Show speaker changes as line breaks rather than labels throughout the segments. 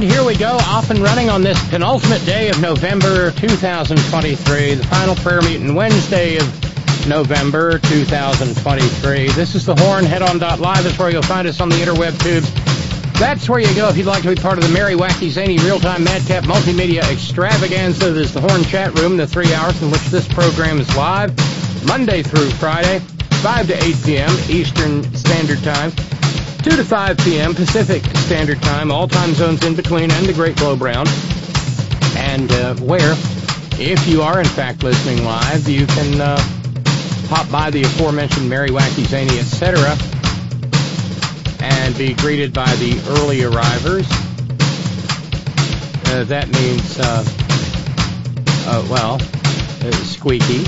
And here we go, off and running on this penultimate day of November 2023, the final prayer meeting Wednesday of November 2023. This is the Horn. Head on live is where you'll find us on the interweb tubes. That's where you go if you'd like to be part of the Merry Wacky Zany Real-Time Madcap Multimedia Extravaganza. This is the Horn Chat Room, the three hours in which this program is live, Monday through Friday, 5 to 8 p.m. Eastern Standard Time. 2 to 5 p.m. Pacific Standard Time, all time zones in between, and the Great Globe Round. And uh, where, if you are in fact listening live, you can uh, pop by the aforementioned Merry Wacky Zany, etc., and be greeted by the early arrivers. Uh, that means, uh, uh, well, uh, Squeaky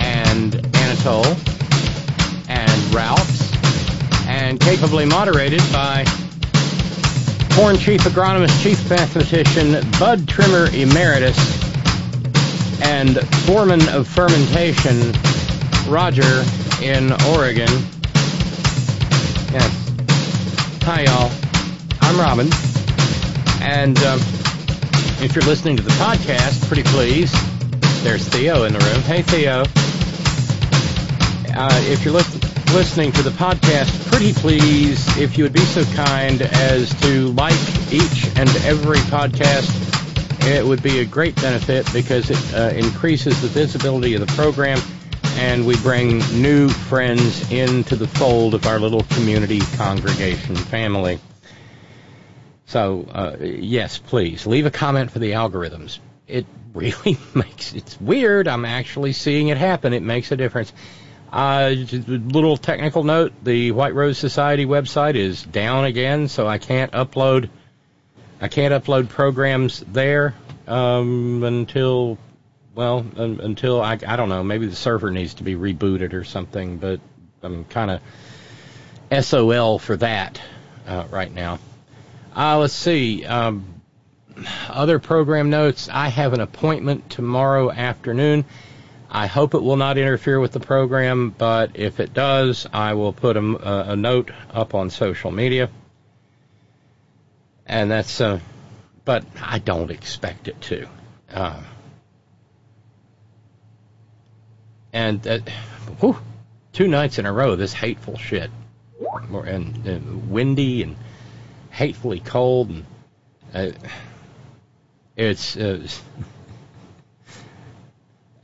and Anatole and Ralphs and capably moderated by Horn Chief Agronomist, Chief Mathematician, Bud Trimmer Emeritus, and Foreman of Fermentation, Roger in Oregon. Yes. Hi, y'all. I'm Robyn. And um, if you're listening to the podcast, pretty please, there's Theo in the room. Hey, Theo. Uh, if you're listening, listening to the podcast, please, if you would be so kind as to like each and every podcast, it would be a great benefit because it uh, increases the visibility of the program and we bring new friends into the fold of our little community congregation family. So, uh, yes, please, leave a comment for the algorithms. It really makes, it's weird. I'm actually seeing it happen. It makes a difference. Uh, little technical note: the White Rose Society website is down again, so I can't upload. I can't upload programs there um, until, well, un, until I, I don't know. Maybe the server needs to be rebooted or something. But I'm kind of SOL for that uh, right now. Uh, let's see. Um, other program notes. I have an appointment tomorrow afternoon. I hope it will not interfere with the program, but if it does, I will put a, a note up on social media. And that's, uh, but I don't expect it to. Uh, and uh, whew, two nights in a row, this hateful shit, and, and windy and hatefully cold, and uh, it's.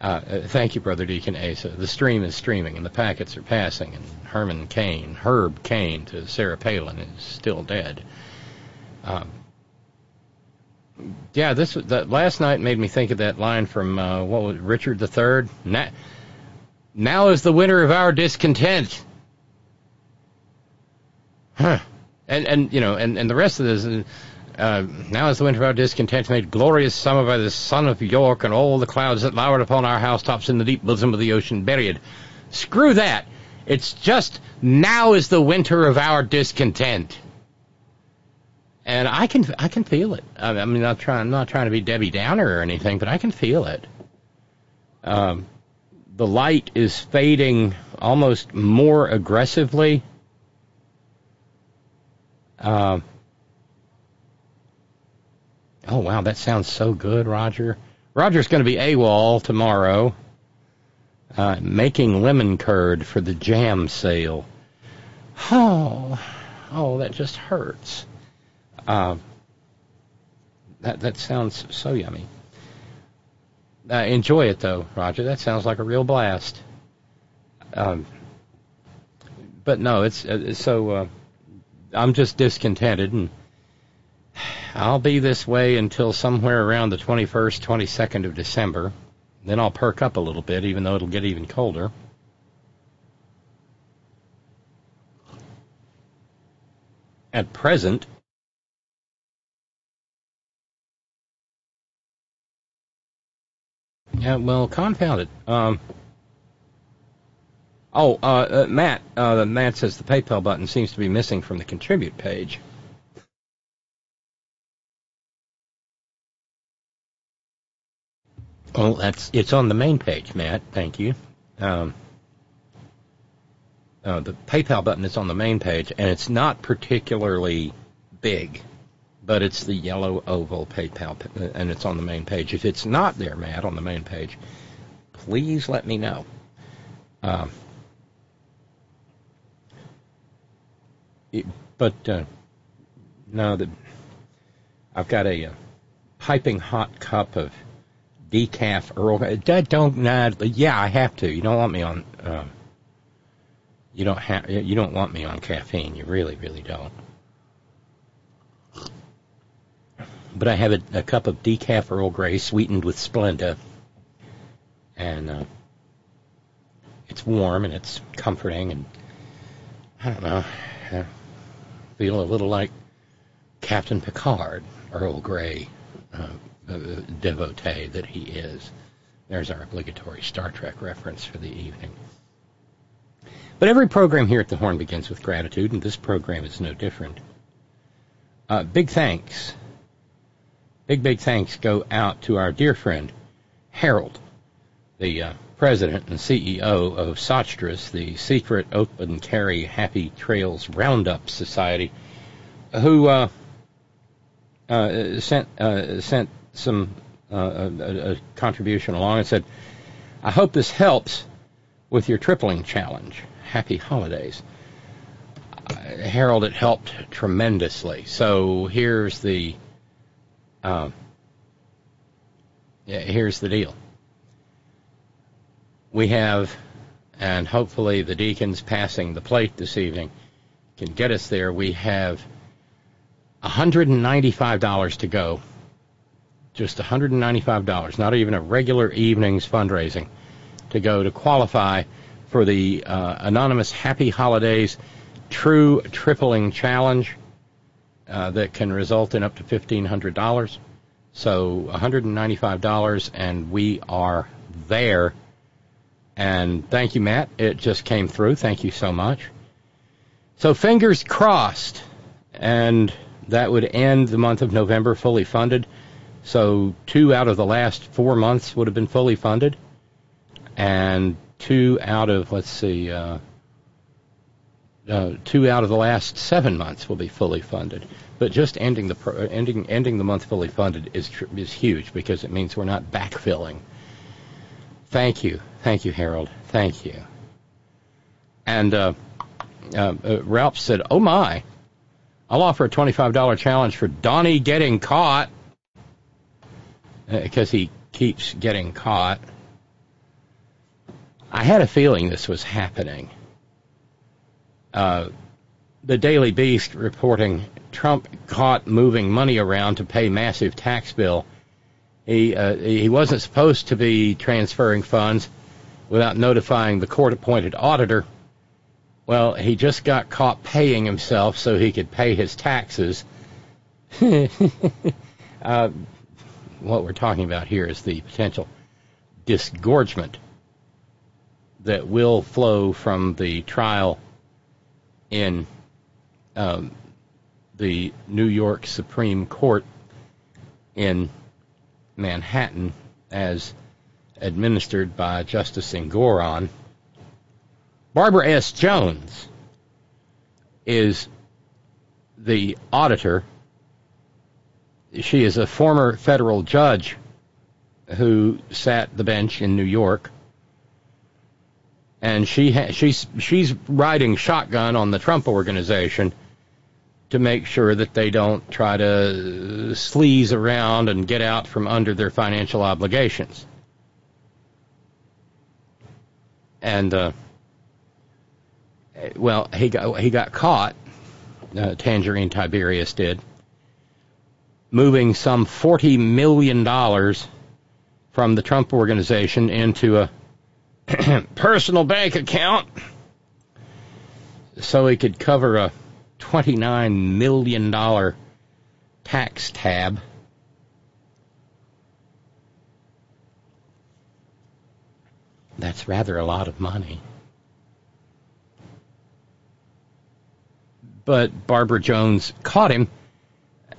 Uh, uh, thank you, Brother Deacon Asa. The stream is streaming and the packets are passing, and Herman Cain, Herb Cain to Sarah Palin is still dead. Um, yeah, this that last night made me think of that line from uh, what was Richard III. Now, now is the winter of our discontent. Huh. And and you know, and and the rest of this. Uh, now is the winter of our discontent made glorious summer by the sun of York and all the clouds that lowered upon our housetops in the deep bosom of the ocean buried. Screw that. It's just now is the winter of our discontent. And I can I can feel it. I mean, not trying I'm not trying to be Debbie Downer or anything, but I can feel it. Um, the light is fading almost more aggressively. Uh, oh wow, that sounds so good, Roger. Roger's going to be AWOL tomorrow, uh, making lemon curd for the jam sale. Oh, oh, that just hurts. Uh, that that sounds so yummy. Uh, enjoy it though, Roger. That sounds like a real blast. Um, but no, it's uh, so. Uh, I'm just discontented, and I'll be this way until somewhere around the 21st, 22nd of December. Then I'll perk up a little bit, even though it'll get even colder. At present, Yeah, well, confound it. Um, oh, uh, uh, Matt, uh, Matt says the PayPal button seems to be missing from the contribute page. Oh, that's it's on the main page, Matt. Thank you. Um, uh, the PayPal button is on the main page, and it's not particularly big but it's the yellow oval PayPal, and it's on the main page. If it's not there, Matt, on the main page, please let me know. Um, it, but uh, no, the, I've got a, a, uh, piping hot cup of decaf Earl. Don't not. Yeah, I have to. You don't want me on. Uh, you don't have. You don't want me on caffeine. You really, really don't. but I have a, a, cup of decaf Earl Grey sweetened with Splenda, and uh, it's warm and it's comforting, and I don't know, I feel a little like Captain Picard, Earl Grey uh, devotee that he is. There's our obligatory Star Trek reference for the evening. But every program here at the Horn begins with gratitude, and this program is no different. Uh, big thanks big, big thanks go out to our dear friend, Harold, the uh, president and CEO of Sotras, the secret open carry Happy Trails Roundup Society, who uh, uh, sent uh, sent some uh, a, a, contribution along and said, "I hope this helps with your tripling challenge. Happy holidays." Uh, Harold, it helped tremendously. So here's the um, yeah, here's the deal. We have, and hopefully the deacons passing the plate this evening can get us there. We have $195 to go. Just $195, not even a regular evening's fundraising to go to qualify for the uh, anonymous Happy Holidays True Tripling Challenge uh, that can result in up to $1,500. So $195, and we are there. And thank you, Matt. It just came through. Thank you so much. So fingers crossed, and that would end the month of November fully funded. So two out of the last four months would have been fully funded, and two out of let's see, uh, uh, two out of the last seven months will be fully funded. But just ending the pro, ending ending the month fully funded is is huge because it means we're not backfilling. Thank you, thank you, Harold. Thank you. And uh, uh, uh Ralph said, "Oh my, I'll offer a twenty-five dollar challenge for Donnie getting caught because he keeps getting caught." I had a feeling this was happening uh, the Daily Beast reporting Trump caught moving money around to pay massive tax bill. He uh, he wasn't supposed to be transferring funds without notifying the court-appointed auditor. Well, he just got caught paying himself so he could pay his taxes. uh, what we're talking about here is the potential disgorgement that will flow from the trial in um, the New York Supreme Court in Manhattan as administered by Justice Engoron. Barbara S. Jones is the auditor. She is a former federal judge who sat the bench in New York, and she ha- she's she's riding shotgun on the Trump organization to make sure that they don't try to sleaze around and get out from under their financial obligations. And uh, well, he got he got caught. Uh, Tangerine Tiberius did moving some forty million dollars from the Trump organization into a personal bank account so he could cover a $29 million tax tab. That's rather a lot of money. But Barbara Jones caught him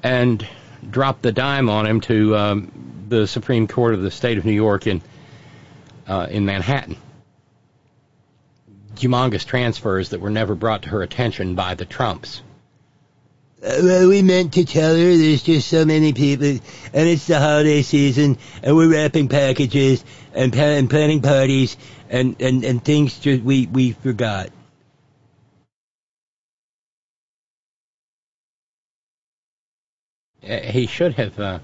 and dropped the dime on him to um, the Supreme Court of the state of New York in uh, in Manhattan. Humongous transfers that were never brought to her attention by the Trumps.
Uh, well, we meant to tell her there's just so many people, and it's the holiday season, and we're wrapping packages and, pa- and planning parties, and, and, and things just we, we forgot.
He should have uh,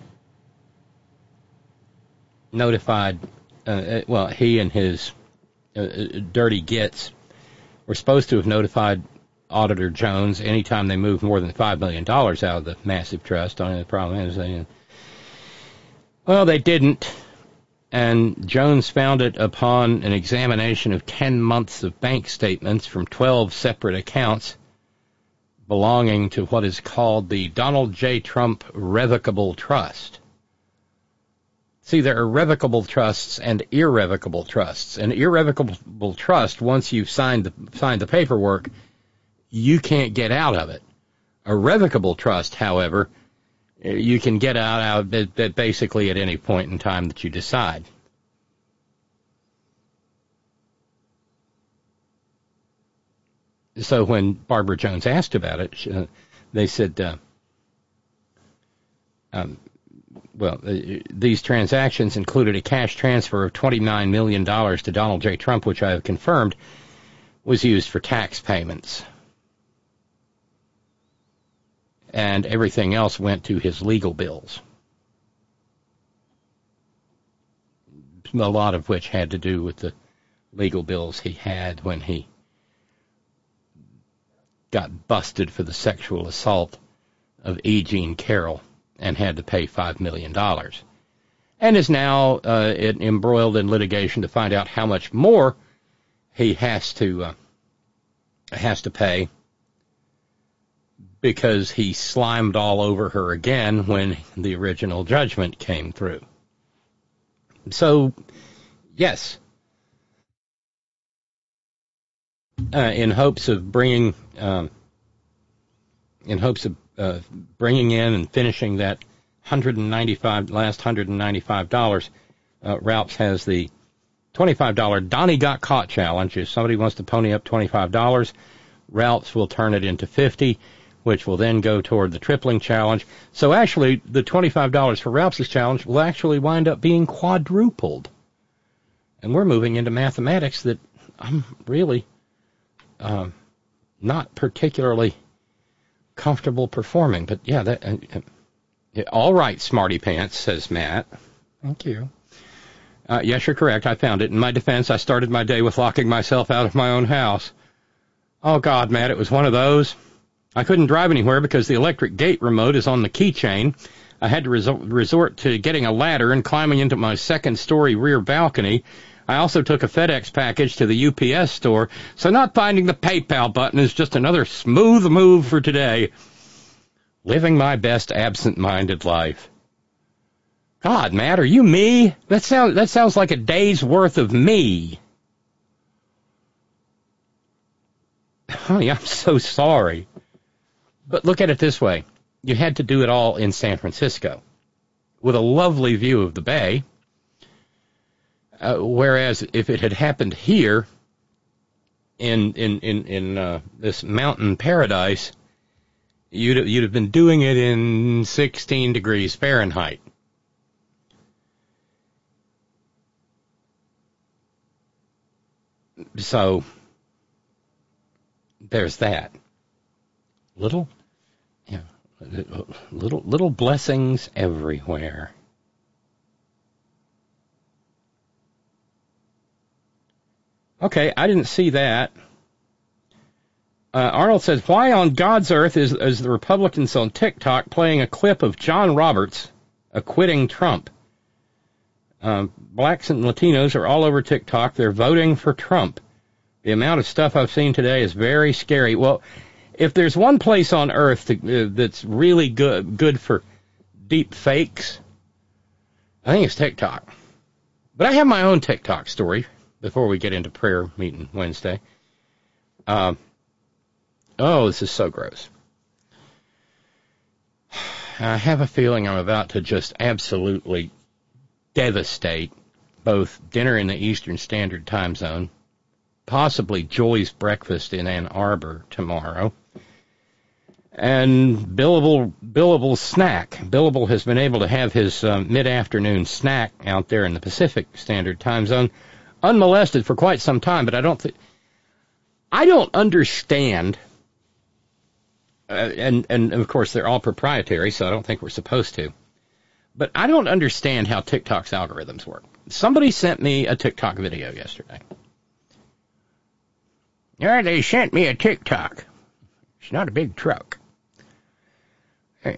notified. Uh, uh well, he and his uh, uh, dirty gits were supposed to have notified Auditor Jones anytime they moved more than five million dollars out of the massive trust. Only the problem is they, well, they didn't. And Jones found it upon an examination of 10 months of bank statements from 12 separate accounts belonging to what is called the Donald J. Trump Revocable Trust. See, there are revocable trusts and irrevocable trusts. An irrevocable trust, once you've signed the, signed the paperwork, you can't get out of it. A revocable trust, however, you can get out, of it basically at any point in time that you decide. So when Barbara Jones asked about it, she, uh, they said, uh, um, well, uh, these transactions included a cash transfer of $29 million to Donald J. Trump, which I have confirmed was used for tax payments. And everything else went to his legal bills. A lot of which had to do with the legal bills he had when he got busted for the sexual assault of E. Jean Carroll and had to pay $5 million. And is now uh, embroiled in litigation to find out how much more he has to uh, has to pay because he slimed all over her again when the original judgment came through. So, yes, uh, in hopes of bringing, um, in hopes of uh, bringing in and finishing that 195 last 195 dollars. Uh, Ralph's has the $25 Donnie got caught challenge. If somebody wants to pony up $25, Ralph's will turn it into 50, which will then go toward the tripling challenge. So actually, the $25 for Ralph's challenge will actually wind up being quadrupled. And we're moving into mathematics that I'm really um, not particularly comfortable performing. But yeah, that. Uh, uh, all right, smarty pants, says Matt. Thank you. Uh, yes, you're correct. I found it. In my defense, I started my day with locking myself out of my own house. Oh God, Matt, it was one of those. I couldn't drive anywhere because the electric gate remote is on the keychain. I had to resort to getting a ladder and climbing into my second story rear balcony I also took a FedEx package to the UPS store, so not finding the PayPal button is just another smooth move for today. Living my best absent-minded life. God, Matt, are you me? That sounds that sounds like a day's worth of me. Honey, I'm so sorry. But look at it this way. You had to do it all in San Francisco with a lovely view of the bay Uh, whereas if it had happened here in in in in uh, this mountain paradise, you'd you'd have been doing it in 16 degrees Fahrenheit. So there's that. Little, yeah, little little blessings everywhere. Okay, I didn't see that. Uh, Arnold says, "Why on God's earth is, is the Republicans on TikTok playing a clip of John Roberts acquitting Trump? Um, blacks and Latinos are all over TikTok. They're voting for Trump. The amount of stuff I've seen today is very scary. Well, if there's one place on earth to, uh, that's really good good for deep fakes, I think it's TikTok. But I have my own TikTok story before we get into prayer meeting Wednesday. Um, Oh, this is so gross. I have a feeling I'm about to just absolutely devastate both dinner in the Eastern Standard Time Zone, possibly Joy's breakfast in Ann Arbor tomorrow, and Billable Billable snack. Billable has been able to have his uh, mid-afternoon snack out there in the Pacific Standard Time Zone unmolested for quite some time, but I don't think I don't understand uh, and and of course they're all proprietary, so I don't think we're supposed to. But I don't understand how TikTok's algorithms work. Somebody sent me a TikTok video yesterday. Yeah, they sent me a TikTok. It's not a big truck. Hey.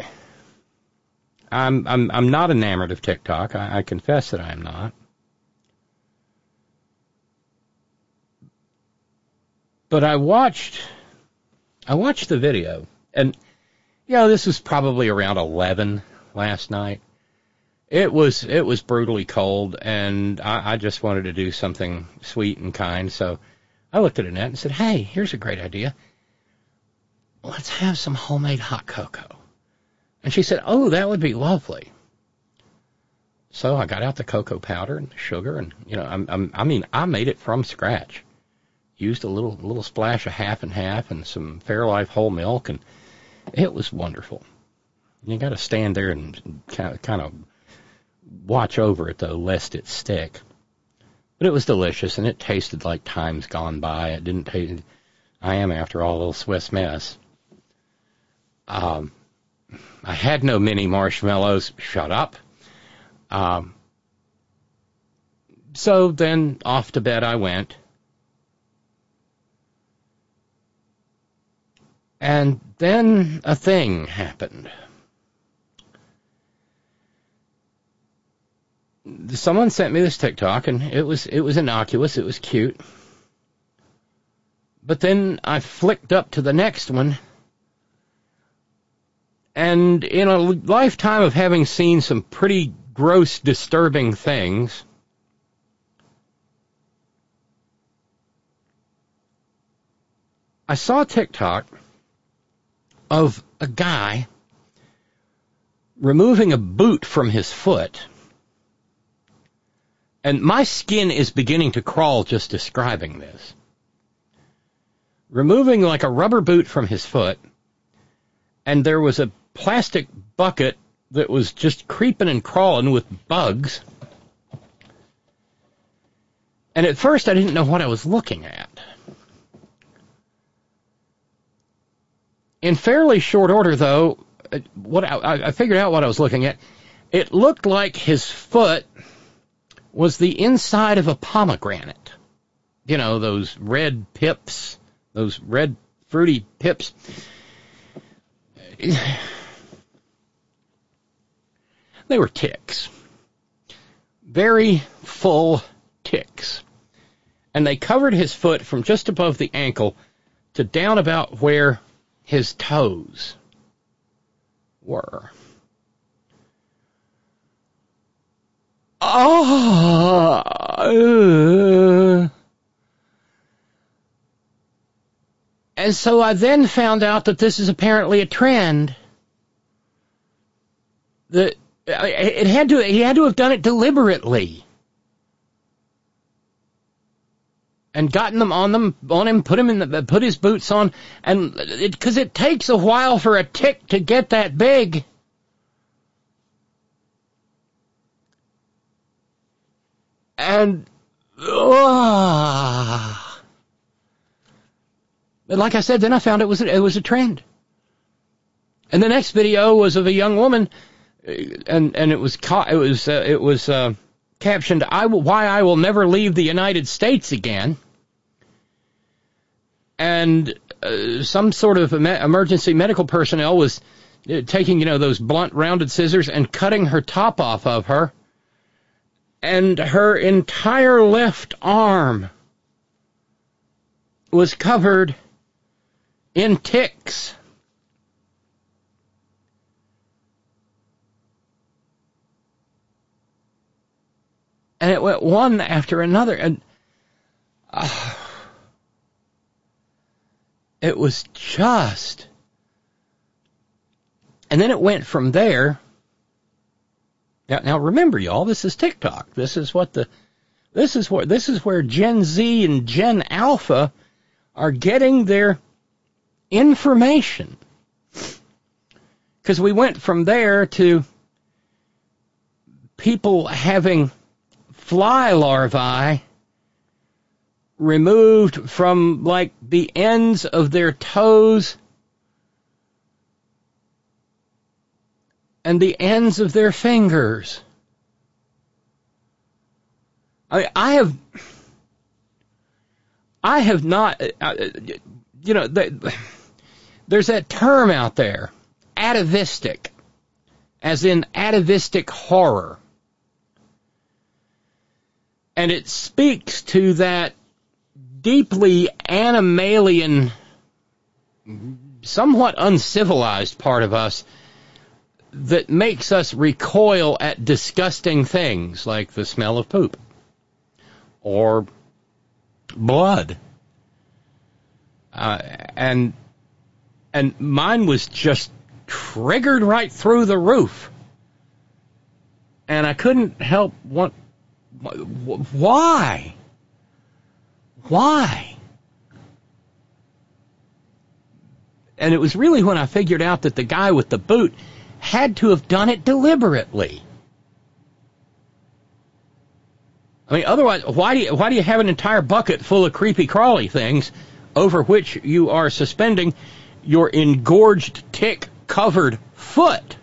I'm I'm I'm not enamored of TikTok. I, I confess that I am not. But I watched I watched the video and you know, this was probably around 11 last night. It was it was brutally cold, and I, I just wanted to do something sweet and kind. So I looked at Annette and said, "Hey, here's a great idea. Let's have some homemade hot cocoa." And she said, "Oh, that would be lovely." So I got out the cocoa powder and the sugar, and you know, I'm, I'm, I mean, I made it from scratch. Used a little little splash of half and half, and some Fairlife whole milk, and it was wonderful. You got to stand there and kind of, kind of watch over it though, lest it stick. But it was delicious, and it tasted like times gone by. It didn't taste. I am, after all, a little Swiss Miss. Um, I had no mini marshmallows. Shut up. Um, so then off to bed I went. And then a thing happened. Someone sent me this TikTok and it was it was innocuous, it was cute. But then I flicked up to the next one and in a lifetime of having seen some pretty gross, disturbing things, I saw TikTok of a guy removing a boot from his foot. And my skin is beginning to crawl just describing this. Removing like a rubber boot from his foot, and there was a plastic bucket that was just creeping and crawling with bugs. And at first I didn't know what I was looking at. In fairly short order, though, uh, what I, I figured out what I was looking at. It looked like his foot was the inside of a pomegranate. You know, those red pips, those red fruity pips. They were ticks. Very full ticks. And they covered his foot from just above the ankle to down about where his toes were. Oh, and so I then found out that this is apparently a trend. That it had to he had to have done it deliberately. And gotten them on them on him, put him in the put his boots on, and because it, it takes a while for a tick to get that big. And uh, like I said, then I found it was it was a trend. And the next video was of a young woman, and and it was ca- it was uh, it was uh, captioned "I will, why I will never leave the United States again." And uh, some sort of emergency medical personnel was uh, taking you know those blunt rounded scissors and cutting her top off of her and her entire left arm was covered in ticks. And it went one after another, and uh, it was just. And then it went from there now, now remember, y'all, this is TikTok. This is what the, this is what, this is where Gen Z and Gen Alpha are getting their information. Because we went from there to people having fly larvae removed from like the ends of their toes and the ends of their fingers. I, I have, I have not, uh, you know, the, there's that term out there, atavistic, as in atavistic horror. And it speaks to that deeply animalian, somewhat uncivilized part of us that makes us recoil at disgusting things like the smell of poop or blood. Uh, and and mine was just triggered right through the roof, and I couldn't help what why why. And it was really when I figured out that the guy with the boot had to have done it deliberately. I mean, otherwise, why do you, why do you have an entire bucket full of creepy crawly things over which you are suspending your engorged tick covered foot?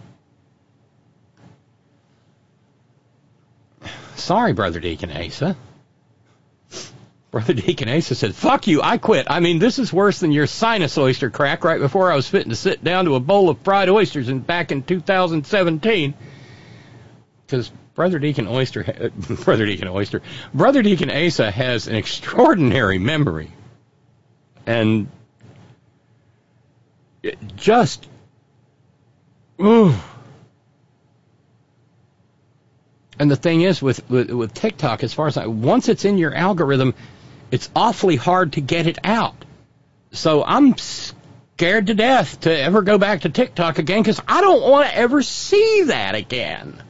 Sorry, Brother Deacon Asa. Brother Deacon Asa said, fuck you, I quit. I mean, this is worse than your sinus oyster crack right before I was fitting to sit down to a bowl of fried oysters in, back in 2017. Because Brother Deacon Oyster, Brother Deacon Oyster, Brother Deacon Asa has an extraordinary memory. And it just, ooh. And the thing is with, with, with TikTok, as far as I, once it's in your algorithm, it's awfully hard to get it out. So I'm scared to death to ever go back to TikTok again because I don't want to ever see that again.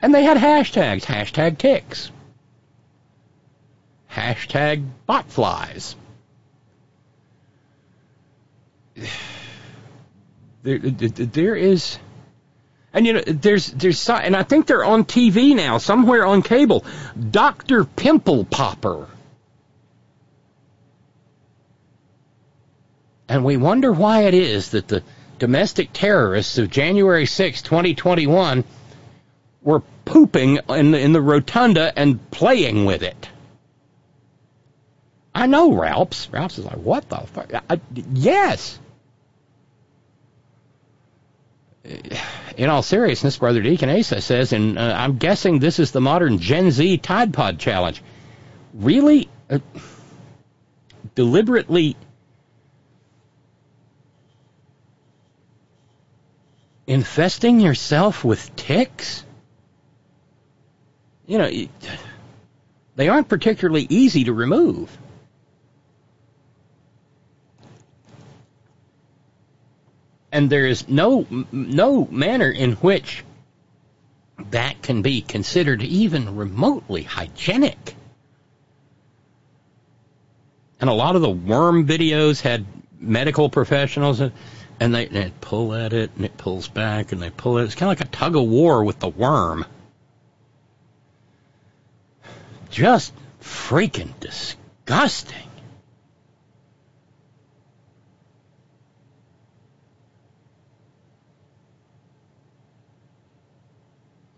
And they had hashtags, hashtag ticks, hashtag botflies. There, there is and you know, there's there's and I think they're on TV now, somewhere on cable. Doctor Pimple Popper. And we wonder why it is that the domestic terrorists of January 6, 2021 were pooping in the, in the rotunda and playing with it. I know Ralphs. Ralphs is like, what the fuck? I, yes. In all seriousness, Brother Deacon Asa says, and uh, I'm guessing this is the modern Gen Z Tide Pod challenge. Really? Uh, deliberately infesting yourself with ticks? You know, they aren't particularly easy to remove. And there is no no manner in which that can be considered even remotely hygienic. And a lot of the worm videos had medical professionals, and and they, they pull at it, and it pulls back, and they pull it. It's kind of like a tug of war with the worm. Just freaking disgusting.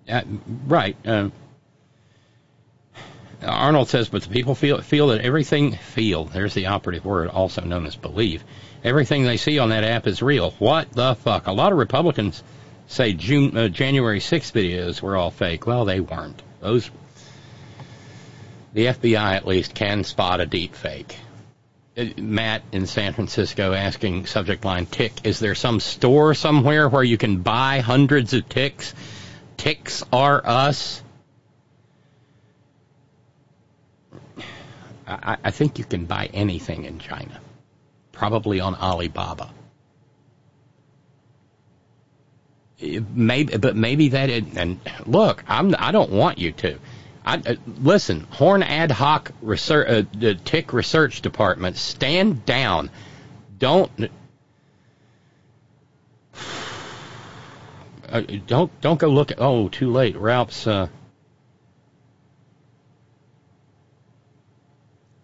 Uh, right. Uh, Arnold says, but the people feel feel that everything feel. There's the operative word, also known as believe. Everything they see on that app is real. What the fuck? A lot of Republicans say June, uh, January 6th videos were all fake. Well, they weren't. Those, the FBI at least can spot a deep fake. Uh, Matt in San Francisco asking subject line tick. Is there some store somewhere where you can buy hundreds of ticks? Ticks are us. I, I think you can buy anything in China, probably on Alibaba. Maybe, but maybe that. And look, I'm. I don't want you to. I, uh, listen, Horn Ad Hoc Research, uh, the Tick Research Department, stand down. Don't. Uh, don't don't go look at. Oh, too late. Ralph's. Uh,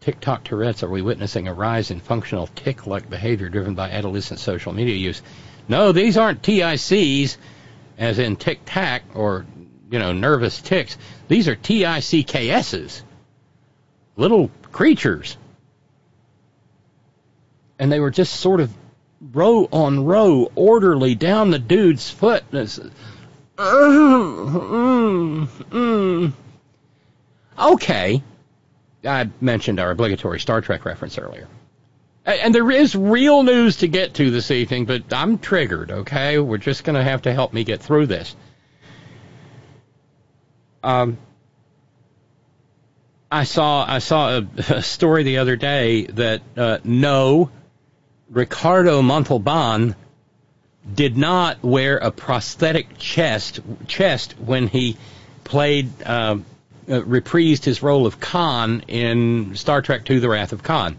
TikTok Tourette's, are we witnessing a rise in functional tick like behavior driven by adolescent social media use? No, these aren't TICs, as in tic tac or, you know, nervous ticks. These are TICKSs, little creatures. And they were just sort of row on row, orderly down the dude's foot. Okay, I mentioned our obligatory Star Trek reference earlier. And there is real news to get to this evening, but I'm triggered, okay? We're just going to have to help me get through this. Um, I saw I saw a, a story the other day that uh, no, Ricardo Montalban did not wear a prosthetic chest chest when he played uh, uh, reprised his role of Khan in Star Trek II: The Wrath of Khan,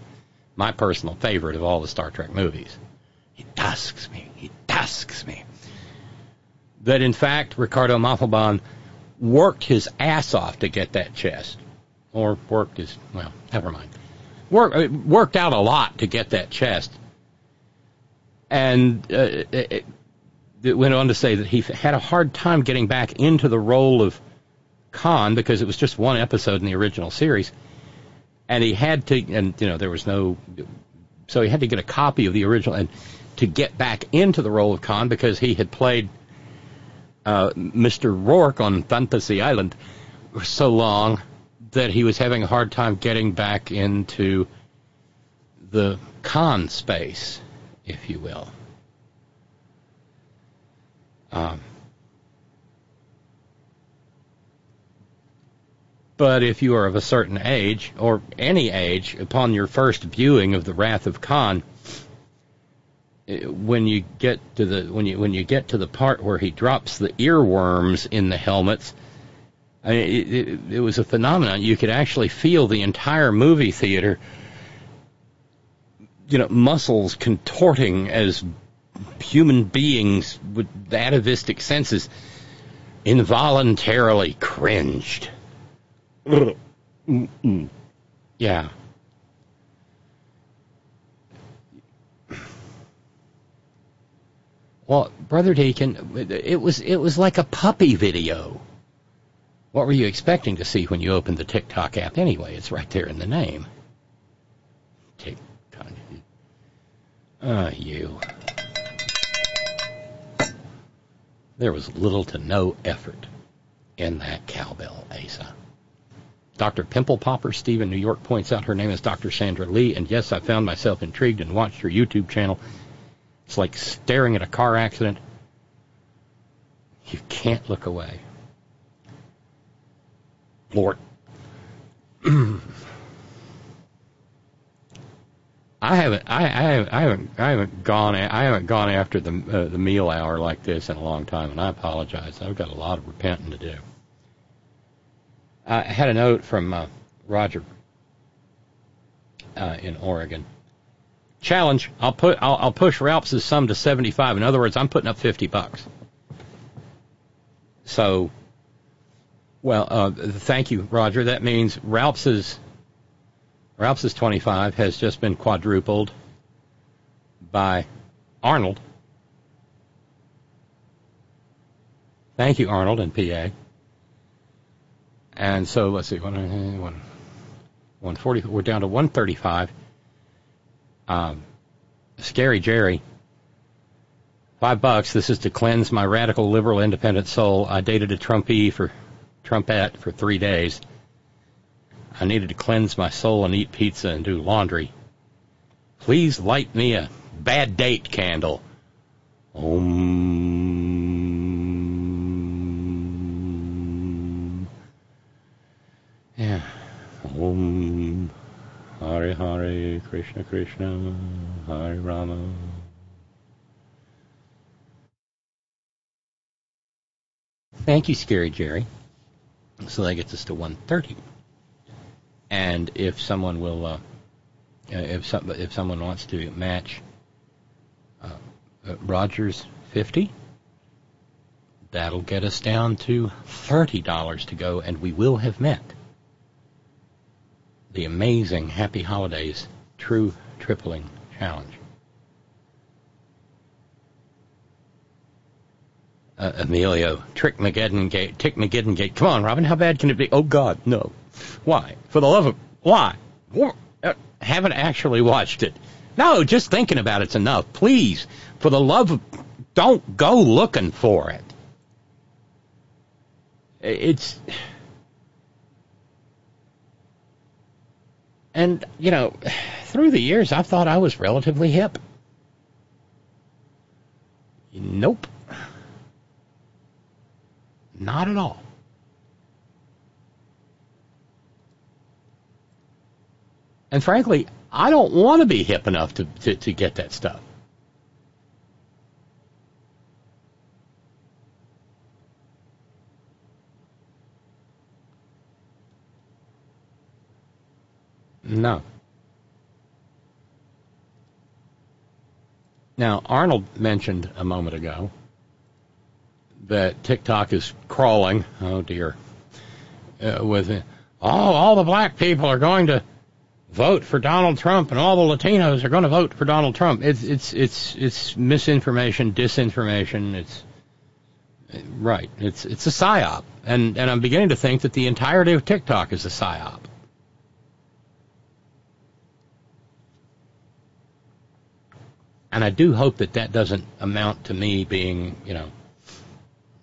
my personal favorite of all the Star Trek movies. He tasks me. He tasks me. That in fact Ricardo Montalban worked his ass off to get that chest, or worked his well, never mind. Work, uh, worked out a lot to get that chest, and uh, it, it went on to say that he had a hard time getting back into the role of Khan because it was just one episode in the original series, and he had to, and you know there was no, so he had to get a copy of the original and to get back into the role of Khan because he had played uh, Mr. Roarke on Fantasy Island for so long that he was having a hard time getting back into the Khan space, if you will. Um, But if you are of a certain age, or any age, upon your first viewing of the Wrath of Khan, eh, when you get to the when you when you get to the part where he drops the earworms in the helmets, I mean, it, it, it was a phenomenon. You could actually feel the entire movie theater, you know, muscles contorting as human beings with atavistic senses involuntarily cringed. Mm-mm. Yeah. Well, brother Deacon, it was it was like a puppy video. What were you expecting to see when you opened the TikTok app anyway? It's right there in the name. TikTok. Ah, uh, you. There was little to no effort in that cowbell, Asa. Dr. Pimple Popper, Steve in New York, points out her name is Dr. Sandra Lee, and yes, I found myself intrigued and watched her YouTube channel. It's like staring at a car accident. You can't look away. Lord. I haven't, I, I haven't, I haven't, I haven't gone, I haven't gone after the uh, the meal hour like this in a long time, and I apologize. I've got a lot of repenting to do. I had a note from uh, Roger uh, in Oregon. Challenge: I'll put, I'll, I'll push Ralph's sum to seventy-five. In other words, I'm putting up fifty bucks. So, well, uh, thank you, Roger. That means Ralph's Ralph's 25 has just been quadrupled by Arnold. Thank you, Arnold and PA. And so let's see, one, one, 140. We're down to 135. Um, Scary Jerry, five bucks. This is to cleanse my radical liberal independent soul. I dated a Trumpy for Trumpette for three days. I needed to cleanse my soul and eat pizza and do laundry. Please light me a bad date candle. Om. Yeah. Om. Hare Hare Krishna Krishna Hare Rama. Thank you, Scary Jerry. So that gets us to 130 and if someone will, uh, if some, if someone wants to match uh, uh, Rogers fifty, that'll get us down to thirty dollars to go, and we will have met the amazing Happy Holidays True Tripling Challenge. Uh, Emilio, Trick Mageddon Gate, Tick Mageddon Gate. Come on, Robin, how bad can it be? Oh God, no. Why? For the love of why? Uh, haven't actually watched it. No, just thinking about it's enough. Please, for the love of, don't go looking for it. It's, and you know, through the years, I thought I was relatively hip. Nope. Not at all. And frankly, I don't want to be hip enough to, to, to get that stuff. No. Now, Arnold mentioned a moment ago that TikTok is crawling. Oh dear. Uh, with oh, all the black people are going to vote for Donald Trump and all the Latinos are going to vote for Donald Trump. It's it's it's it's misinformation, disinformation. It's right. It's it's a psyop, and and I'm beginning to think that the entirety of TikTok is a psyop. And I do hope that that doesn't amount to me being, you know,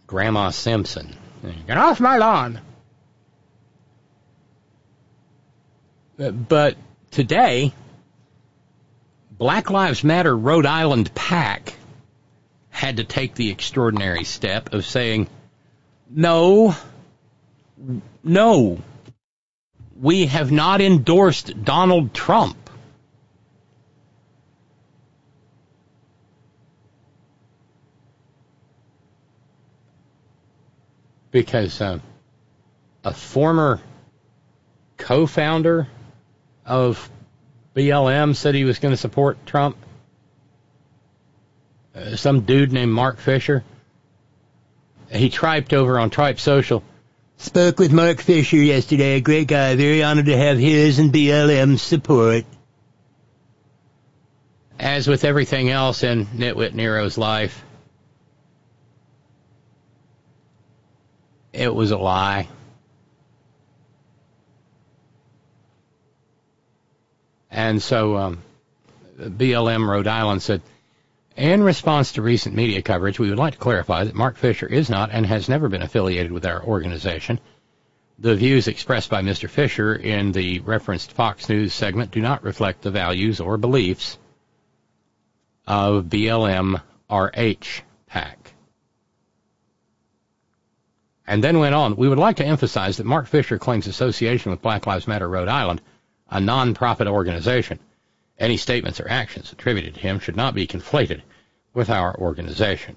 Grandma Simpson. Get off my lawn. But today, Black Lives Matter Rhode Island PAC had to take the extraordinary step of saying, no, no, we have not endorsed Donald Trump. Because uh, a former co founder of BLM said he was going to support Trump. Uh, some dude named Mark Fisher. He triped over on Tripe Social.
Spoke with Mark Fisher yesterday. A great guy. Very honored to have his and BLM's support.
As with everything else in Nitwit Nero's life, it was a lie. And so um, BLM Rhode Island said, in response to recent media coverage, we would like to clarify that Mark Fisher is not and has never been affiliated with our organization. The views expressed by Mr. Fisher in the referenced Fox News segment do not reflect the values or beliefs of BLM RH PAC. And then went on, we would like to emphasize that Mark Fisher claims association with Black Lives Matter Rhode Island a nonprofit organization, Any statements or actions attributed to him should not be conflated with our organization.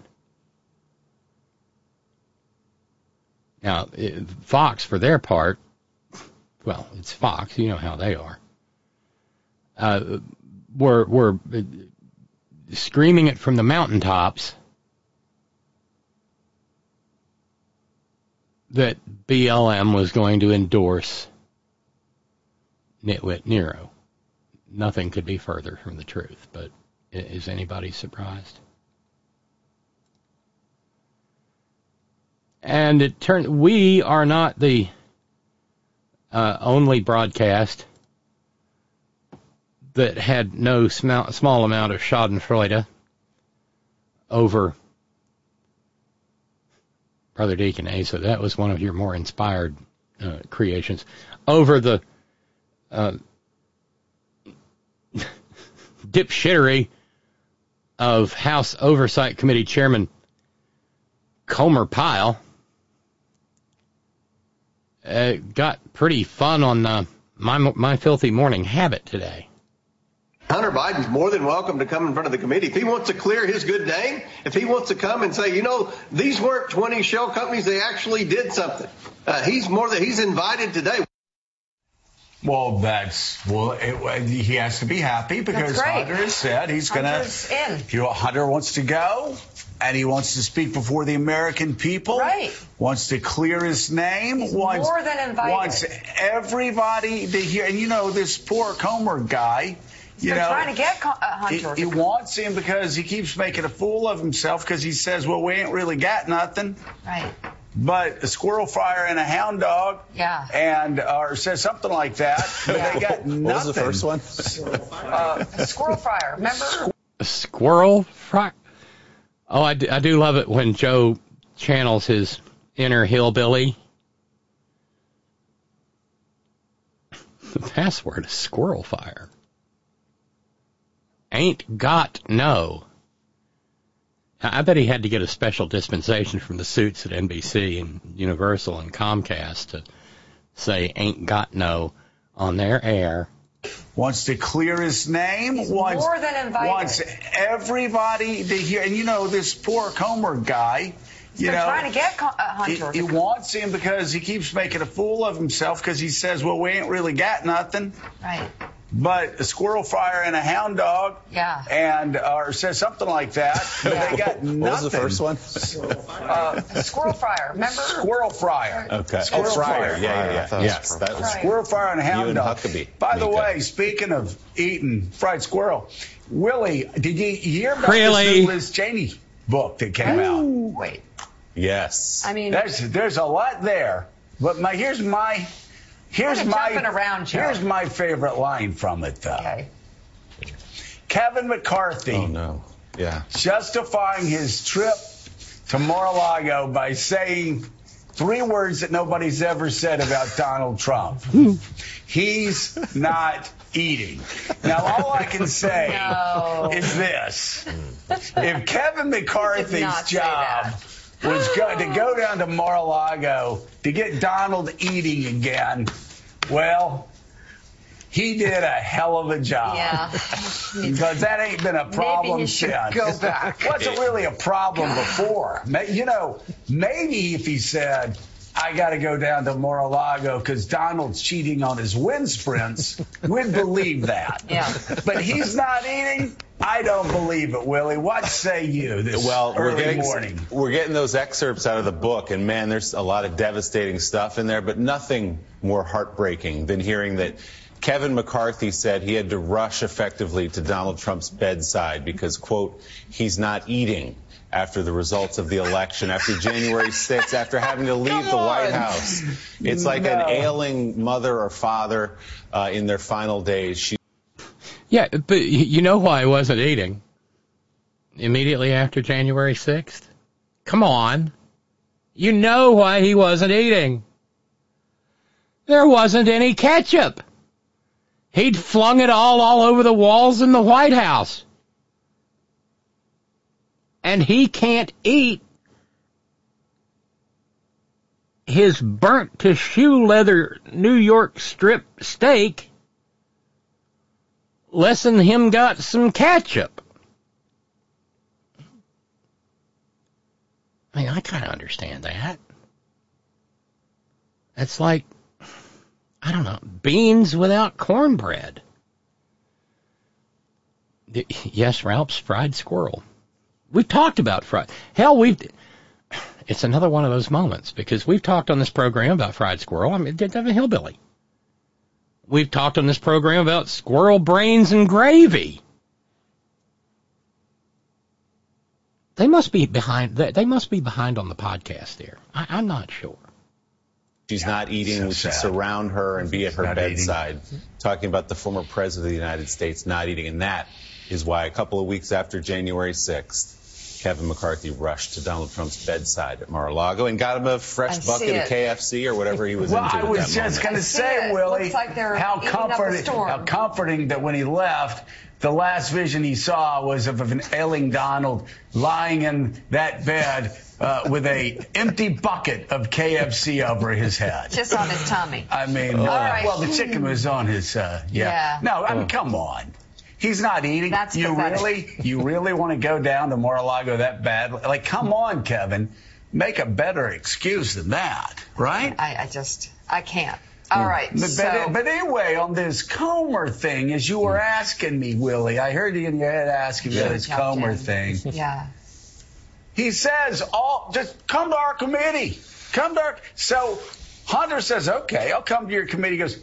Now, Fox, for their part, well, it's Fox, you know how they are, uh, were, were screaming it from the mountaintops that BLM was going to endorse Nitwit Nero. Nothing could be further from the truth, but is anybody surprised? And it turned, we are not the uh, only broadcast that had no small, small amount of Schadenfreude over Brother Deacon Asa. That was one of your more inspired uh, creations. Over the uh, dipshittery of House Oversight Committee Chairman Comer Pyle. Uh, got pretty fun on uh, my my filthy morning habit today.
Hunter Biden's more than welcome to come in front of the committee. If he wants to clear his good name, if he wants to come and say, you know, these weren't 20 shell companies, they actually did something. Uh, he's more than he's invited today.
Well, that's well. It, he has to be happy because Hunter has said he's going to.
in.
Hunter wants to go, and he wants to speak before the American people.
Right.
Wants to clear his name.
He's
wants,
more than invited.
Wants everybody to hear. And you know this poor Comer guy. You
They're
know,
trying to get uh,
he,
Hunter.
he wants him because he keeps making a fool of himself because he says, "Well, we ain't really got nothing."
right.
But a squirrel fire and a hound dog.
Yeah.
And or says something like that. But
Yeah.
they got nothing.
What was the first one?
Uh, squirrel fryer. Remember?
A squirrel fry. Oh, I do, I do love it when Joe channels his inner hillbilly. The password is squirrel fire. Ain't got no. I bet he had to get a special dispensation from the suits at NBC and Universal and Comcast to say ain't got no on their air.
Wants to clear his name.
He's
wants,
more than invited.
Wants everybody to hear. And you know this poor Comer guy. You
They're
know,
trying to get Co- uh,
he, he wants him because he keeps making a fool of himself because he says, "Well, we ain't really got nothing."
right.
But a squirrel fire and a hound dog.
Yeah.
And or says something like that. But they got nothing.
What was the first one?
Uh, squirrel fryer. Remember?
Squirrel fryer.
Okay.
Squirrel
oh, Fryer.
Fryer.
Yeah, yeah, yeah.
I thought it was
Yes, that was.
Squirrel fire and hound
You and
dog.
Huckabee,
By the
Mika.
way, speaking of eating fried squirrel, Willie, did you hear about
Really?
this new Liz Cheney book that came out?
Wait.
Yes.
I mean,
There's there's a lot there, but my here's my here's my
around, Joe.
here's my favorite line from it though.
okay.
Kevin McCarthy
oh no. Yeah.
justifying his trip to Mar-a-Lago by saying three words that nobody's ever said about Donald Trump. He's not eating. Now, all I can say
No.
is this. If Kevin McCarthy's job was go, to go down to Mar-a-Lago to get Donald eating again, well, he did a hell of a job.
Yeah.
Because that ain't been a problem since.
go back.
Wasn't really a problem before. You know, maybe if he said, I got to go down to Mar-a-Lago because Donald's cheating on his wind sprints, we'd believe that.
Yeah.
But he's not eating. I don't believe it, Willie. What say you this
Well, we're
early
getting
morning?
we're getting those excerpts out of the book, and man, there's a lot of devastating stuff in there, but nothing more heartbreaking than hearing that Kevin McCarthy said he had to rush effectively to Donald Trump's bedside because, quote, he's not eating after the results of the election, after January 6th, after having to leave the White House. It's like an ailing mother or father uh, in their final days. She
Yeah, but you know why I wasn't eating immediately after January 6th? Come on. You know why he wasn't eating. There wasn't any ketchup. He'd flung it all all over the walls in the White House. And he can't eat his burnt to shoe leather New York strip steak less than him got some ketchup. I mean, I kind of understand that. It's like, I don't know, beans without cornbread. Yes, Ralph's fried squirrel. We've talked about fried. Hell, we've. It's another one of those moments because we've talked on this program about fried squirrel. I mean, Devin Hillbilly. We've talked on this program about squirrel brains and gravy. They must be behind. They they must be behind on the podcast. There, I, I'm not sure.
She's not eating.
so
we should
sad.
surround her and be at her
Not eating.
bedside. Talking about the former president of the United States not eating. And that is why a couple of weeks after January 6th, Kevin McCarthy rushed to Donald Trump's bedside at Mar-a-lago and got him a fresh
see
bucket of. KFC or whatever he was
Well,
into
I was just going to say. Willie,
like
how
eating up a
comforting, how comforting that when he left, the last vision he saw was of an ailing Donald lying in that bed uh, with a empty bucket of KFC over his head.
Just on his tummy.
I mean,
All
uh,
right.
well, the chicken was on his. Uh, yeah.
Yeah.
No, I mean, come on. He's not eating.
That's
you
pathetic.
really, you really want to go down to Mar-a-Lago that bad? Like, come on, Kevin. Make a better excuse than that, right?
I, I just, I can't. All right.
But,
so,
but, but anyway, on this Comer thing, as you were mm. asking me, Willie, I heard you in your head asking me
Yeah.
this
Yeah,
Comer
Jen.
thing.
yeah.
He says, "All just come to our committee. Come to our." So Hunter says, "Okay, I'll come to your committee." He goes,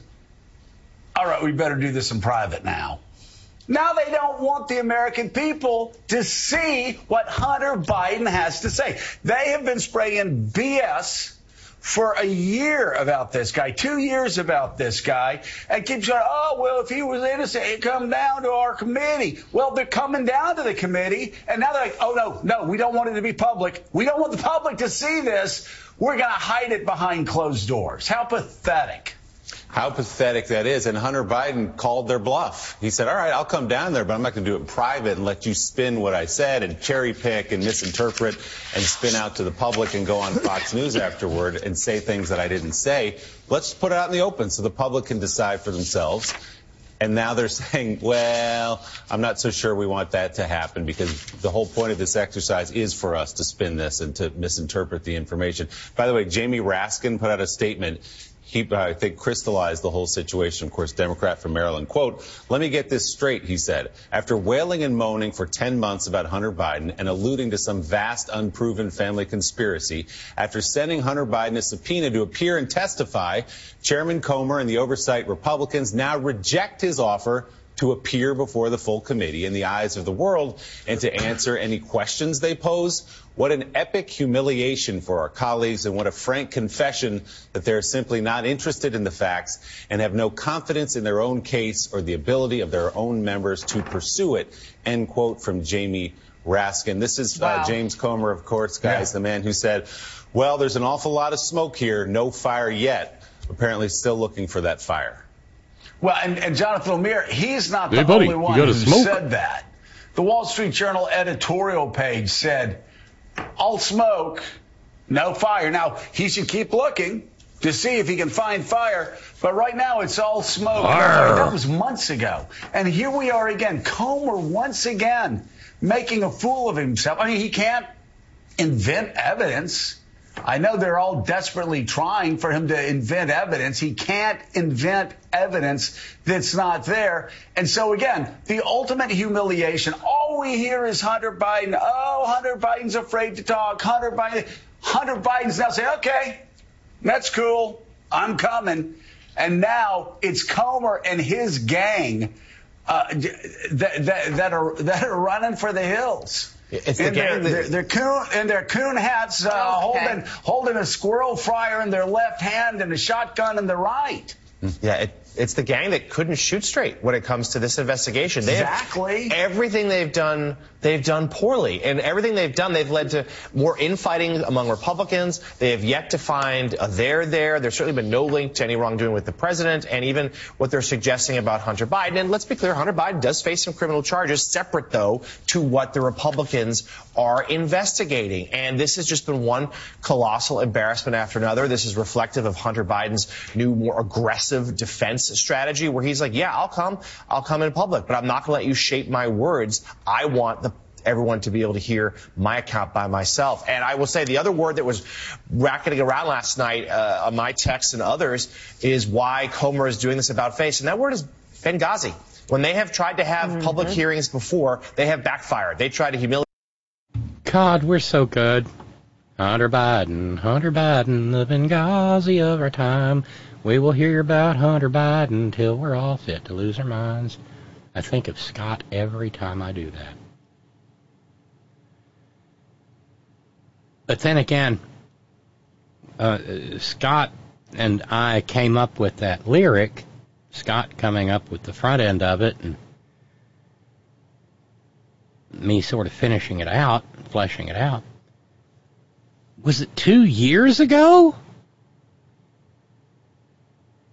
"All right, we better do this in private now." Now they don't want the American people to see what Hunter Biden has to say. They have been spraying BS for a year about this guy, two years about this guy, and keep saying, oh, well, if he was innocent, he'd come down to our committee. Well, they're coming down to the committee, and now they're like, oh, no, no, we don't want it to be public. We don't want the public to see this. We're going to hide it behind closed doors. How pathetic.
How pathetic that is. And Hunter Biden called their bluff. He said, all right, I'll come down there, but I'm not going to do it in private and let you spin what I said and cherry pick and misinterpret and spin out to the public and go on Fox News afterward and say things that I didn't say. Let's put it out in the open so the public can decide for themselves. And now they're saying, well, I'm not so sure we want that to happen because the whole point of this exercise is for us to spin this and to misinterpret the information. By the way, Jamie Raskin put out a statement. He, I think, crystallized the whole situation. Of course, Democrat from Maryland. Quote, let me get this straight, he said. After wailing and moaning for 10 months about Hunter Biden and alluding to some vast unproven family conspiracy, after sending Hunter Biden a subpoena to appear and testify, Chairman Comer and the oversight Republicans now reject his offer to appear before the full committee in the eyes of the world and to answer any questions they pose. What an epic humiliation for our colleagues and what a frank confession that they're simply not interested in the facts and have no confidence in their own case or the ability of their own members to pursue it. End quote from Jamie Raskin. This is uh, James Comer, of course, guys,
Yeah.
the man who said, well, there's an awful lot of smoke here, no fire yet. Apparently still looking for that fire.
Well, and, and Jonathan Lemire, he's not the
buddy,
only one who
smoke.
said that. The Wall Street Journal editorial page said, all smoke, no fire. Now, he should keep looking to see if he can find fire, but right now it's all smoke. That was months ago. And here we are again. Comer once again making a fool of himself. I mean, he can't invent evidence. I know they're all desperately trying for him to invent evidence. He can't invent evidence that's not there. And so again, the ultimate humiliation, all we hear is Hunter Biden. Oh, Hunter Biden's afraid to talk. Hunter Biden. Hunter Biden's now saying, okay, that's cool. I'm coming. And now it's Comer and his gang uh, that, that, that are that are running for the hills.
It's the
in
gang
their,
that-
their, their coon in their coon hats, uh,
Okay.
holding holding a squirrel fryer in their left hand and a shotgun in the right.
Yeah, it, it's the gang that couldn't shoot straight when it comes to this investigation. They have-
Exactly.
everything they've done, they've done poorly, and everything they've done, they've led to more infighting among Republicans. They have yet to find a there there. There's certainly been no link to any wrongdoing with the president, and even what they're suggesting about Hunter Biden. And let's be clear, Hunter Biden does face some criminal charges, separate though to what the Republicans are investigating. And this has just been one colossal embarrassment after another. This is reflective of Hunter Biden's new, more aggressive defense strategy where he's like, yeah, I'll come, I'll come in public, but I'm not going to let you shape my words. I want the everyone to be able to hear my account by myself. And I will say the other word that was racketing around last night uh, on my text and others is why Comer is doing this about face. And that word is Benghazi. When they have tried to have public hearings before, they have backfired. They tried to humiliate.
God, we're so good. Hunter Biden, Hunter Biden, the Benghazi of our time. We will hear about Hunter Biden till we're all fit to lose our minds. I think of Scott every time I do that. But then again, uh, Scott and I came up with that lyric. Scott coming up with the front end of it, and me sort of finishing it out, fleshing it out. Was it two years ago?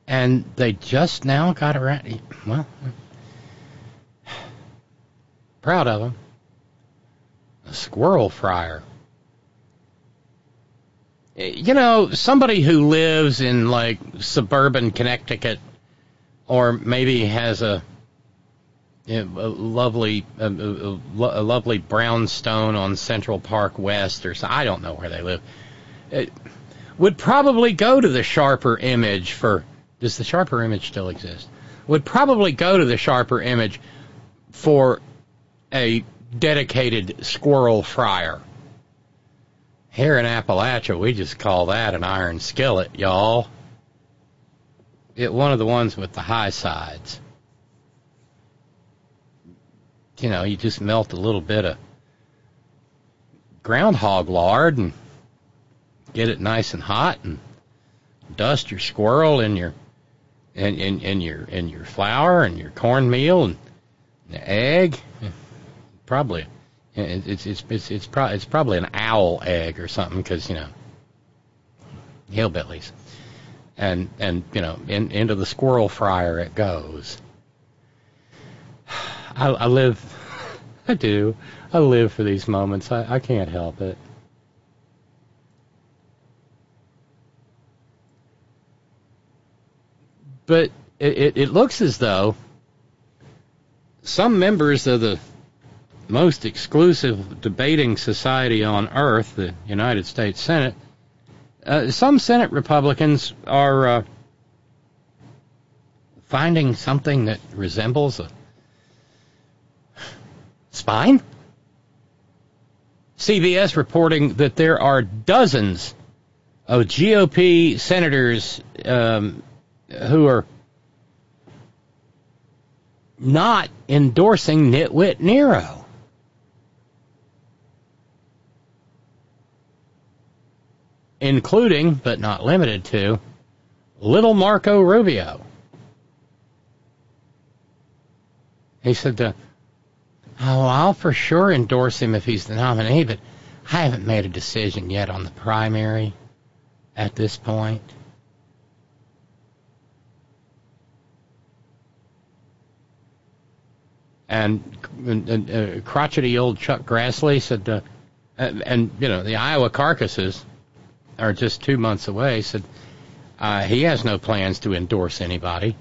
And they just now got around. Well, proud of them. A squirrel fryer Eh, you know, somebody who lives in like suburban Connecticut, or maybe has a, a lovely, a, a, a, lovely brownstone on Central Park West, or so, I don't know where they live, it would probably go to the Sharper Image for. Does the Sharper Image still exist? Would probably go to the Sharper Image for a dedicated squirrel fryer here in Appalachia, we just call that an iron skillet, y'all. It one of the ones with the high sides. You know, you just melt a little bit of groundhog lard and get it nice and hot and dust your squirrel in your in, in, in your in your flour and your cornmeal and the egg. Probably it's it's it's it's, pro- it's probably an owl egg or something because you know hillbillies, and and you know in, into the squirrel fryer it goes. I, I live, I do, I live for these moments. I, I can't help it. But it, it, it looks as though some members of the most exclusive debating society on earth, the United States Senate, uh, some Senate Republicans are uh, finding something that resembles a spine. CBS reporting that there are dozens of GOP senators um, who are not endorsing Nitwit Nero. Including, but not limited to, little Marco Rubio. He said, uh, Oh, I'll for sure endorse him if he's the nominee, but I haven't made a decision yet on the primary at this point. And, and uh, crotchety old Chuck Grassley said, uh, and, you know, the Iowa caucuses are just two months away, said uh, he has no plans to endorse anybody.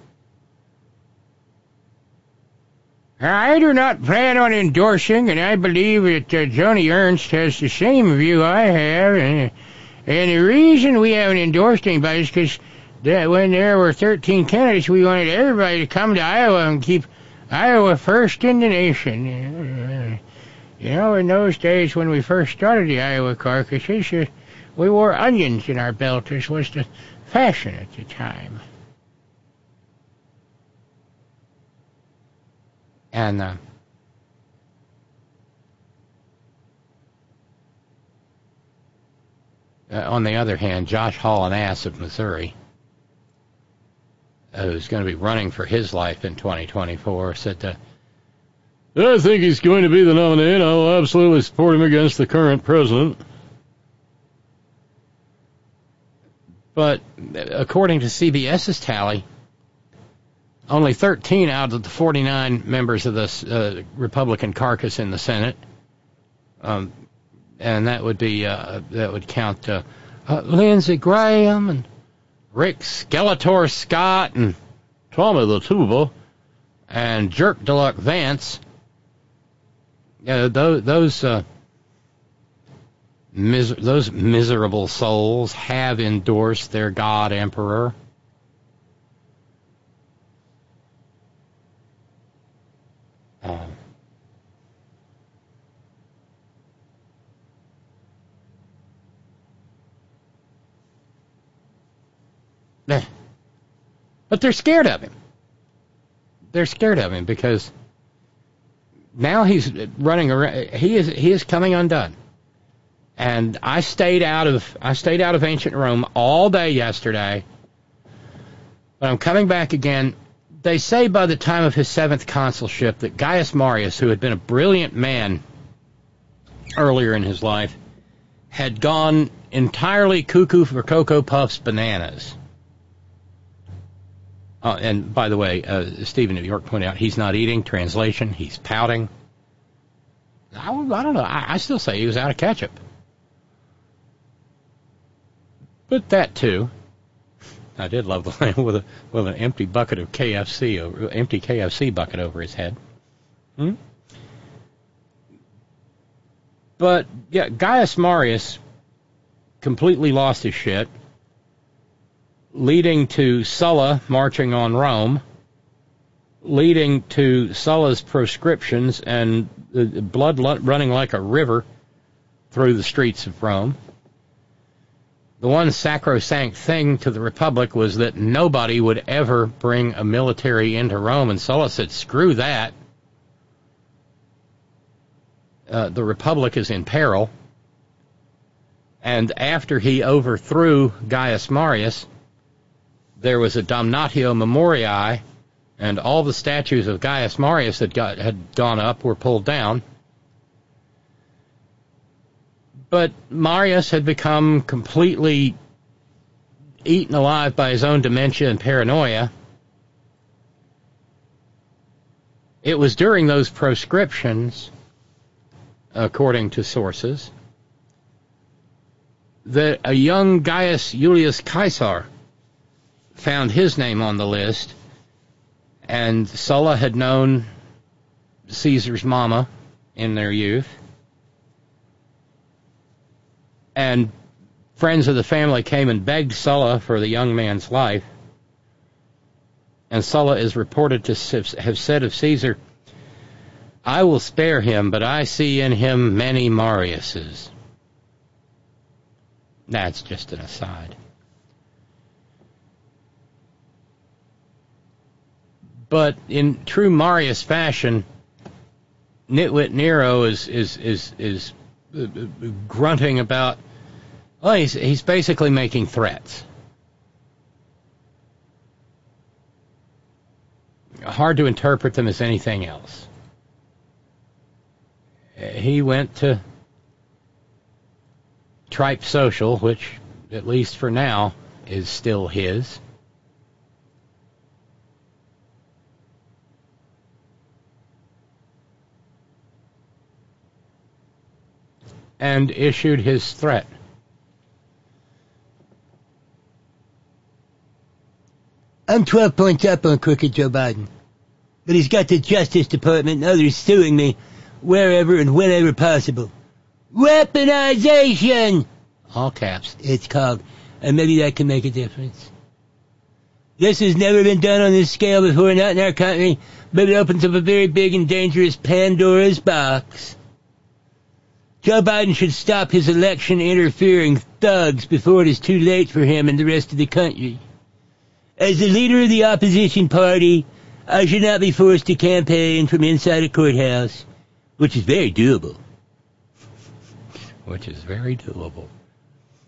I do not plan on endorsing, and I believe that uh, Joni Ernst has the same view I have. And, and the reason we haven't endorsed anybody is because when there were 13 candidates, we wanted everybody to come to Iowa and keep Iowa first in the nation. You know, in those days when we first started the Iowa caucus, we wore onions in our belt, as was the fashion at the time. And uh, uh, on the other hand, Josh Hall-and-Ass of Missouri, who's going to be running for his life in 2024, said that. I think he's going to be the nominee, and I'll absolutely support him against the current president. But according to CBS's tally, only 13 out of the 49 members of the uh, Republican caucus in the Senate, um, and that would be uh, that would count uh, uh Lindsey Graham and Rick Skeletor Scott and Tommy the Tuba, and Jerk Deluck Vance. Yeah, those those uh, mis- those miserable souls have endorsed their god emperor. Um, eh. But they're scared of him. They're scared of him because now he's running around. He is he is coming undone. And I stayed out of I stayed out of ancient Rome all day yesterday. But I'm coming back again. They say by the time of his seventh consulship that Gaius Marius, who had been a brilliant man earlier in his life, had gone entirely cuckoo for Cocoa Puffs bananas. Uh, and by the way, uh, Stephen New York pointed out he's not eating. Translation: He's pouting. I, I don't know. I, I still say he was out of ketchup. But that too. I did love the lamb with a with an empty bucket of KFC, over, empty KFC bucket over his head. Hmm? But yeah, Gaius Marius completely lost his shit, leading to Sulla marching on Rome, leading to Sulla's proscriptions and blood running like a river through the streets of Rome the one sacrosanct thing to the Republic was that nobody would ever bring a military into Rome, and Sulla said, screw that. Uh, the Republic is in peril. And after he overthrew Gaius Marius, there was a damnatio memoriae, and all the statues of Gaius Marius that got, had gone up were pulled down. But Marius had become completely eaten alive by his own dementia and paranoia. It was during those proscriptions, according to sources, that a young Gaius Julius Caesar found his name on the list, and Sulla had known Caesar's mama in their youth. And friends of the family came and begged Sulla for the young man's life. And Sulla is reported to have said of Caesar, I will spare him, but I see in him many Mariuses. That's just an aside. But in true Marius fashion, Nitwit Nero is is is is uh, uh, grunting about. Well, he's he's basically making threats. Hard to interpret them as anything else. He went to Tripe Social, which, at least for now, is still his. And issued his threat.
I'm 12 points up on crooked Joe Biden. But he's got the Justice Department and others suing me wherever and whenever possible. Weaponization!
All caps.
It's called. And maybe that can make a difference. This has never been done on this scale before, not in our country, but it opens up a very big and dangerous Pandora's box. Joe Biden should stop his election interfering thugs before it is too late for him and the rest of the country. As the leader of the opposition party, I should not be forced to campaign from inside a courthouse, which is very doable.
Which is very doable.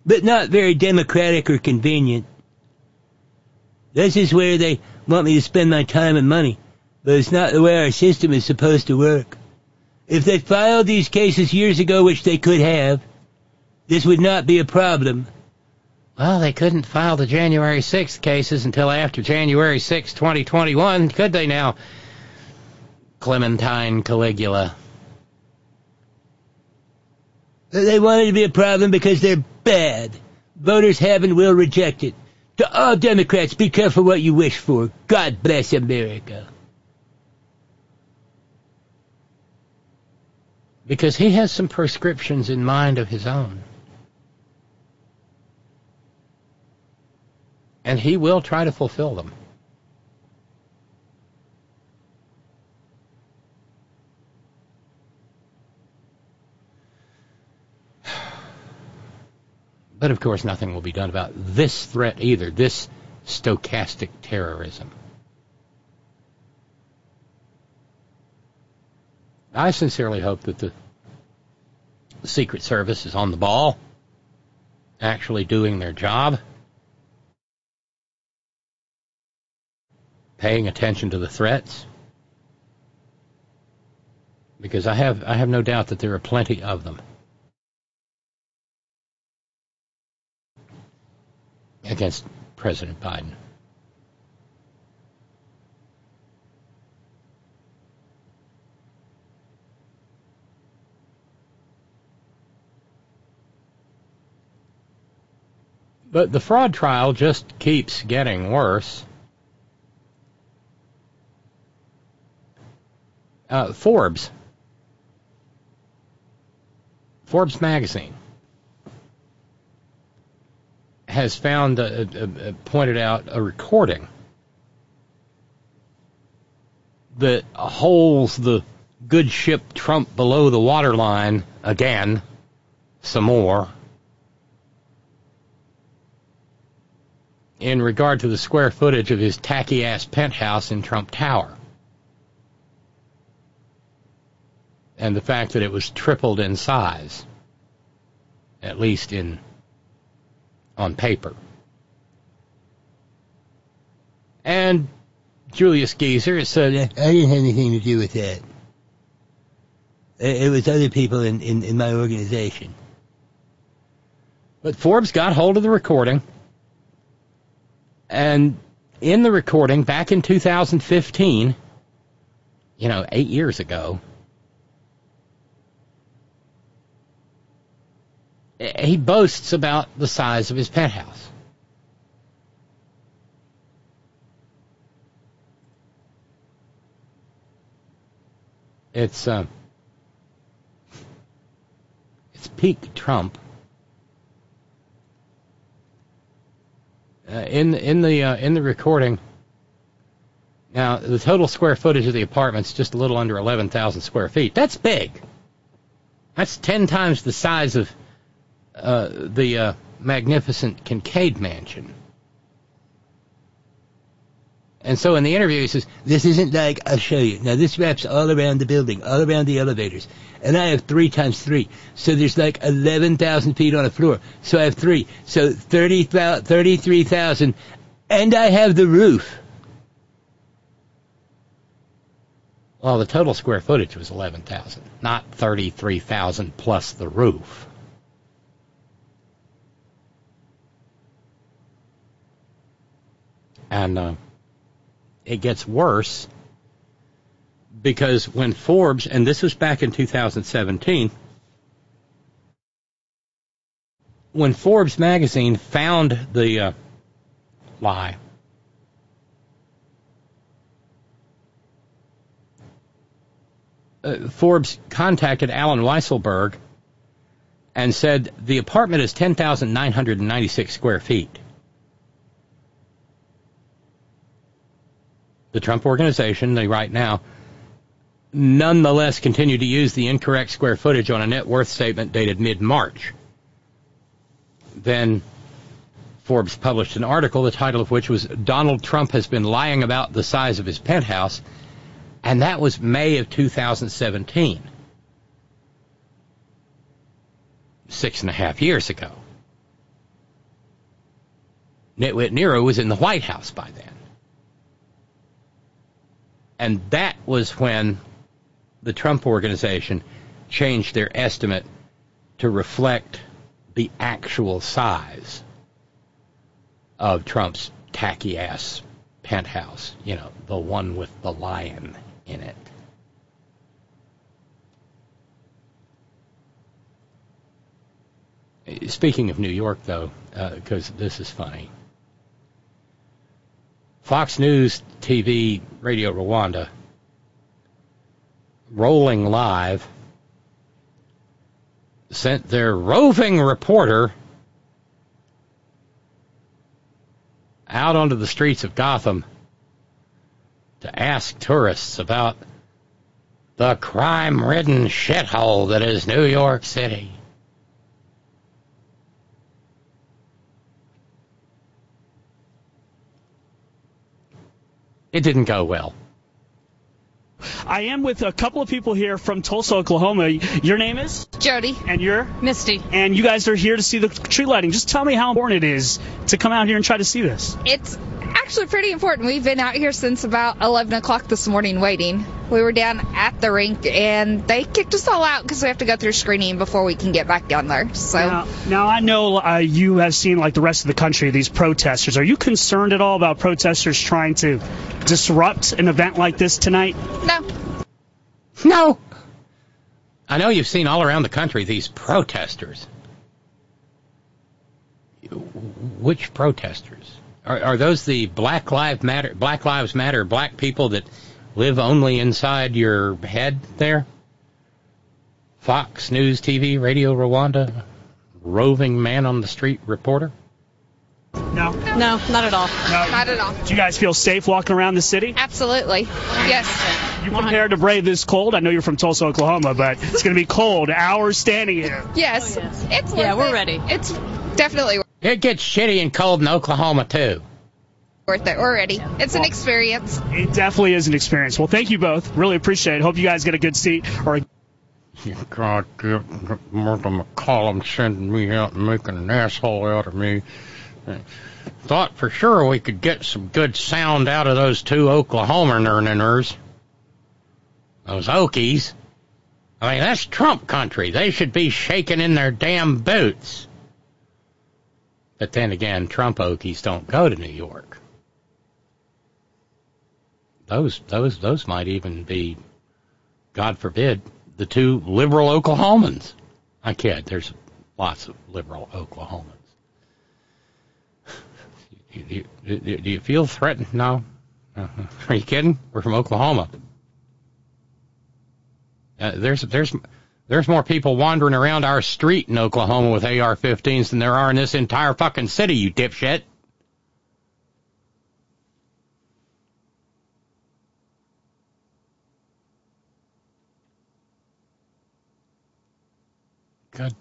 But not very democratic or convenient. This is where they want me to spend my time and money, but it's not the way our system is supposed to work. If they filed these cases years ago, which they could have, this would not be a problem.
Well, they couldn't file the January 6th cases until after January 6, 2021, could they now? Clementine Caligula.
They want it to be a problem because they're bad. Voters have and will reject it. To all Democrats, be careful what you wish for. God bless America.
Because he has some prescriptions in mind of his own. And he will try to fulfill them. But of course, nothing will be done about this threat either, this stochastic terrorism. I sincerely hope that the Secret Service is on the ball, actually doing their job, paying attention to the threats. Because I have I have no doubt that there are plenty of them. against President Biden. But the fraud trial just keeps getting worse. Uh, Forbes. Forbes magazine has found, uh, uh, pointed out a recording that holds the good ship Trump below the waterline again, some more, in regard to the square footage of his tacky ass penthouse in Trump Tower. And the fact that it was tripled in size, at least in on paper. And Julius Geezer said,
I didn't have anything to do with that. It was other people in, in, in my organization.
But Forbes got hold of the recording. And in the recording, back in 2015, you know, eight years ago, he boasts about the size of his penthouse. It's uh, it's peak Trump. Uh, in in the uh, in the recording. Now the total square footage of the apartment's just a little under eleven thousand square feet. That's big. That's ten times the size of uh, the uh, magnificent Kincaid mansion. And so in the interview, he says,
This isn't like, I'll show you. Now, this wraps all around the building, all around the elevators. And I have three times three. So there's like 11,000 feet on a floor. So I have three. So 30, 33,000. And I have the roof.
Well, the total square footage was 11,000, not 33,000 plus the roof. And uh, it gets worse because when Forbes, and this was back in 2017, when Forbes magazine found the uh, lie, uh, Forbes contacted Allen Weisselberg and said the apartment is 10,996 square feet. The Trump organization, they write now, nonetheless continue to use the incorrect square footage on a net worth statement dated mid-March. Then Forbes published an article, the title of which was Donald Trump has been lying about the size of his penthouse, and that was May of 2017. Six and a half years ago. Nitwit Nero was in the White House by then. And that was when the Trump organization changed their estimate to reflect the actual size of Trump's tacky ass penthouse, you know, the one with the lion in it. Speaking of New York, though, because uh, this is funny, Fox News TV Radio Rwanda rolling live sent their roving reporter out onto the streets of Gotham to ask tourists about the crime ridden shithole that is New York City. It didn't go well.
I am with a couple of people here from Tulsa, Oklahoma. Your name is?
Jody.
And you're?
Misty.
And you guys are here to see the tree lighting. Just tell me how important it is to come out here and try to see this.
It's actually pretty important. We've been out here since about 11 o'clock this morning waiting. We were down at the rink and they kicked us all out because we have to go through screening before we can get back down there. So
Now, now I know uh, you have seen, like the rest of the country, these protesters. Are you concerned at all about protesters trying to disrupt an event like this tonight?
no,
No. I know you've seen all around the country these protesters. Which protesters? Are, are those the Black Lives Matter, Black Lives Matter, black people that live only inside your head there? Fox News TV, Radio Rwanda, roving man on the street reporter?
No.
no, not at all.
No.
Not at all.
Do you guys feel safe walking around the city?
Absolutely. Yes.
You prepared to brave this cold? I know you're from Tulsa, Oklahoma, but it's going to be cold. Hours standing here.
Yes. It's
Yeah, we're
it.
ready.
It's definitely
It gets shitty and cold in Oklahoma too.
Worth it. We're ready. It's an experience.
It definitely is an experience. Well, thank you both. Really appreciate it. Hope you guys get a good seat or a
You God, get Martha MacCallum sending me out and making an asshole out of me. Thought for sure we could get some good sound out of those two Oklahomers. Those Okies. I mean, that's Trump country. They should be shaking in their damn boots. But then again, Trump Okies don't go to New York. Those, those, those might even be, God forbid, the two liberal Oklahomans. I kid. There's lots of liberal Oklahomans. Do you, do, do you feel threatened? No. Are you kidding? We're from Oklahoma. Uh, there's there's there's more people wandering around our street in Oklahoma with AR-15s than there are in this entire fucking city. You dipshit. Good.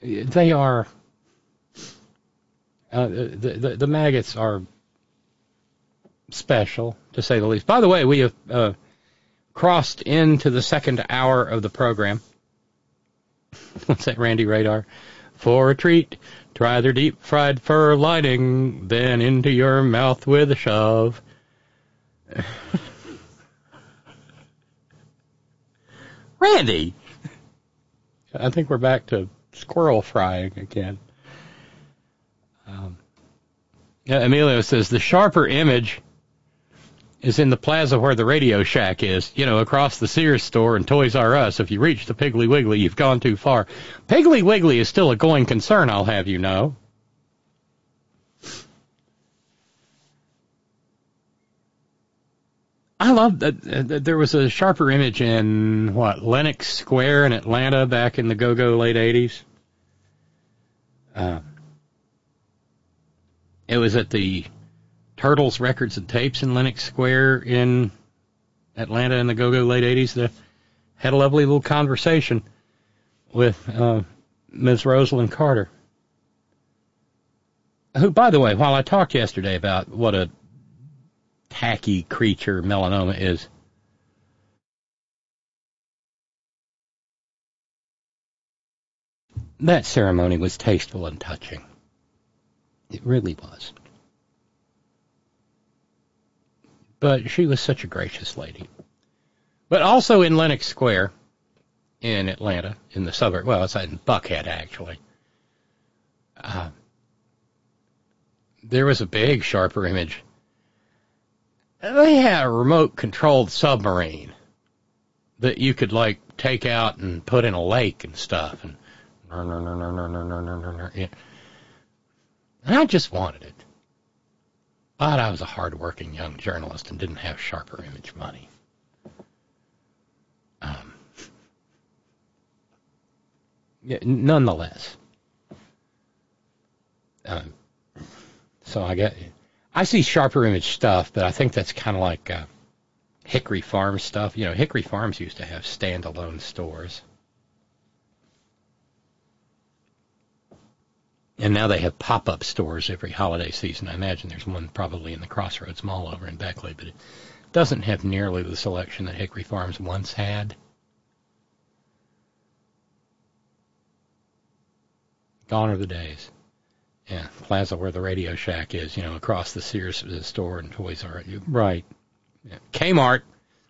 they are uh, the, the the maggots are special to say the least. By the way, we have uh, crossed into the second hour of the program. What's that, Randy Radar? For a treat, try their deep fried fur lining, then into your mouth with a shove. Randy, I think we're back to squirrel frying again. Um, Emilio says the sharper image is in the plaza where the Radio Shack is. You know, across the Sears store and Toys R Us. If you reach the Piggly Wiggly, you've gone too far. Piggly Wiggly is still a going concern, I'll have you know. I love that. there was a sharper image in what Lenox Square in Atlanta back in the go-go late '80s. Uh, it was at the Turtles Records and Tapes in Lenox Square in Atlanta in the go-go late '80s. That had a lovely little conversation with uh, Ms. Rosalynn Carter, who, by the way, while I talked yesterday about what a tacky creature melanoma is. That ceremony was tasteful and touching. It really was. but she was such a gracious lady. But also in Lenox Square in Atlanta, in the suburb, well, it's in Buckhead actually. Uh, there was a big sharper image. They had a remote controlled submarine that you could like take out and put in a lake and stuff and and I just wanted it. But I was a hard-working young journalist and didn't have sharper image money. Um, nonetheless, um, so I get, I see sharper image stuff, but I think that's kind of like uh, Hickory Farms stuff. You know, Hickory Farms used to have standalone stores. And now they have pop-up stores every holiday season. I imagine there's one probably in the Crossroads Mall over in Beckley, but it doesn't have nearly the selection that Hickory Farms once had. Gone are the days. Yeah, Plaza where the Radio Shack is, you know, across the Sears store and Toys R Us. Right. Yeah. Kmart,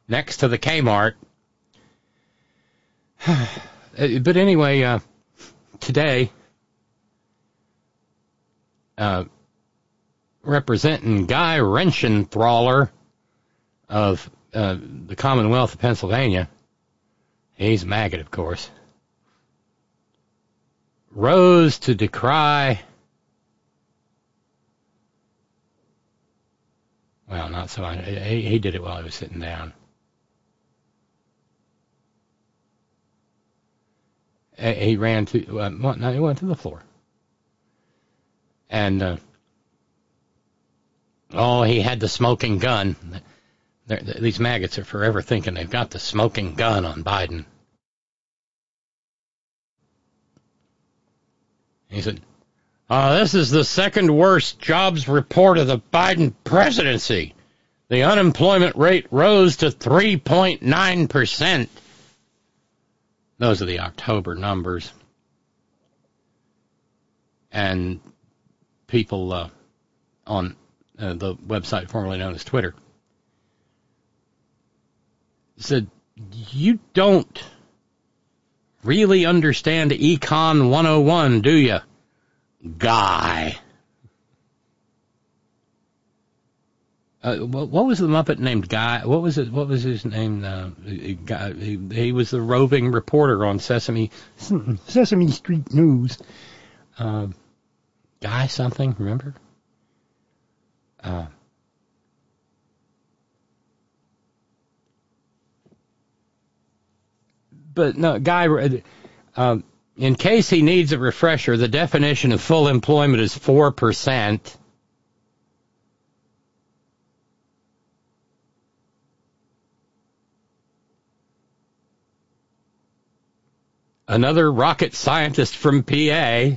next to the Kmart. but anyway, uh, today, uh, representing Guy Reschenthaler of uh, the Commonwealth of Pennsylvania, he's maggot, of course, rose to decry. Well, not so. He, he did it while he was sitting down. He ran to. Uh, no, he went to the floor. And uh, oh, he had the smoking gun. They're, these maggots are forever thinking they've got the smoking gun on Biden. He said, uh, this is the second worst jobs report of the Biden presidency. The unemployment rate rose to 3.9%. Those are the October numbers. And people uh, on uh, the website formerly known as Twitter said, You don't really understand Econ 101, do you? Guy. Uh, what, was the Muppet named Guy? What was it? What was his name? Uh, guy, he, he was the roving reporter on Sesame Sesame Street News. Uh, Guy something, remember? Uh, but no, Guy, um, in case he needs a refresher, the definition of full employment is 4%. Another rocket scientist from PA.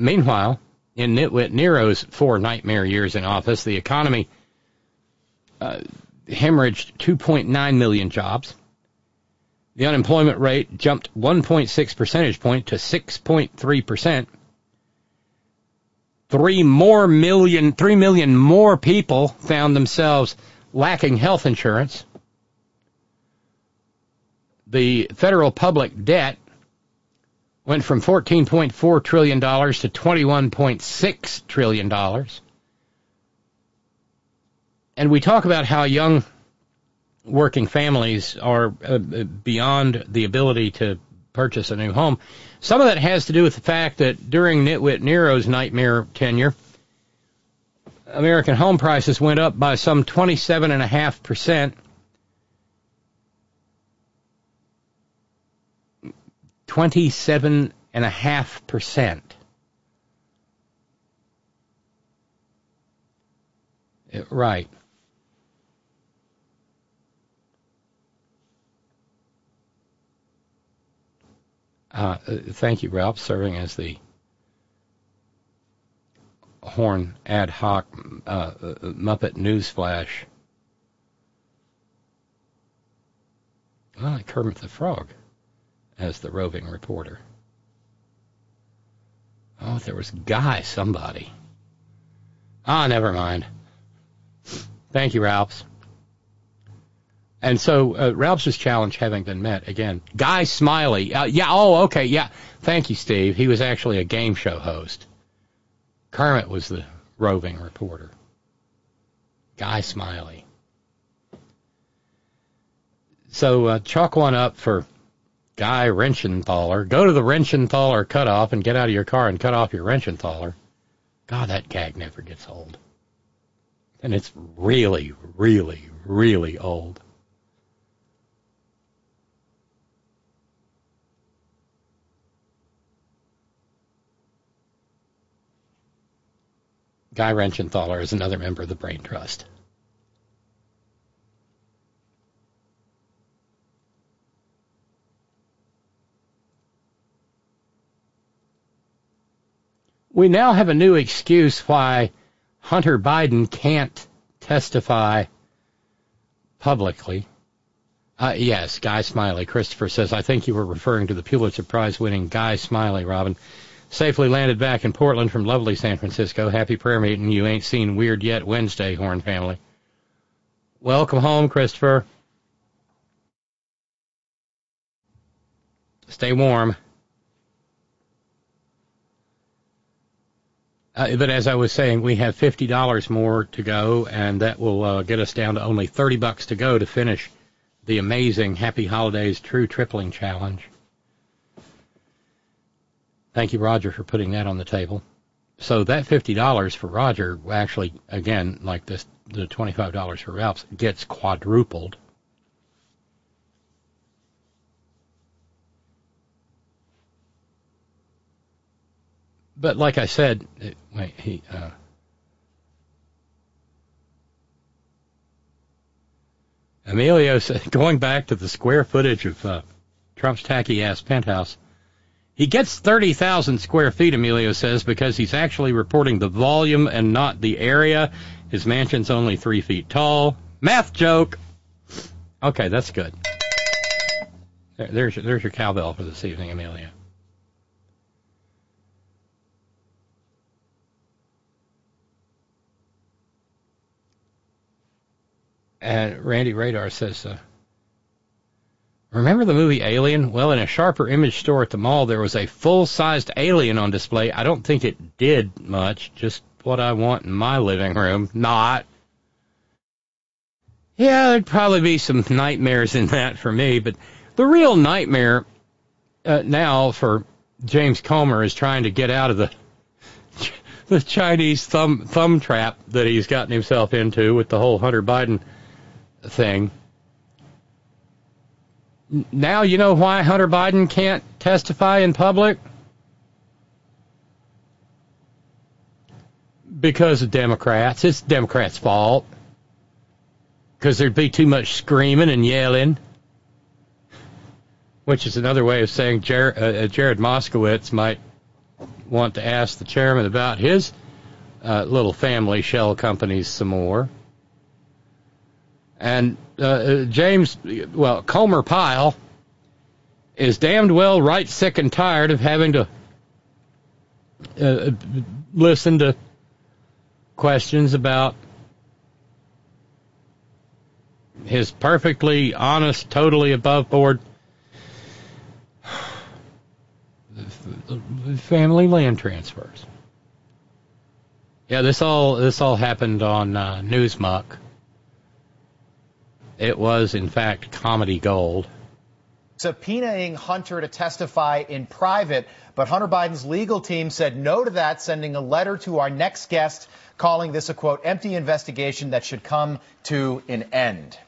Meanwhile, in Nitwit Nero's four nightmare years in office, the economy uh, hemorrhaged 2.9 million jobs. The unemployment rate jumped 1.6 percentage point to 6.3 percent. Three more million, three million more people found themselves lacking health insurance. The federal public debt went from $14.4 trillion to $21.6 trillion. And we talk about how young working families are uh, beyond the ability to purchase a new home. Some of that has to do with the fact that during Nitwit Nero's nightmare tenure, American home prices went up by some 27.5 percent. Twenty-seven and a half percent. Right. Uh, thank you, Ralph, serving as the Horn ad hoc uh, Muppet Newsflash. Well, like Kermit the Frog as the roving reporter. Oh, there was Guy somebody. Ah, never mind. Thank you, Ralphs. And so uh, Ralph's challenge having been met again. Guy Smiley. Uh, yeah. Oh, okay. Yeah. Thank you, Steve. He was actually a game show host. Kermit was the roving reporter. Guy Smiley. So uh, chalk one up for Guy Renchenthaler. Go to the Renchenthaler cutoff and get out of your car and cut off your Renchenthaler. God, that gag never gets old. And it's really, really, really old. Guy Renchenthaler is another member of the Brain Trust. We now have a new excuse why Hunter Biden can't testify publicly. Uh, yes, Guy Smiley. Christopher says, I think you were referring to the Pulitzer Prize winning Guy Smiley, Robyn. Safely landed back in Portland from lovely San Francisco. Happy prayer meeting. You ain't seen weird yet Wednesday, Horn family. Welcome home, Christopher. Stay warm. Uh, but as I was saying, we have fifty dollars more to go, and that will uh, get us down to only thirty bucks to go to finish the amazing Happy Holidays True Tripling Challenge. Thank you, Roger, for putting that on the table. So that fifty dollars for Roger actually, again, like this, the twenty-five dollars for Ralph's gets quadrupled. But like I said, it, wait, he. Uh, Emilio said, going back to the square footage of uh, Trump's tacky ass penthouse, he gets 30,000 square feet, Emilio says, because he's actually reporting the volume and not the area. His mansion's only three feet tall. Math joke. Okay, that's good. There, there's, there's your cowbell for this evening, Emilio. And Randy Radar says, uh, Remember the movie Alien? Well, in a sharper image store at the mall, there was a full sized alien on display. I don't think it did much, just what I want in my living room. Not. Yeah, there'd probably be some nightmares in that for me, but the real nightmare uh, now for James Comer is trying to get out of the the Chinese thumb thumb trap that he's gotten himself into with the whole Hunter Biden thing. Now you know why Hunter Biden can't testify in public? Because of Democrats. It's Democrats' fault. Because there'd be too much screaming and yelling. Which is another way of saying Jared, uh, Jared Moskowitz might want to ask the chairman about his uh, little family shell companies some more. And uh, James, well, Comer Pyle is damned well right sick and tired of having to uh, listen to questions about his perfectly honest, totally above board family land transfers. Yeah, this all this all happened on uh, Newsmuck. It was, in fact, comedy gold.
Subpoenaing Hunter to testify in private, but Hunter Biden's legal team said no to that, sending a letter to our next guest calling this a quote empty investigation that should come to an end.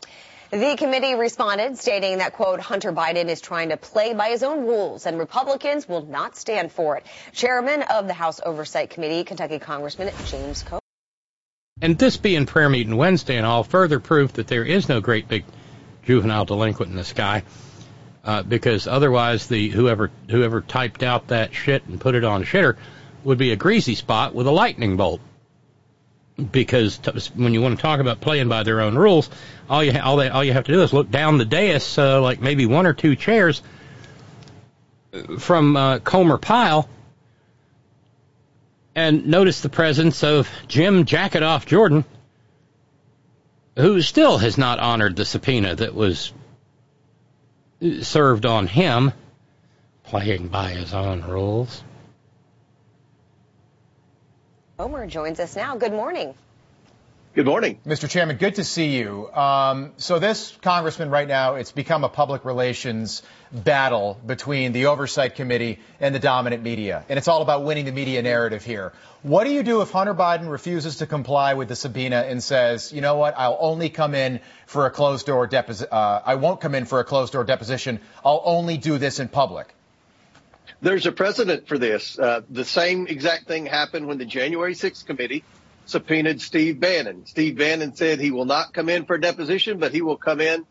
The committee responded, stating that, quote, Hunter Biden is trying to play by his own rules and Republicans will not stand for it. Chairman of the House Oversight Committee, Kentucky Congressman James Comer.
And this being prayer meeting Wednesday and all, further proof that there is no great big juvenile delinquent in the sky, uh, because otherwise the whoever whoever typed out that shit and put it on shitter would be a greasy spot with a lightning bolt. Because t- when you want to talk about playing by their own rules, all you ha- all they all you have to do is look down the dais, uh, like maybe one or two chairs from uh, Comer Pyle and notice the presence of Jim Jacketoff Jordan, who still has not honored the subpoena that was served on him, playing by his own rules.
Comer joins us now. Good morning.
Good morning.
Mr. Chairman, good to see you. Um, so this congressman right now, it's become a public relations battle between the oversight committee and the dominant media. And it's all about winning the media narrative here. What do you do if Hunter Biden refuses to comply with the subpoena and says, you know what, I'll only come in for a closed door deposition, uh, I won't come in for a closed door deposition. I'll only do this in public.
There's a precedent for this. Uh, the same exact thing happened when the January 6th committee subpoenaed Steve Bannon. Steve Bannon said he will not come in for deposition, but he will come in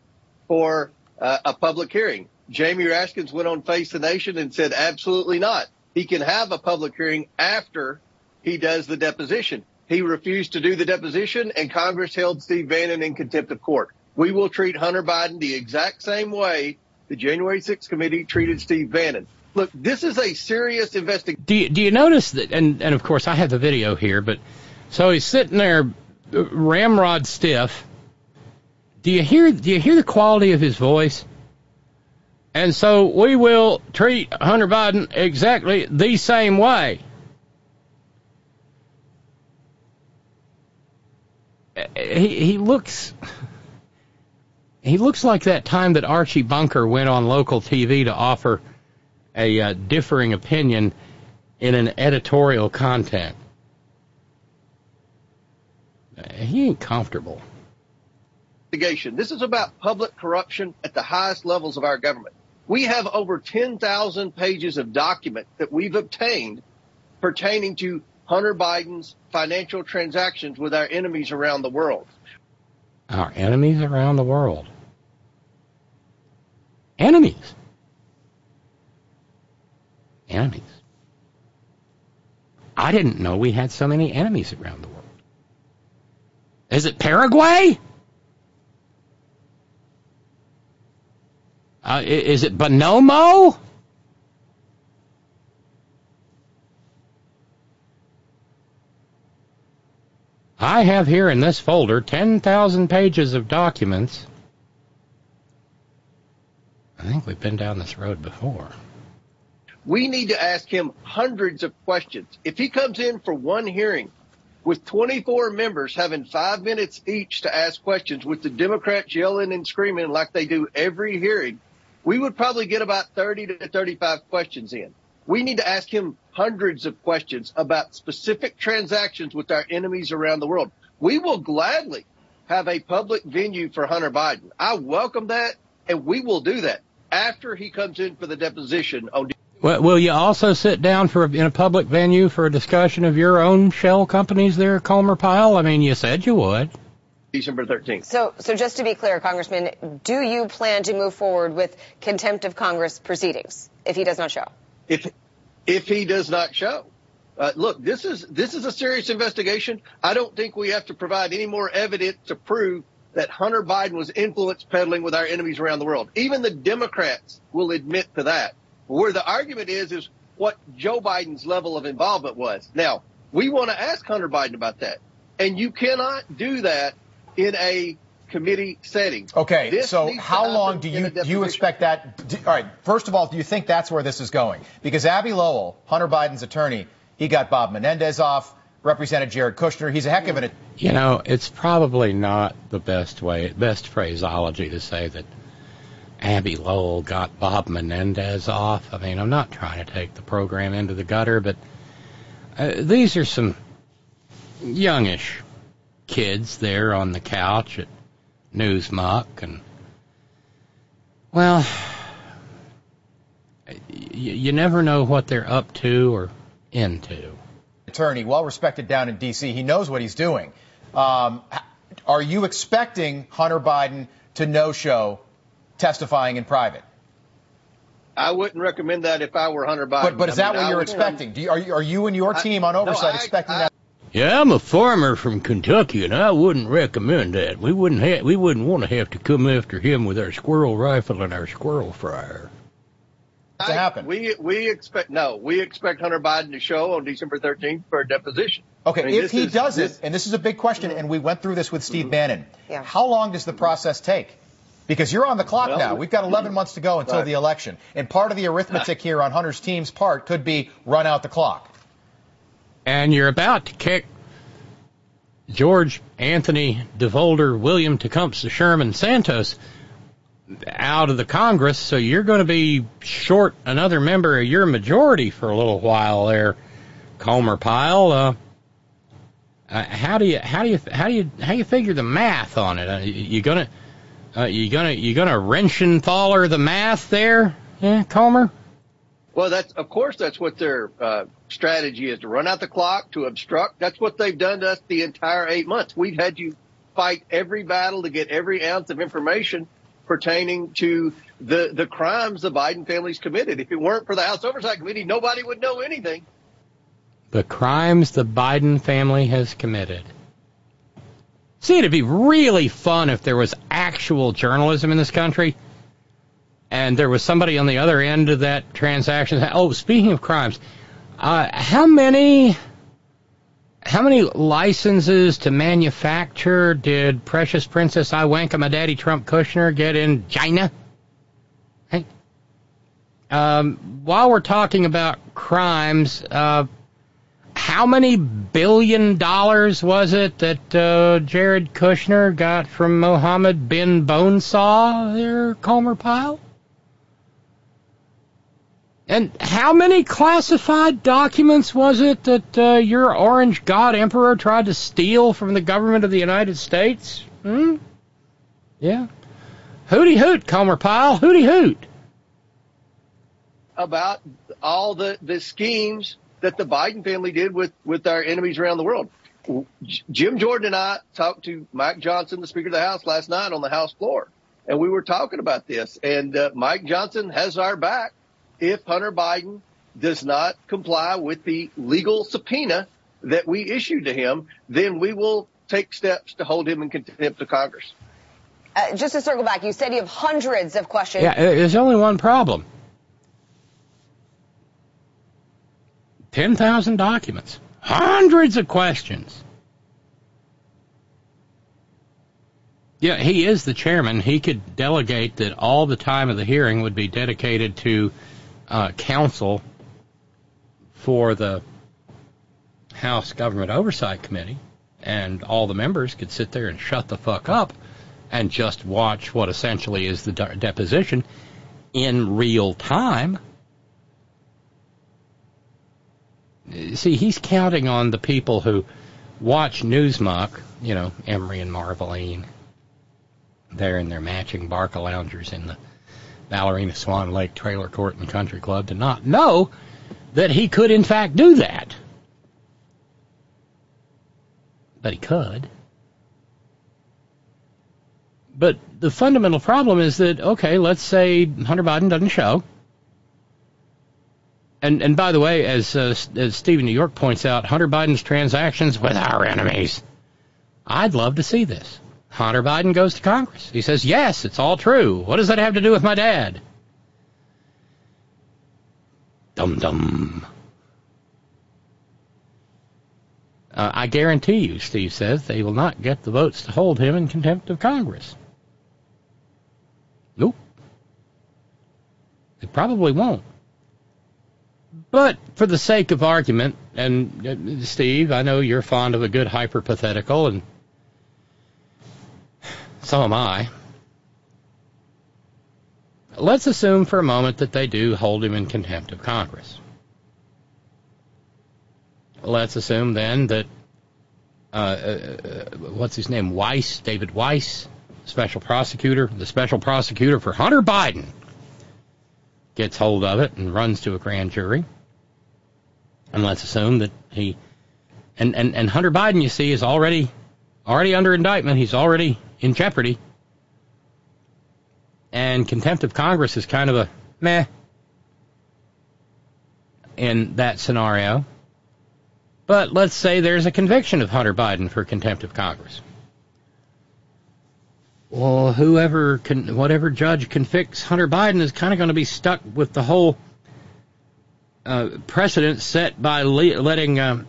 for uh, a public hearing. Jamie Raskins went on Face the Nation and said absolutely not. He can have a public hearing after he does the deposition. He refused to do the deposition and Congress held Steve Bannon in contempt of court. We will treat Hunter Biden the exact same way the January 6th committee treated Steve Bannon. Look, this is a serious investigation.
Do you, do you notice that? And, and of course, I have the video here, but so he's sitting there, ramrod stiff. Do you hear? Do you hear the quality of his voice? And so we will treat Hunter Biden exactly the same way. He he looks he looks like that time that Archie Bunker went on local TV to offer a uh, differing opinion in an editorial content. He ain't comfortable.
This is about public corruption at the highest levels of our government. We have over 10,000 pages of document that we've obtained pertaining to Hunter Biden's financial transactions with our enemies around the world.
Our enemies around the world. Enemies. Enemies. I didn't know we had so many enemies around the world. Is it Paraguay? Uh, is it Bonomo? I have here in this folder 10,000 pages of documents. I think we've been down this road before.
We need to ask him hundreds of questions. If he comes in for one hearing with 24 members having five minutes each to ask questions with the Democrats yelling and screaming like they do every hearing, we would probably get about 30 to 35 questions in. We need to ask him hundreds of questions about specific transactions with our enemies around the world. We will gladly have a public venue for Hunter Biden. I welcome that, and we will do that after he comes in for the deposition on.
Well, will you also sit down for a, in a public venue for a discussion of your own shell companies there, Comer Pyle? I mean, you said you would.
December 13th.
So, so just to be clear, Congressman, do you plan to move forward with contempt of Congress proceedings if he does not show?
If if he does not show, uh, look, this is this is a serious investigation. I don't think we have to provide any more evidence to prove that Hunter Biden was influence peddling with our enemies around the world. Even the Democrats will admit to that. Where the argument is is what Joe Biden's level of involvement was. Now, we want to ask Hunter Biden about that. And you cannot do that in a committee setting.
Okay,
This
so how long do you do you expect that? Do, all right, first of all, do you think that's where this is going? Because Abbe Lowell, Hunter Biden's attorney, he got Bob Menendez off, represented Jared Kushner. He's a heck of an.
You know, it's probably not the best way, best phraseology to say that Abbe Lowell got Bob Menendez off. I mean, I'm not trying to take the program into the gutter, but uh, these are some youngish kids there on the couch at Newsmuck, and well, you, you never know what they're up to or into.
attorney, well respected down in D.C. He knows what he's doing. Um, are you expecting Hunter Biden to no show testifying in private?
I wouldn't recommend that if I were Hunter Biden.
But, but is
I
that
mean,
what
I
you're expecting? Do you, are, you, are you and your
I-
team on
no,
oversight
I-
expecting
I-
that?
Yeah, I'm a farmer from Kentucky, and I wouldn't recommend that. We wouldn't ha- we wouldn't want to have to come after him with our squirrel rifle and our squirrel fryer.
to happen?
We we expect no. We expect Hunter Biden to show on December 13th for a deposition.
Okay,
I mean,
if he
is-
doesn't,
this-
and this is a big question, and we went through this with Steve
Mm-hmm.
Bannon,
Yeah.
how long does the process take? Because you're on the clock
Well,
now. We've got 11 months to go until
Right.
the election. And part of the arithmetic here on Hunter's team's part could be run out the clock.
And you're about to kick George Anthony DeVolder, William Tecumseh Sherman Santos out of the Congress, so you're going to be short another member of your majority for a little while there, Comer Pyle. Uh, uh, how do you how do you how do you how do you figure the math on it? Uh, you gonna uh, you gonna you gonna Rentschenthaler the math there, yeah, Comer?
Well, that's of course that's what their uh, strategy is to run out the clock, to obstruct. That's what they've done to us the entire eight months. We've had you fight every battle to get every ounce of information pertaining to the the crimes the Biden family's committed. If it weren't for the House Oversight Committee, nobody would know anything.
The crimes the Biden family has committed. See, it'd be really fun if there was actual journalism in this country and there was somebody on the other end of that transaction. Oh, speaking of crimes, uh, how many how many licenses to manufacture did Precious Princess Iwanka, my daddy Trump Kushner, get in China? Hey, um, while we're talking about crimes, uh, how many billion dollars was it that uh, Jared Kushner got from Mohammed bin Bonesaw there, Comer Pyle? And how many classified documents was it that uh, your Orange God Emperor tried to steal from the government of the United States? Hmm? Yeah. Hooty hoot, Comer Pyle. Hooty hoot.
About all the, the schemes that the Biden family did with, with our enemies around the world. Jim Jordan and I talked to Mike Johnson, the Speaker of the House, last night on the House floor, and we were talking about this. And uh, Mike Johnson has our back if Hunter Biden does not comply with the legal subpoena that we issued to him, then we will take steps to hold him in contempt of Congress.
Uh, just to circle back, you said you have hundreds of questions.
Yeah, there's only one problem. 10,000 documents, hundreds of questions. Yeah, he is the chairman. He could delegate that all the time of the hearing would be dedicated to uh, counsel for the House Government Oversight Committee, and all the members could sit there and shut the fuck up and just watch what essentially is the de- deposition in real time. See, he's counting on the people who watch Newsmuck, you know, Emery and Marveline. They're in their matching Barcaloungers in the Ballerina Swan Lake Trailer Court and Country Club to not know that he could in fact do that. But he could. But the fundamental problem is that, okay, let's say Hunter Biden doesn't show. And, and by the way, as, uh, as Stephen New York points out, Hunter Biden's transactions with our enemies. I'd love to see this. Hunter Biden goes to Congress. He says, yes, it's all true. What does that have to do with my dad? Dum dum. Uh, I guarantee you, Steve says, they will not get the votes to hold him in contempt of Congress. Nope. They probably won't. But for the sake of argument, and uh, Steve, I know you're fond of a good hyperpathetical, and so am I. Let's assume for a moment that they do hold him in contempt of Congress. Let's assume then that uh, uh, what's his name, Weiss, David Weiss, special prosecutor, the special prosecutor for Hunter Biden, gets hold of it and runs to a grand jury. And let's assume that he and, and, and Hunter Biden, you see, is already already under indictment. He's already in jeopardy. And contempt of Congress is kind of a meh in that scenario. But let's say there's a conviction of Hunter Biden for contempt of Congress. Well, whoever can, whatever judge convicts Hunter Biden is kind of going to be stuck with the whole uh, precedent set by le- letting uh,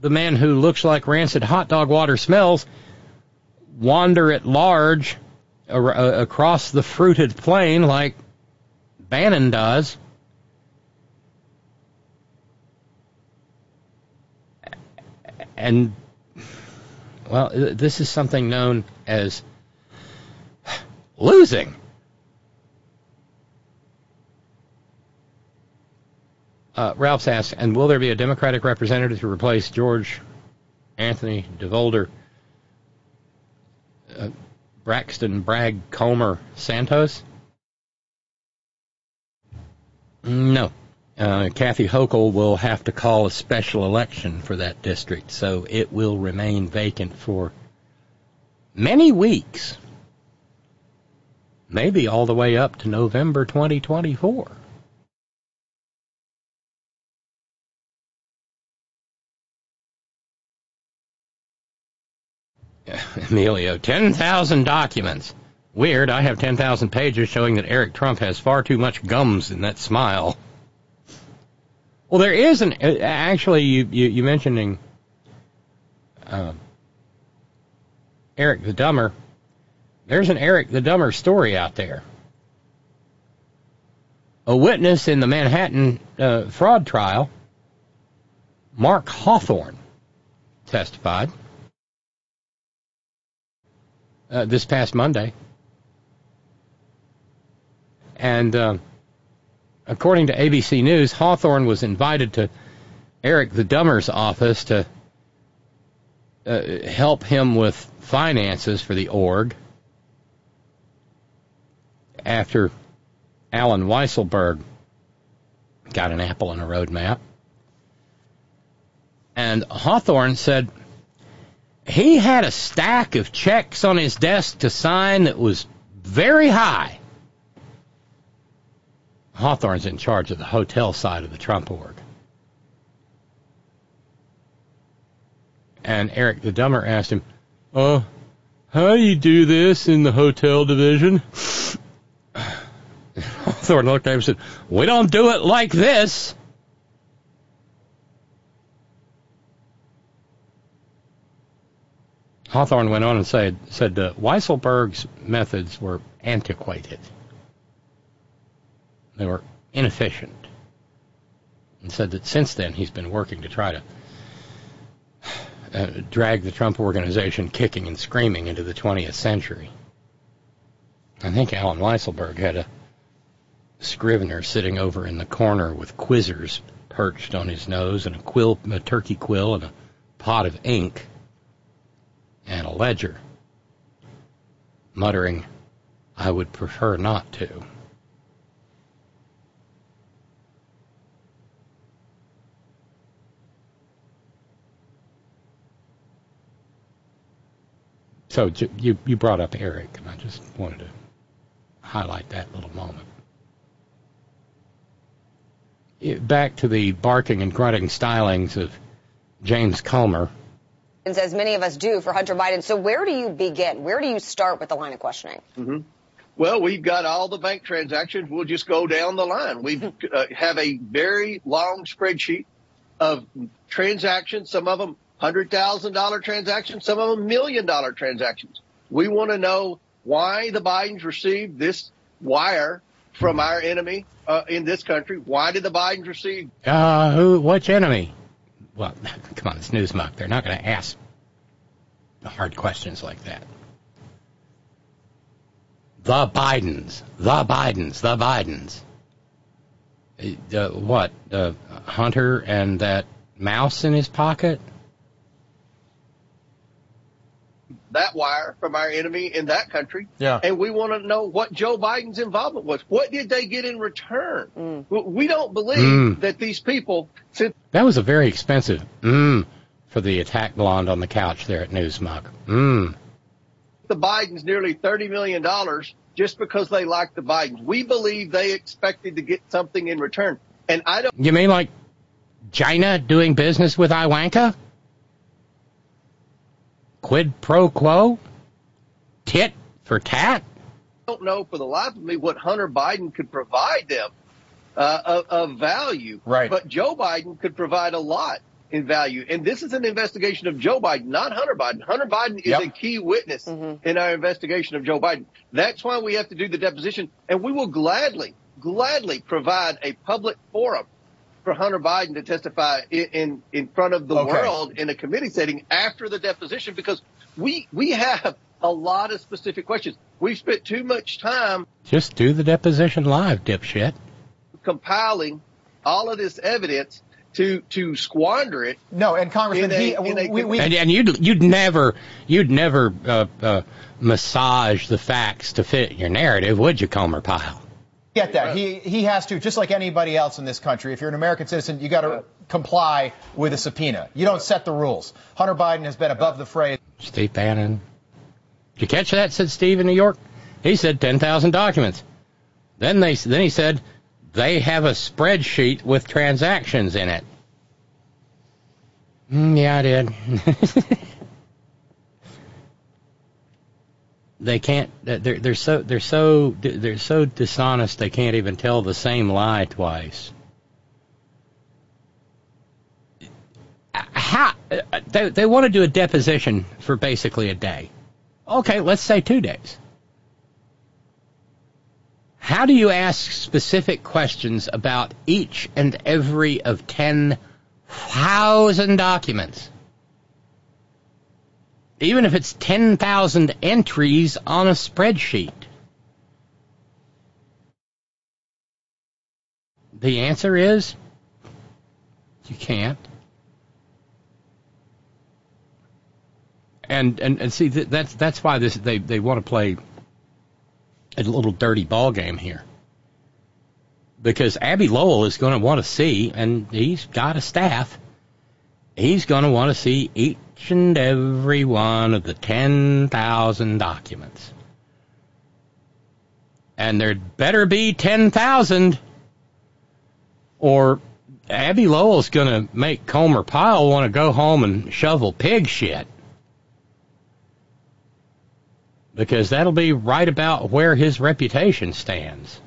the man who looks like rancid hot dog water smells wander at large ar- uh, across the fruited plain like Bannon does. And Well, this is something known as losing. Uh, Ralph's asked, and will there be a Democratic representative to replace George Anthony DeVolder, uh, Braxton Bragg Comer Santos? No. Uh, Kathy Hochul will have to call a special election for that district, so it will remain vacant for many weeks. Maybe all the way up to November 2024. Emilio, 10,000 documents. Weird, I have 10,000 pages showing that Eric Trump has far too much gums in that smile. Well, there is an, actually, you, you, you mentioning uh, Eric the Dumber. There's an Eric the Dumber story out there. A witness in the Manhattan uh, fraud trial, Mark Hawthorne, testified uh, this past Monday. And uh, according to ABC News, Hawthorne was invited to Eric the Dumber's office to uh, help him with finances for the org after Allen Weisselberg got an apple in a roadmap. And Hawthorne said he had a stack of checks on his desk to sign that was very high. Hawthorne's in charge of the hotel side of the Trump org. And Eric the Dumber asked him, Oh, how do you do this in the hotel division? Hawthorne looked at him and said, We don't do it like this. Hawthorne went on and said, said uh, Weisselberg's methods were antiquated. They were inefficient. And said that since then he's been working to try to uh, drag the Trump organization kicking and screaming into the 20th century. I think Allen Weisselberg had a scrivener sitting over in the corner with quizzers perched on his nose and a quill, a turkey quill and a pot of ink and a ledger, muttering, I would prefer not to. So you you brought up Eric, and I just wanted to highlight that little moment. Back to the barking and grunting stylings of James Comer.
As many of us do for Hunter Biden. So where do you begin? Where do you start with the line of questioning?
Mm-hmm. Well, we've got all the bank transactions. We'll just go down the line. We uh, have a very long spreadsheet of transactions. Some of them hundred thousand dollar transactions, some of them million dollar transactions. We want to know why the Bidens received this wire from our enemy uh, in this country. Why did the Bidens receive?
Uh, who? Which enemy? Well, come on, it's Newsmuck. They're not going to ask hard questions like that. The Bidens, the Bidens, the Bidens. Uh, what? Uh, Hunter and that mouse in his pocket?
That wire from our enemy in that country.
Yeah.
And we want to know what Joe Biden's involvement was. What did they get in return? Mm. We don't believe mm. that these people. Since
that was a very expensive mm for the attack blonde on the couch there at Newsmuck. Mm.
The Bidens nearly $30 million just because they like the Bidens. We believe they expected to get something in return. And I don't.
You mean like China doing business with Iwanka? Quid pro quo? Tit for tat?
I don't know for the life of me what Hunter Biden could provide them uh, of, of value.
Right.
But Joe Biden could provide a lot in value. And this is an investigation of Joe Biden, not Hunter Biden. Hunter Biden is
Yep.
a key witness
Mm-hmm.
in our investigation of Joe Biden. That's why we have to do the deposition. And we will gladly, gladly provide a public forum for for Hunter Biden to testify in in, in front of the
Okay.
world in a committee setting after the deposition because we we have a lot of specific questions. We've spent too much time
Just do the deposition live, dipshit.
compiling all of this evidence to to squander it.
No, and Congressman,
a,
he-
a
we- we-
And, and you'd you'd never you'd never uh, uh, massage the facts to fit your narrative, would you, Comer Pyle?
Get that. He he has to, just like anybody else in this country. If you're an American citizen, you got to comply with a subpoena. You don't set the rules. Hunter Biden has been above the fray.
Steve Bannon. Did you catch that? Said Steve in New York. He said ten thousand documents. Then they then he said they have a spreadsheet with transactions in it. Mm, yeah, I did. they can't. They're they're so they're so they're so dishonest. They can't even tell the same lie twice. How they they want to do a deposition for basically a day. Okay, let's say two days. How do you ask specific questions about each and every of 10,000 documents? Even if it's 10,000 entries on a spreadsheet. The answer is you can't. And and, and see that's that's why this they, they want to play a little dirty ball game here. Because Abbe Lowell is going to want to see, and he's got a staff. He's going to want to see each and every one of the ten thousand documents, and there'd better be ten thousand, or Abbe Lowell's going to make Comer Pyle want to go home and shovel pig shit because that'll be right about where his reputation stands.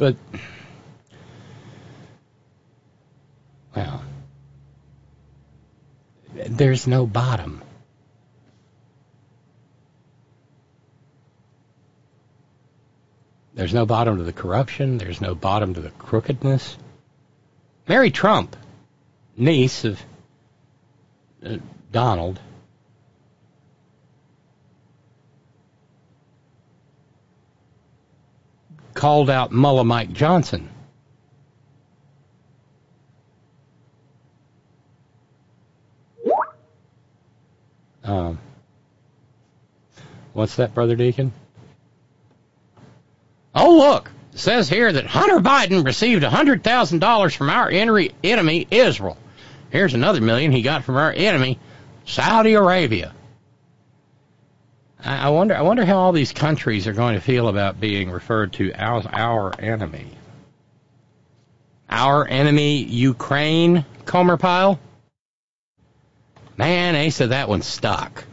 But, well, there's no bottom. There's no bottom to the corruption. There's no bottom to the crookedness. Mary Trump, niece of uh, Donald, called out Mullah Mike Johnson. Um, what's that, Brother Deacon? Oh, look, it says here that Hunter Biden received $100,000 from our enemy, enemy, Israel. Here's another million he got from our enemy, Saudi Arabia. I wonder, I wonder how all these countries are going to feel about being referred to as our enemy. Our enemy, Ukraine, Comer Pyle? Man, Asa, that one stuck.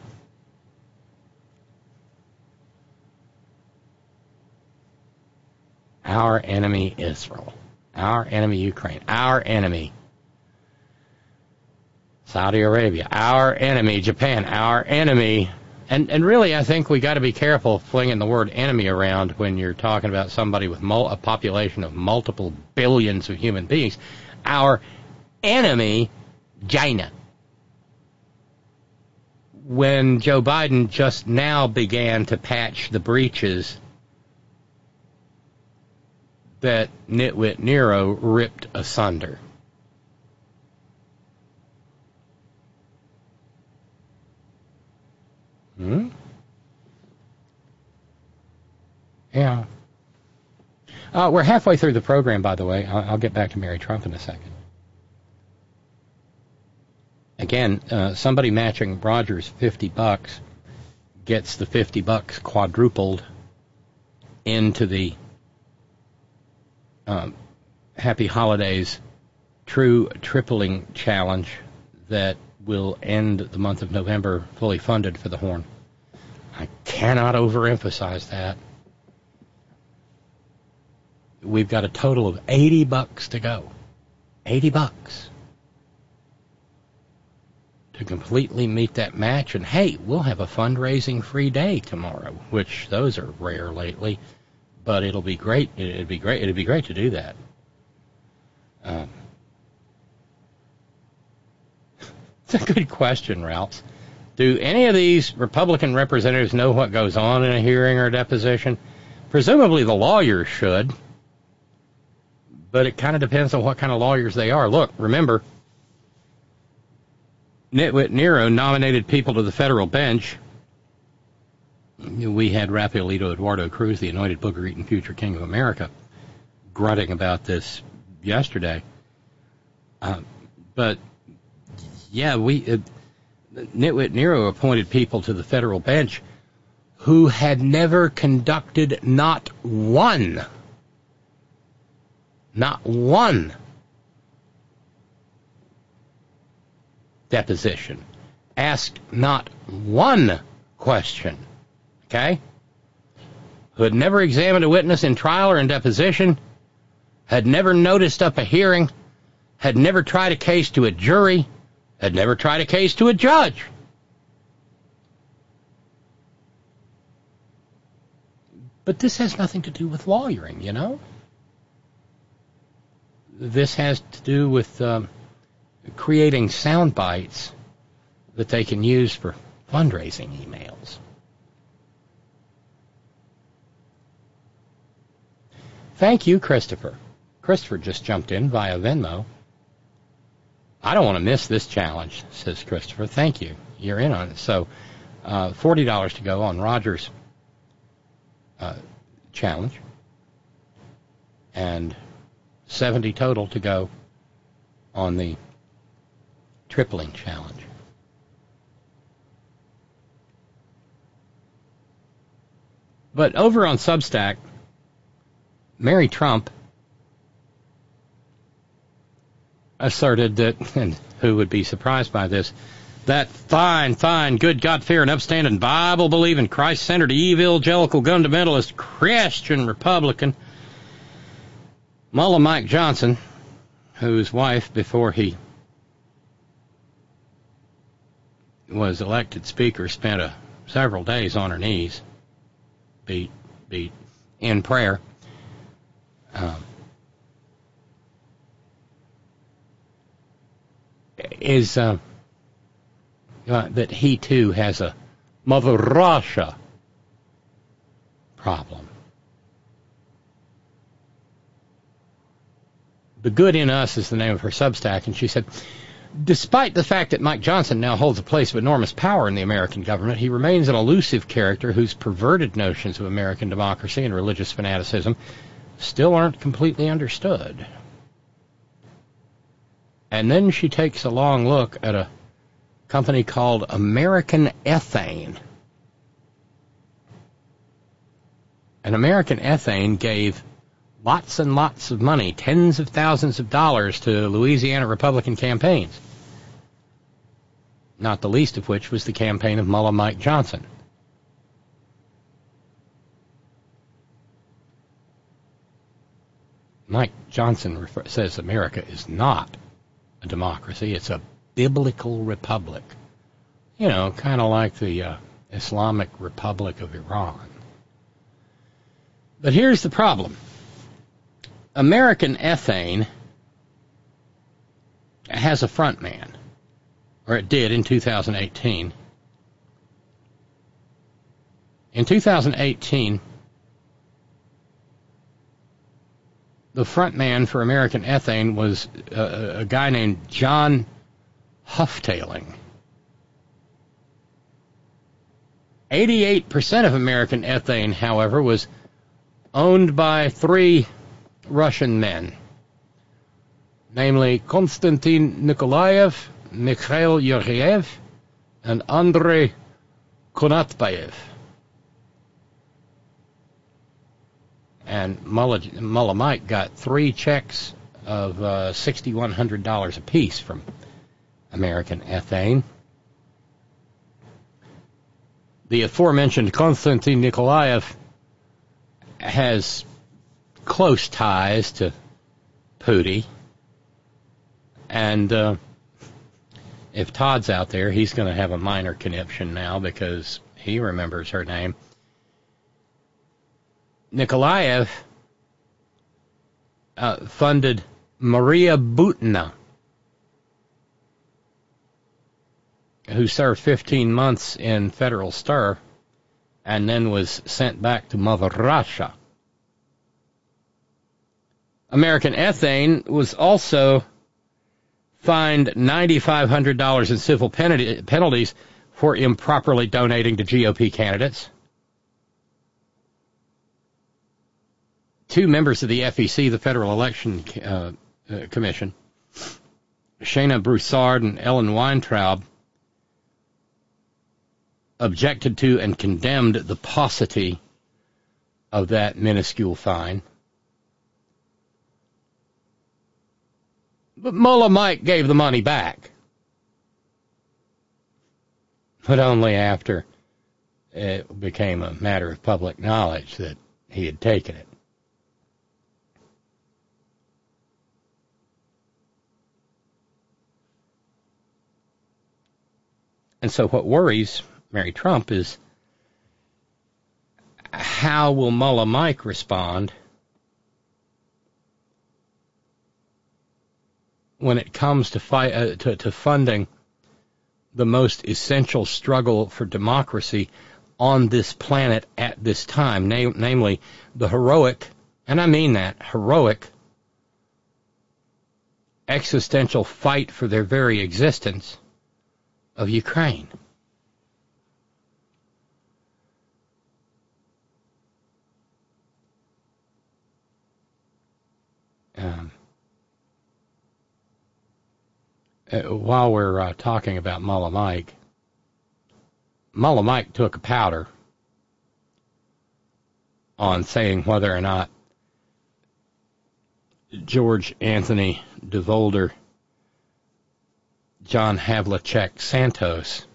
Our enemy Israel. Our enemy Ukraine. Our enemy Saudi Arabia. Our enemy Japan. Our enemy. And and really, I think we got to be careful flinging the word enemy around when you're talking about somebody with mul- a population of multiple billions of human beings. Our enemy, China. When Joe Biden just now began to patch the breaches that Nitwit Nero ripped asunder. Hmm? Yeah. Uh, we're halfway through the program, by the way. I'll, I'll get back to Mary Trump in a second. Again, uh, somebody matching Rogers 50 bucks gets the 50 bucks quadrupled into the um, Happy Holidays True Tripling Challenge that will end the month of November fully funded for the Horn. I cannot overemphasize that. we've got a total of 80 bucks to go. 80 bucks to completely meet that match. And hey, we'll have a fundraising free day tomorrow, which those are rare lately. But it'll be great. It'd be great. It'd be great to do that. Um, it's a good question, Ralph. Do any of these Republican representatives know what goes on in a hearing or deposition? Presumably the lawyers should, but it kind of depends on what kind of lawyers they are. Look, remember, Nitwit Nero nominated people to the federal bench. We had Rafaelito Eduardo Cruz, the anointed booger eating future king of America, grunting about this yesterday. Uh, but yeah, we uh, Nitwit Nero appointed people to the federal bench who had never conducted not one, not one deposition, asked not one question, okay? Who had never examined a witness in trial or in deposition, had never noticed up a hearing, had never tried a case to a jury, had never tried a case to a judge. But this has nothing to do with lawyering, you know? This has to do with um, creating sound bites that they can use for fundraising emails. Thank you, Christopher. Christopher just jumped in via Venmo. I don't want to miss this challenge, says Christopher. Thank you. You're in on it. So, uh, $40 to go on Roger's uh, challenge, and 70 total to go on the tripling challenge. But over on Substack, Mary Trump asserted that, and who would be surprised by this, that fine, fine, good God fearing, upstanding, Bible believing, Christ centered, evangelical, fundamentalist, Christian Republican, Mullah Mike Johnson, whose wife, before he was elected Speaker, spent a, several days on her knees, beat, beat, in prayer. Um, is uh, uh, that he too has a Mother Russia problem. The Good in Us is the name of her Substack, and she said, Despite the fact that Mike Johnson now holds a place of enormous power in the American government, he remains an elusive character whose perverted notions of American democracy and religious fanaticism still aren't completely understood. And then she takes a long look at a company called American Ethane. And American Ethane gave lots and lots of money, tens of thousands of dollars to Louisiana Republican campaigns. Not the least of which was the campaign of Mullah Mike Johnson. Mike Johnson refer- says America is not a democracy, it's a biblical republic. You know, kind of like the uh, Islamic Republic of Iran. But here's the problem American ethane has a front man, or it did in 2018. In 2018, the front man for American ethane was a, a guy named John Houghtaling. 88% of American ethane, however, was owned by three Russian men, namely Konstantin Nikolaev, Mikhail Yuryev, and Andrei Konatbayev. And Mullah, Mike got three checks of uh, $6,100 apiece from American ethane. The aforementioned Konstantin Nikolaev has close ties to Pootie. And uh, if Todd's out there, he's going to have a minor conniption now because he remembers her name. Nikolaev uh, funded Maria Butina, who served 15 months in federal stir and then was sent back to Mother Russia. American Ethane was also fined $9,500 in civil penalties for improperly donating to GOP candidates. Two members of the FEC, the Federal Election uh, uh, Commission, Shana Broussard and Ellen Weintraub, objected to and condemned the paucity of that minuscule fine. But Mullah Mike gave the money back. But only after it became a matter of public knowledge that he had taken it. And so what worries Mary Trump is how will Mullah Mike respond when it comes to, fight, uh, to, to funding the most essential struggle for democracy on this planet at this time, na- namely the heroic, and I mean that, heroic existential fight for their very existence of Ukraine. Um, uh, while we're uh, talking about Mullah Mike, Mullah Mike took a powder on saying whether or not George Anthony DeVolder, John Havlicek Santos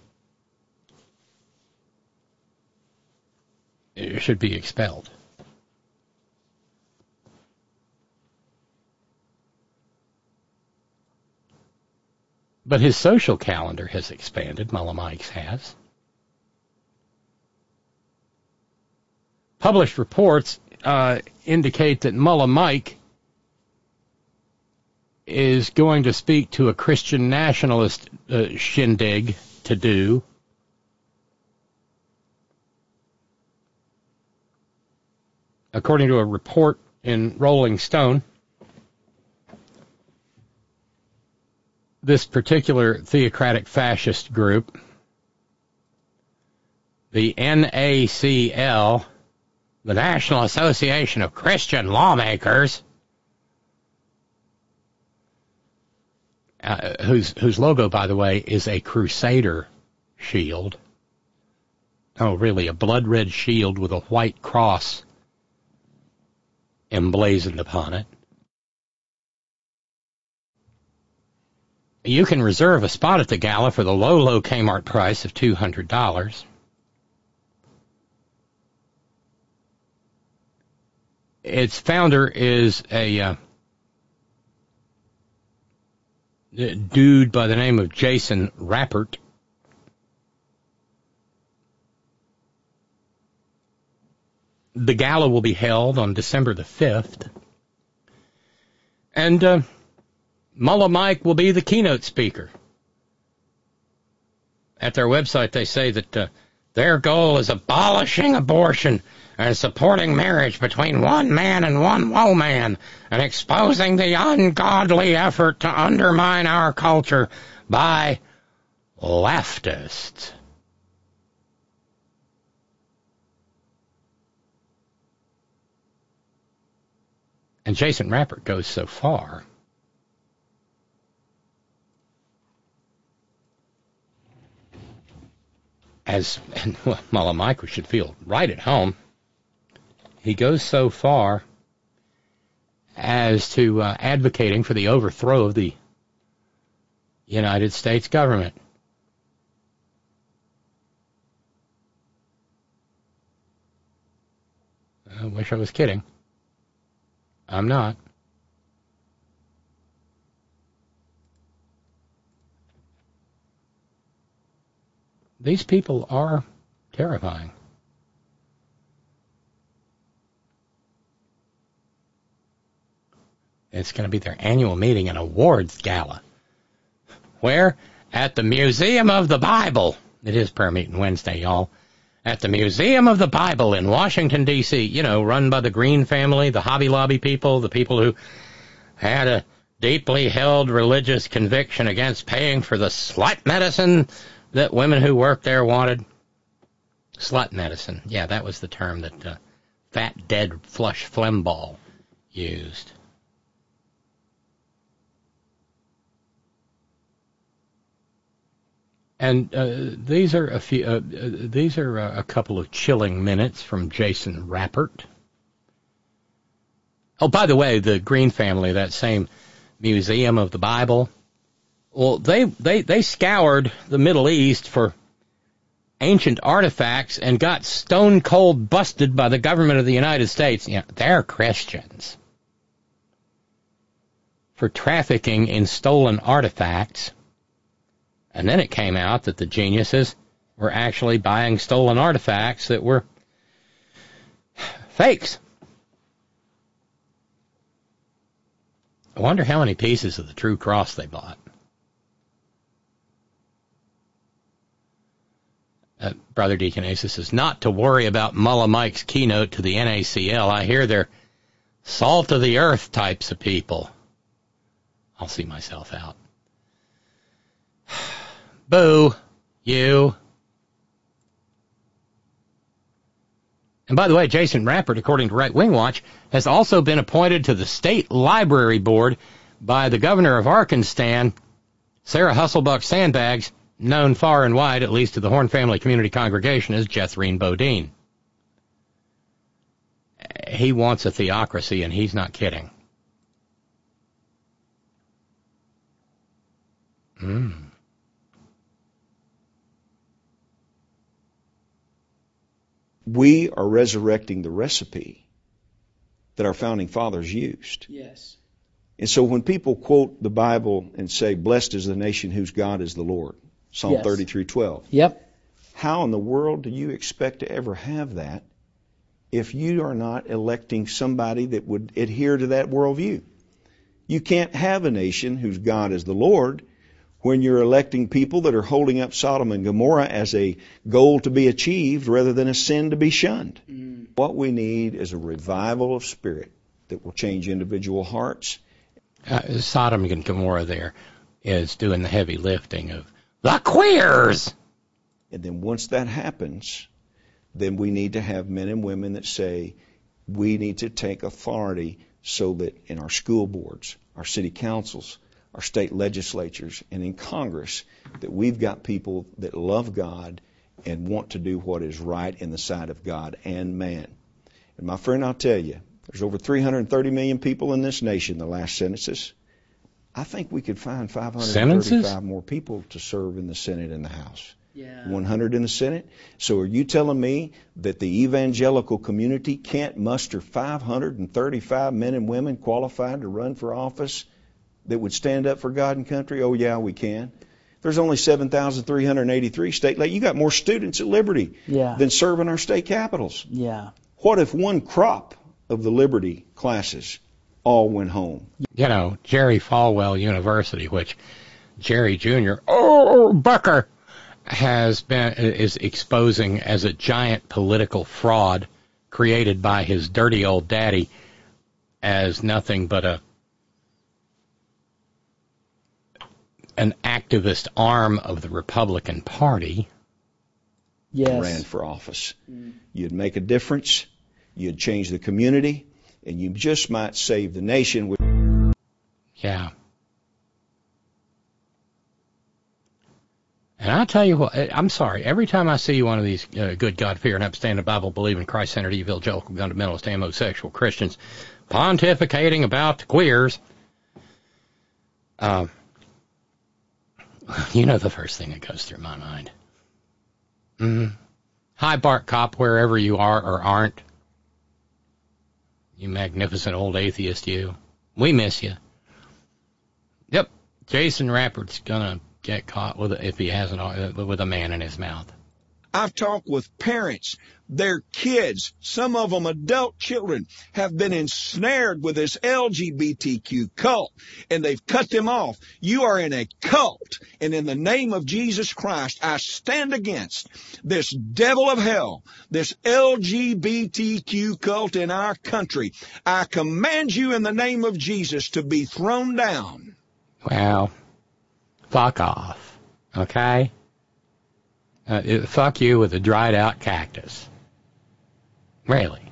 should be expelled. But his social calendar has expanded, Mullah Mike's has. Published reports uh, indicate that Mullah Mike is going to speak to a Christian nationalist uh, shindig to do. According to a report in Rolling Stone, this particular theocratic fascist group, the NACL, the National Association of Christian Lawmakers, uh, whose whose logo, by the way, is a crusader shield. Oh, really, a blood red shield with a white cross emblazoned upon it. You can reserve a spot at the gala for the low, low Kmart price of $200. Its founder is a uh, dude by the name of Jason Rapert. The gala will be held on December the 5th. And uh, Mullah Mike will be the keynote speaker. At their website, they say that uh, their goal is abolishing abortion and supporting marriage between one man and one woman and exposing the ungodly effort to undermine our culture by leftists. And Jason Rapert goes so far as and well, Mullah Michael should feel right at home. He goes so far as to uh, advocating for the overthrow of the United States government. I wish I was kidding. I'm not. These people are terrifying. It's going to be their annual meeting and awards gala. Where? At the Museum of the Bible. It is prayer meeting Wednesday, y'all. At the Museum of the Bible in Washington, D.C., you know, run by the Green family, the Hobby Lobby people, the people who had a deeply held religious conviction against paying for the slut medicine that women who worked there wanted. Slut medicine. Yeah, that was the term that uh, Fat Dead Flush Flemball used. And uh, these are a few. Uh, these are uh, a couple of chilling minutes from Jason Rapert. Oh, by the way, the Green family, that same Museum of the Bible, well, they they they scoured the Middle East for ancient artifacts and got stone cold busted by the government of the United States. They're Christians for trafficking in stolen artifacts and then it came out that the geniuses were actually buying stolen artifacts that were fakes. I wonder how many pieces of the true cross they bought. Uh, Brother Deaconasis says, not to worry about Mullah Mike's keynote to the NACL. I hear they're salt of the earth types of people. I'll see myself out. Boo. You. And by the way, Jason Rapert, according to Right Wing Watch, has also been appointed to the State Library Board by the governor of Arkansas, Sarah Husselbuck Sandbags, known far and wide, at least to the Horn Family Community Congregation, as Jethrine Bodine. He wants a theocracy, and he's not kidding. Hmm.
We are resurrecting the recipe that our founding fathers used.
Yes.
And so when people quote the Bible and say, Blessed is the nation whose God is the Lord, Psalm
Yes.
33:12.
Yep.
How in the world do you expect to ever have that if you are not electing somebody that would adhere to that worldview? You can't have a nation whose God is the Lord when you're electing people that are holding up Sodom and Gomorrah as a goal to be achieved rather than a sin to be shunned. What we need is a revival of spirit that will change individual hearts.
uh, Sodom and Gomorrah there is doing the heavy lifting of the queers.
And then once that happens, then we need to have men and women that say we need to take authority so that in our school boards, our city councils, our state legislatures, and in Congress, that we've got people that love God and want to do what is right in the sight of God and man. And my friend, I'll tell you, there's over 330 million people in this nation, the last census. I think we could find 535
Census?
more people to serve in the Senate and the House.
Yeah.
100 in the Senate. So are you telling me that the evangelical community can't muster 535 men and women qualified to run for office that would stand up for God and country? Oh yeah, we can. There's only 7,383 state. Like you got more students at Liberty
Yeah.
than serving our state capitals.
Yeah.
What if one crop of the Liberty classes all went home?
You know, Jerry Falwell University, which Jerry Jr. Oh, Bucker has been is exposing as a giant political fraud created by his dirty old daddy as nothing but a an activist arm of the Republican Party.
Yes.
ran for office. You'd make a difference. You'd change the community, and you just might save the nation. With
Yeah. And I'll tell you what, I'm sorry, every time I see one of these uh, good God fearing, upstanding, Bible believing, Christ centered, evangelical, fundamentalist, homosexual Christians pontificating about the queers, um, you know the first thing that goes through my mind. Mm. Hi, Bart Cop, wherever you are or aren't. You magnificent old atheist, you. We miss you. Yep, Jason Rapert's gonna get caught with a, if he hasn't al- with a man in his mouth.
I've talked with parents. Their kids, some of them adult children, have been ensnared with this LGBTQ cult and they've cut them off. You are in a cult. And in the name of Jesus Christ, I stand against this devil of hell, this LGBTQ cult in our country. I command you in the name of Jesus to be thrown down.
Well, fuck off. Okay? Uh, fuck you with a dried out cactus. Really?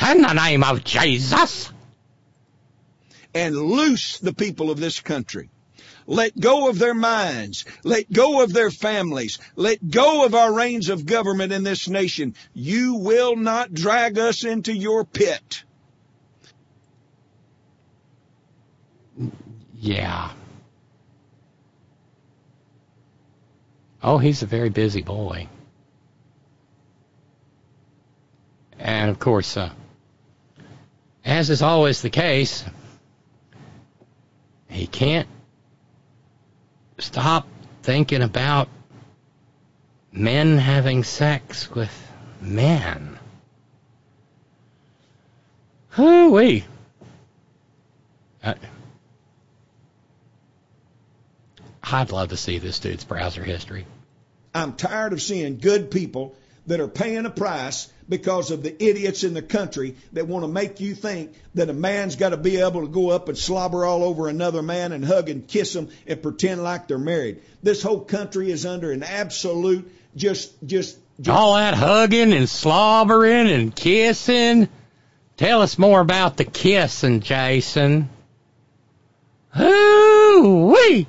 In the name of Jesus!
and loose the people of this country. Let go of their minds. Let go of their families. Let go of our reins of government in this nation. You will not drag us into your pit.
Yeah. Oh, he's a very busy boy. And of course, uh, as is always the case, he can't stop thinking about men having sex with men. Hoo-wee. Uh, I'd love to see this dude's browser history.
I'm tired of seeing good people that are paying a price because of the idiots in the country that want to make you think that a man's got to be able to go up and slobber all over another man and hug and kiss them and pretend like they're married. This whole country is under an absolute just just, just
All that hugging and slobbering and kissing. Tell us more about the kissing, Jason. Hoo-wee!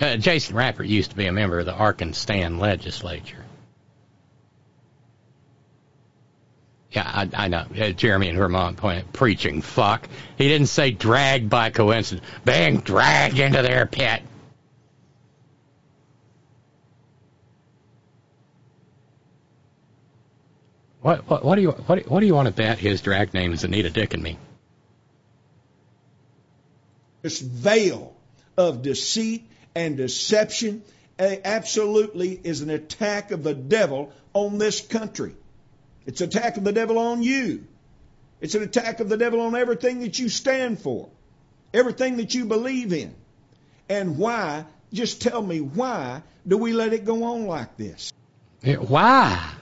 Uh, Jason Rapert used to be a member of the Arkansas legislature. Yeah, I, I know. Uh, Jeremy and Vermont point preaching fuck. He didn't say dragged by coincidence. Being dragged into their pit. What what what do you what what do you want to bet his drag name is Anita Dick and me?
this veil of deceit and deception absolutely is an attack of the devil on this country. It's an attack of the devil on you. It's an attack of the devil on everything that you stand for, everything that you believe in. And why, just tell me why do we let it go on like this?
Why?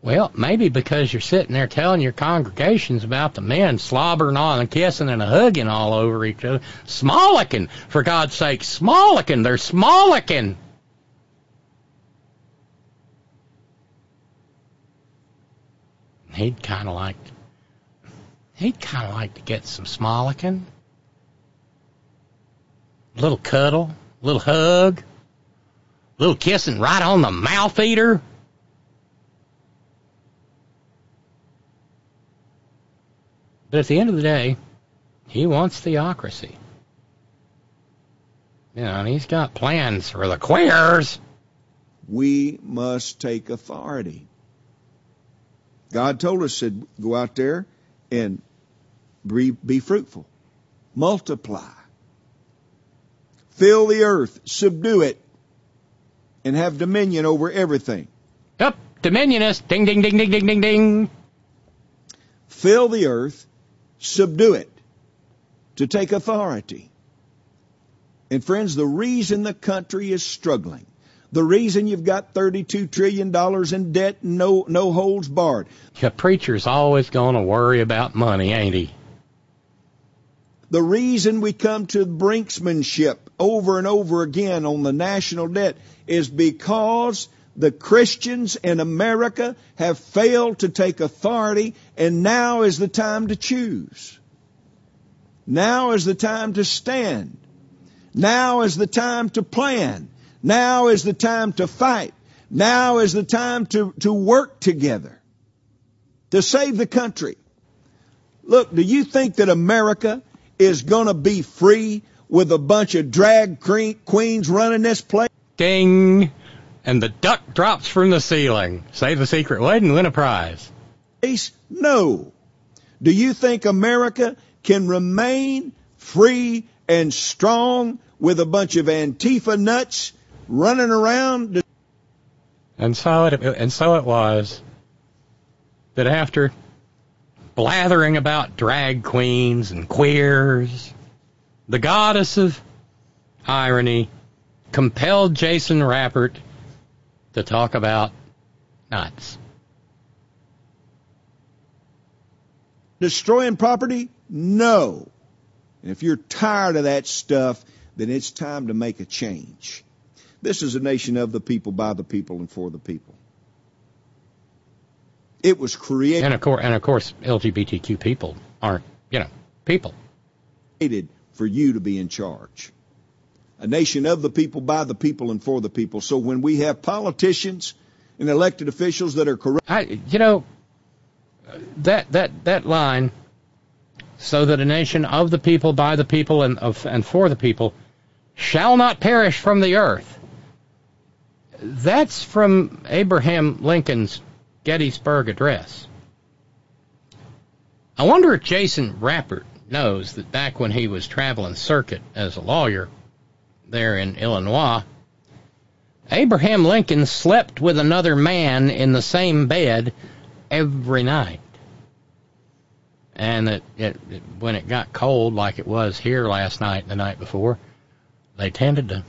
Well, maybe because you're sitting there telling your congregations about the men slobbering on and kissing and hugging all over each other. Smolicking, for God's sake, smolicking. They're smolicking. He'd kind of like, he'd kind of like to get some smolicking. A little cuddle, a little hug, a little kissing right on the mouth eater. But at the end of the day, he wants theocracy. You know, and he's got plans for the queers.
We must take authority. God told us, said, go out there and be, be fruitful, multiply, fill the earth, subdue it, and have dominion over everything.
Yep, dominionist. Ding, ding, ding, ding, ding, ding, ding.
Fill the earth, subdue it, to take authority. And friends, the reason the country is struggling, the reason you've got $32 trillion in debt and no, no holds barred,
Your preacher's always going to worry about money, ain't he?
The reason we come to brinksmanship over and over again on the national debt is because the Christians in America have failed to take authority, and now is the time to choose. Now is the time to stand. Now is the time to plan. Now is the time to fight. Now is the time to, to work together to save the country. Look, do you think that America is going to be free with a bunch of drag queens running this place?
Ding. And the duck drops from the ceiling. Say the secret word and win a prize.
No. Do you think America can remain free and strong with a bunch of Antifa nuts running around?
And so it and so it was that after blathering about drag queens and queers, the goddess of irony compelled Jason Rapert to talk about nuts.
Destroying property? No. And if you're tired of that stuff, then it's time to make a change. This is a nation of the people, by the people, and for the people. It was created.
And of course, and of course, LGBTQ people aren't, you know, people.
Created for you to be in charge. A nation of the people, by the people, and for the people. So when we have politicians and elected officials that are corrupt,
I, you know, that that that line, so that a nation of the people, by the people, and of and for the people, shall not perish from the earth. That's from Abraham Lincoln's Gettysburg Address. I wonder if Jason Rapert knows that back when he was traveling circuit as a lawyer there in Illinois, Abraham Lincoln slept with another man in the same bed every night. And it, it, it, when it got cold, like it was here last night and the night before, they tended to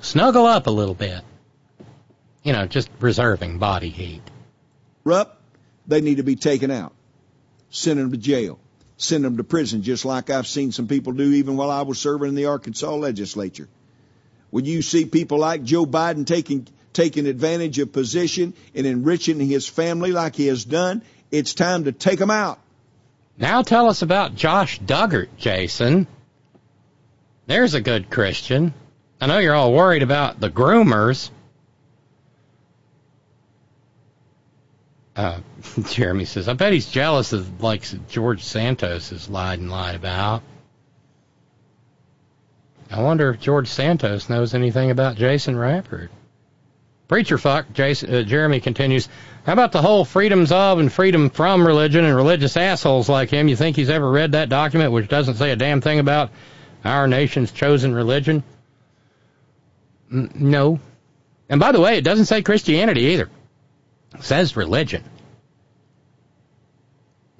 snuggle up a little bit. You know, just reserving body heat.
Corrupt, they need to be taken out. Send them to jail. Send them to prison, just like I've seen some people do even while I was serving in the Arkansas legislature. When you see people like Joe Biden taking taking advantage of position and enriching his family like he has done, it's time to take him out.
Now tell us about Josh Duggar, Jason. There's a good Christian. I know you're all worried about the groomers. Uh, Jeremy says, I bet he's jealous of like George Santos has lied and lied about. I wonder if George Santos knows anything about Jason Rapert. Preacher fuck, Jason, uh, Jeremy continues. How about the whole freedoms of and freedom from religion and religious assholes like him? You think he's ever read that document which doesn't say a damn thing about our nation's chosen religion? N- no. And by the way, it doesn't say Christianity either. It says religion.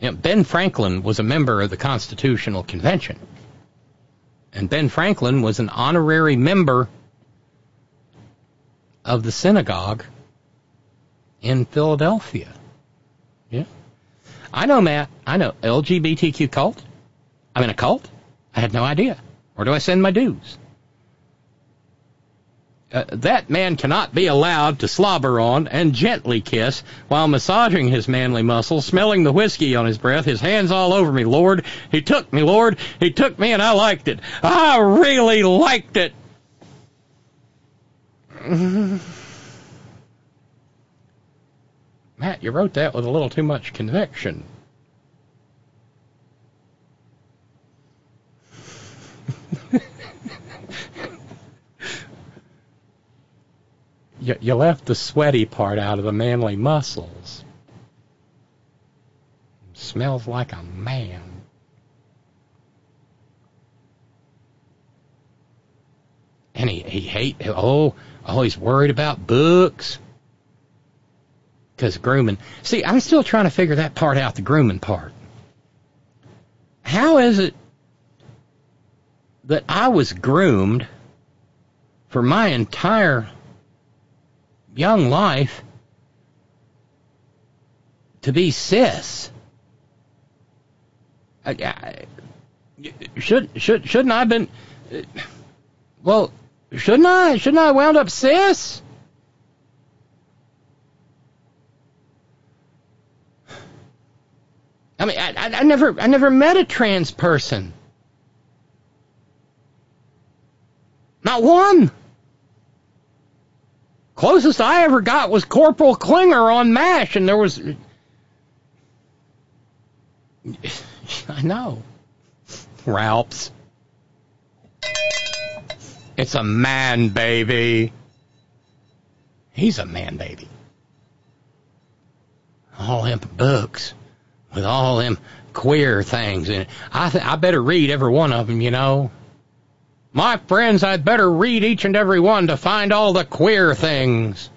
You know, ben Franklin was a member of the Constitutional Convention. And Ben Franklin was an honorary member of the synagogue in Philadelphia. Yeah. I know, Matt. I know. LGBTQ cult? I'm in a cult? I had no idea. Where do I send my dues? Uh, that man cannot be allowed to slobber on and gently kiss while massaging his manly muscles, smelling the whiskey on his breath, his hands all over me, Lord. He took me, Lord. He took me and I liked it. I really liked it. Matt, you wrote that with a little too much conviction. you, you left the sweaty part out of the manly muscles. Smells like a man. And he, he hate oh oh he's worried about books because grooming. See, I'm still trying to figure that part out, the grooming part. How is it that I was groomed for my entire young life to be cis? I, I, should should shouldn't I have been? Uh, well, shouldn't I? Shouldn't I wound up cis? I mean, I, I, I never, I never met a trans person. Not one. Closest I ever got was Corporal Klinger on MASH, and there was. I know. Ralphs. It's a man baby. He's a man baby. all them books with all them queer things in it. I th- I better read every one of them, you know. My friends, I'd better read each and every one to find all the queer things.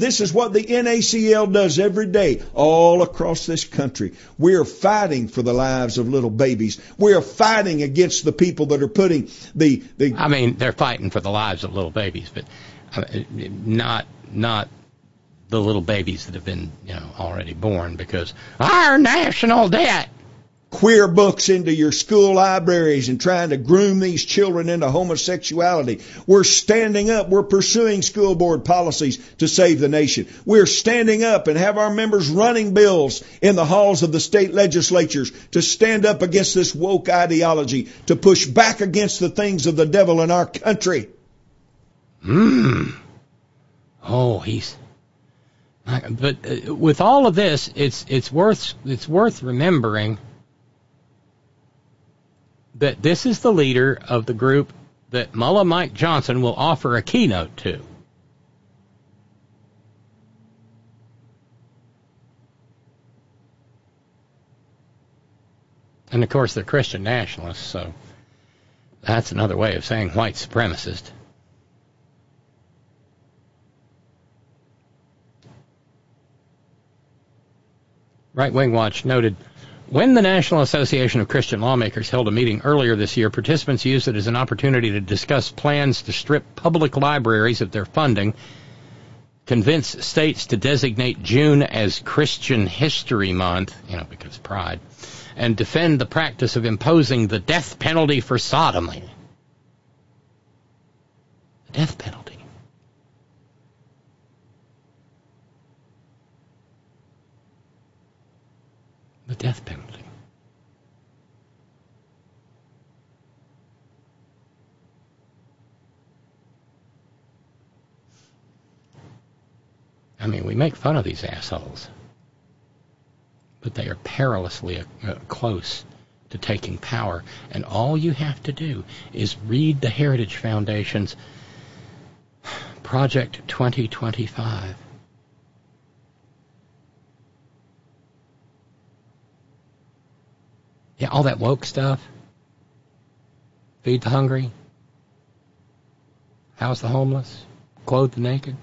This is what the NACL does every day all across this country. We are fighting for the lives of little babies. We are fighting against the people that are putting the, the
I mean, they're fighting for the lives of little babies, but uh, not not the little babies that have been, you know, already born because our national debt.
Queer books into your school libraries and trying to groom these children into homosexuality. We're standing up. We're pursuing school board policies to save the nation. We're standing up and have our members running bills in the halls of the state legislatures to stand up against this woke ideology, to push back against the things of the devil in our country.
Hmm. Oh, he's. But uh, with all of this, it's it's worth it's worth remembering that this is the leader of the group that Mullah Mike Johnson will offer a keynote to. And of course, they're Christian nationalists, so that's another way of saying white supremacist. Right Wing Watch noted when the National Association of Christian Lawmakers held a meeting earlier this year, participants used it as an opportunity to discuss plans to strip public libraries of their funding, convince states to designate June as Christian History Month, you know, because pride, and defend the practice of imposing the death penalty for sodomy. The death penalty. The death penalty. I mean, we make fun of these assholes, but they are perilously uh, close to taking power. And all you have to do is read the Heritage Foundation's Project 2025. Yeah, all that woke stuff. Feed the hungry. House the homeless. Clothe the naked.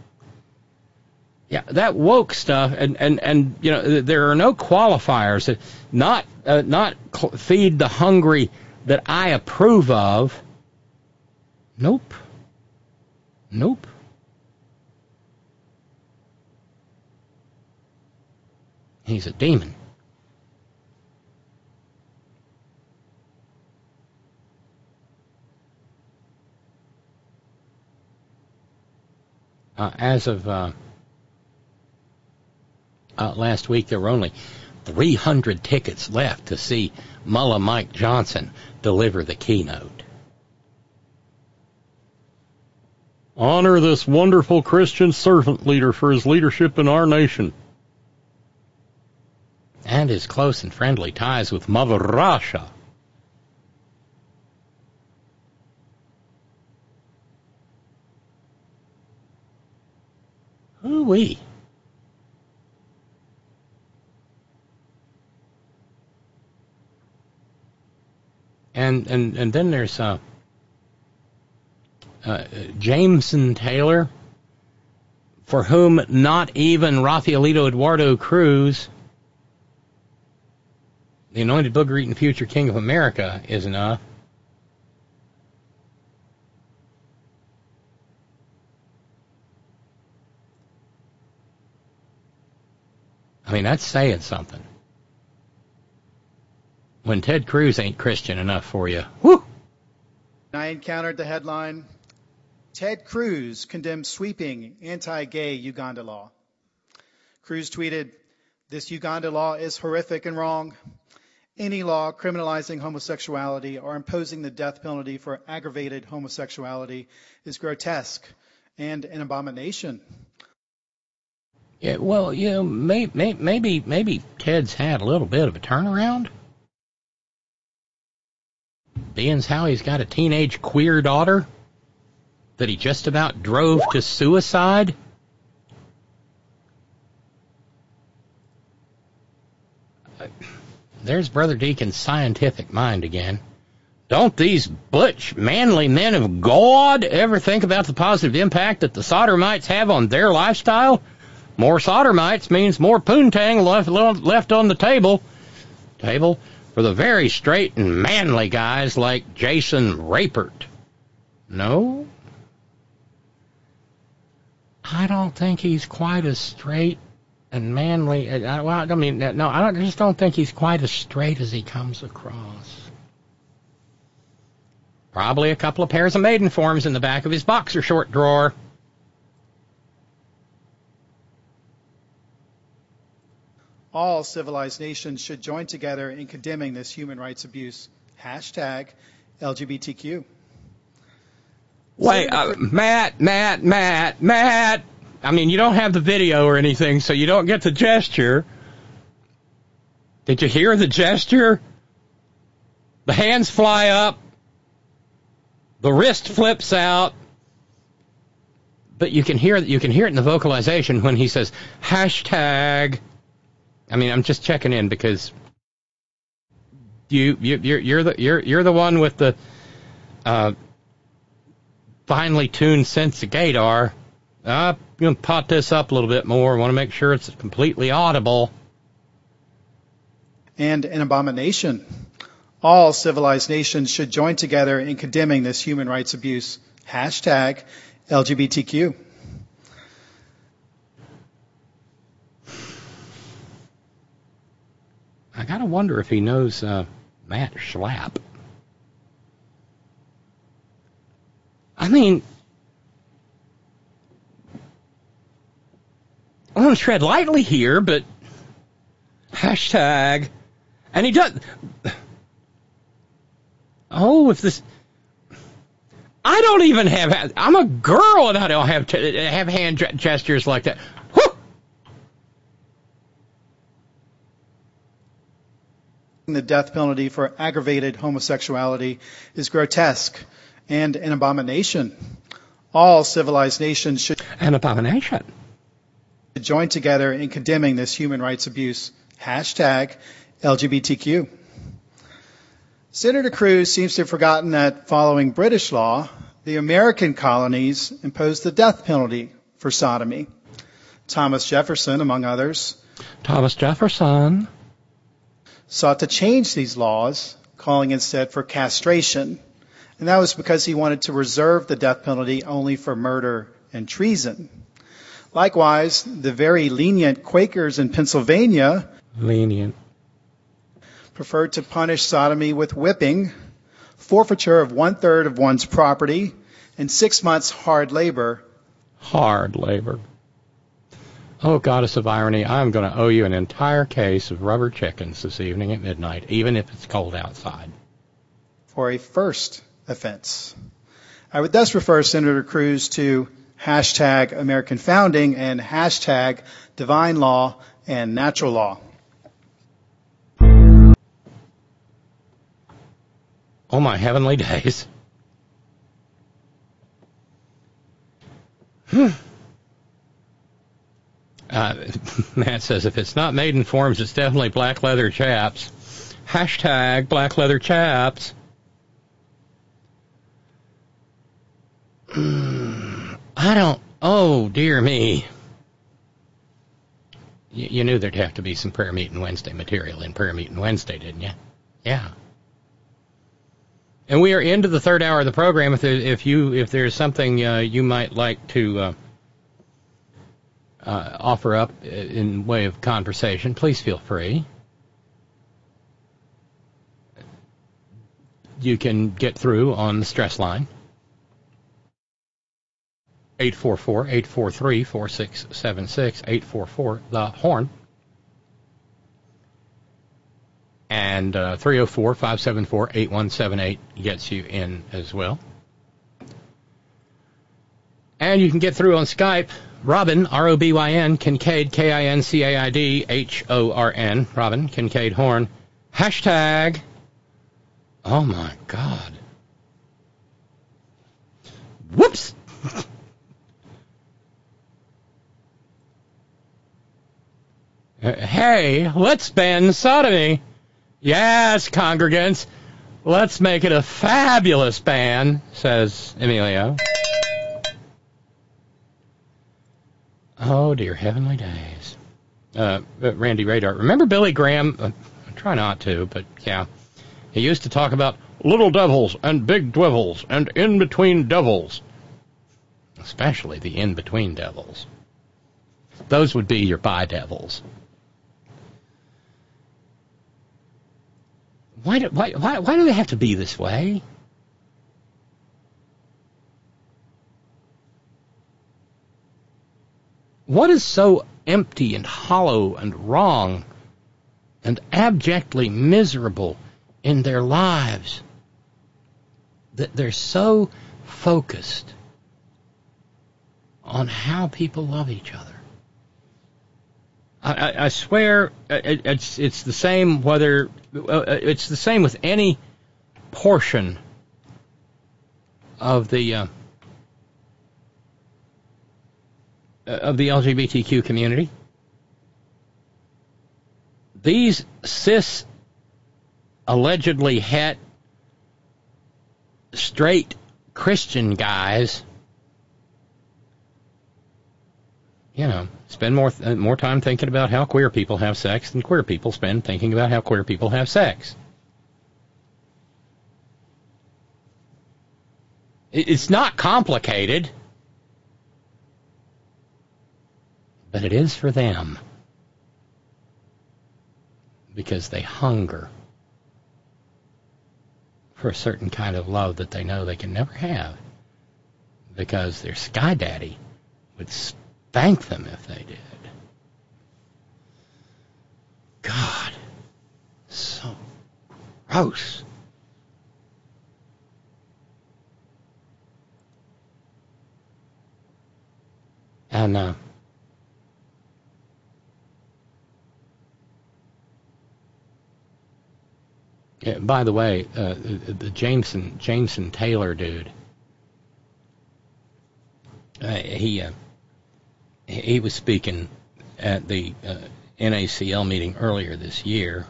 Yeah, that woke stuff, and, and, and you know, there are no qualifiers. That not uh, not cl- feed the hungry that I approve of. Nope. Nope. He's a demon. As of uh, uh, last week, there were only 300 tickets left to see Mullah Mike Johnson deliver the keynote.
Honor this wonderful Christian servant leader for his leadership in our nation.
And his close and friendly ties with Mother Russia. Ooh-wee. And, and, and then there's uh, uh, Jameson Taylor, for whom not even Rafaelito Eduardo Cruz, the anointed booger eating future king of America, is enough. I mean, that's saying something. When Ted Cruz ain't Christian enough for you, whoo!
I encountered the headline Ted Cruz condemns sweeping anti gay Uganda law. Cruz tweeted, This Uganda law is horrific and wrong. Any law criminalizing homosexuality or imposing the death penalty for aggravated homosexuality is grotesque and an abomination.
Yeah, well, you know, may, may, maybe maybe Ted's had a little bit of a turnaround. Being how he's got a teenage queer daughter that he just about drove to suicide. There's Brother Deacon's scientific mind again. Don't these butch, manly men of God ever think about the positive impact that the sodomites have on their lifestyle? More sodomites means more poontang left, left on the table. Table for the very straight and manly guys like Jason Rapert. No? I don't think he's quite as straight and manly. Well, I mean, no, I, don't, I just don't think he's quite as straight as he comes across. Probably a couple of pairs of maiden forms in the back of his boxer short drawer.
All civilized nations should join together in condemning this human rights abuse. Hashtag LGBTQ.
Wait, uh, Matt, Matt, Matt, Matt. I mean, you don't have the video or anything, so you don't get the gesture. Did you hear the gesture? The hands fly up. The wrist flips out. But you can hear you can hear it in the vocalization when he says hashtag. I mean, I'm just checking in because you you you're, you're the you're you're the one with the uh, finely tuned sense of gaydar. I'm going to pot this up a little bit more. I want to make sure it's completely audible.
And an abomination. All civilized nations should join together in condemning this human rights abuse. Hashtag LGBTQ.
I gotta wonder if he knows uh, Matt Schlapp. I mean, I want to tread lightly here, but hashtag, and he does. Oh, if this, I don't even have. I'm a girl, and I don't have have hand gestures like that.
The death penalty for aggravated homosexuality is grotesque and an abomination. All civilized nations should
an abomination
join together in condemning this human rights abuse. Hashtag LGBTQ. Senator Cruz seems to have forgotten that following British law, the American colonies imposed the death penalty for sodomy. Thomas Jefferson, among others,
Thomas Jefferson
sought to change these laws, calling instead for castration. And that was because he wanted to reserve the death penalty only for murder and treason. Likewise, the very lenient Quakers in Pennsylvania
lenient
preferred to punish sodomy with whipping, forfeiture of one third of one's property, and six months hard labor.
Hard labor. Oh, goddess of irony, I'm going to owe you an entire case of rubber chickens this evening at midnight, even if it's cold outside.
For a first offense. I would thus refer Senator Cruz to hashtag American founding and hashtag divine law and natural law.
Oh, my heavenly days. Hmm. Uh, Matt says if it's not maiden forms, it's definitely black leather chaps. Hashtag black leather chaps. I don't. Oh dear me. You, you knew there'd have to be some prayer meeting Wednesday material in prayer meeting Wednesday, didn't you? Yeah. And we are into the third hour of the program. If there, if you if there's something uh, you might like to uh, uh, offer up in way of conversation, please feel free. You can get through on the stress line. 844-843-4676, 844 the horn. And uh, 304-574-8178 gets you in as well. And you can get through on Skype. Robyn, R-O-B-Y-N, Kincaid, K-I-N-C-A-I-D, H-O-R-N, Robyn, Kincaid Horn. Hashtag, oh my God. Whoops! Hey, let's ban sodomy. Yes, congregants, let's make it a fabulous ban, says Emilio. Oh, dear heavenly days. Uh, Randy Radar. Remember Billy Graham? Uh, I try not to, but yeah. He used to talk about little devils and big devils and in between devils. Especially the in between devils. Those would be your bi devils. Why do, why, why, why do they have to be this way? What is so empty and hollow and wrong and abjectly miserable in their lives that they're so focused on how people love each other? I, I, swear uh, it, it's it's the same whether uh, it's the same with any portion of the uh, of the LGBTQ community. These cis, allegedly het, straight Christian guys, you know, spend more uh, more time thinking about how queer people have sex than queer people spend thinking about how queer people have sex. It's not complicated. But it is for them because they hunger for a certain kind of love that they know they can never have because their sky daddy would spank them if they did. God, so gross. And uh, By the way, uh, the, the Jameson Jameson Taylor dude, uh, he uh, he was speaking at the uh, NACL meeting earlier this year.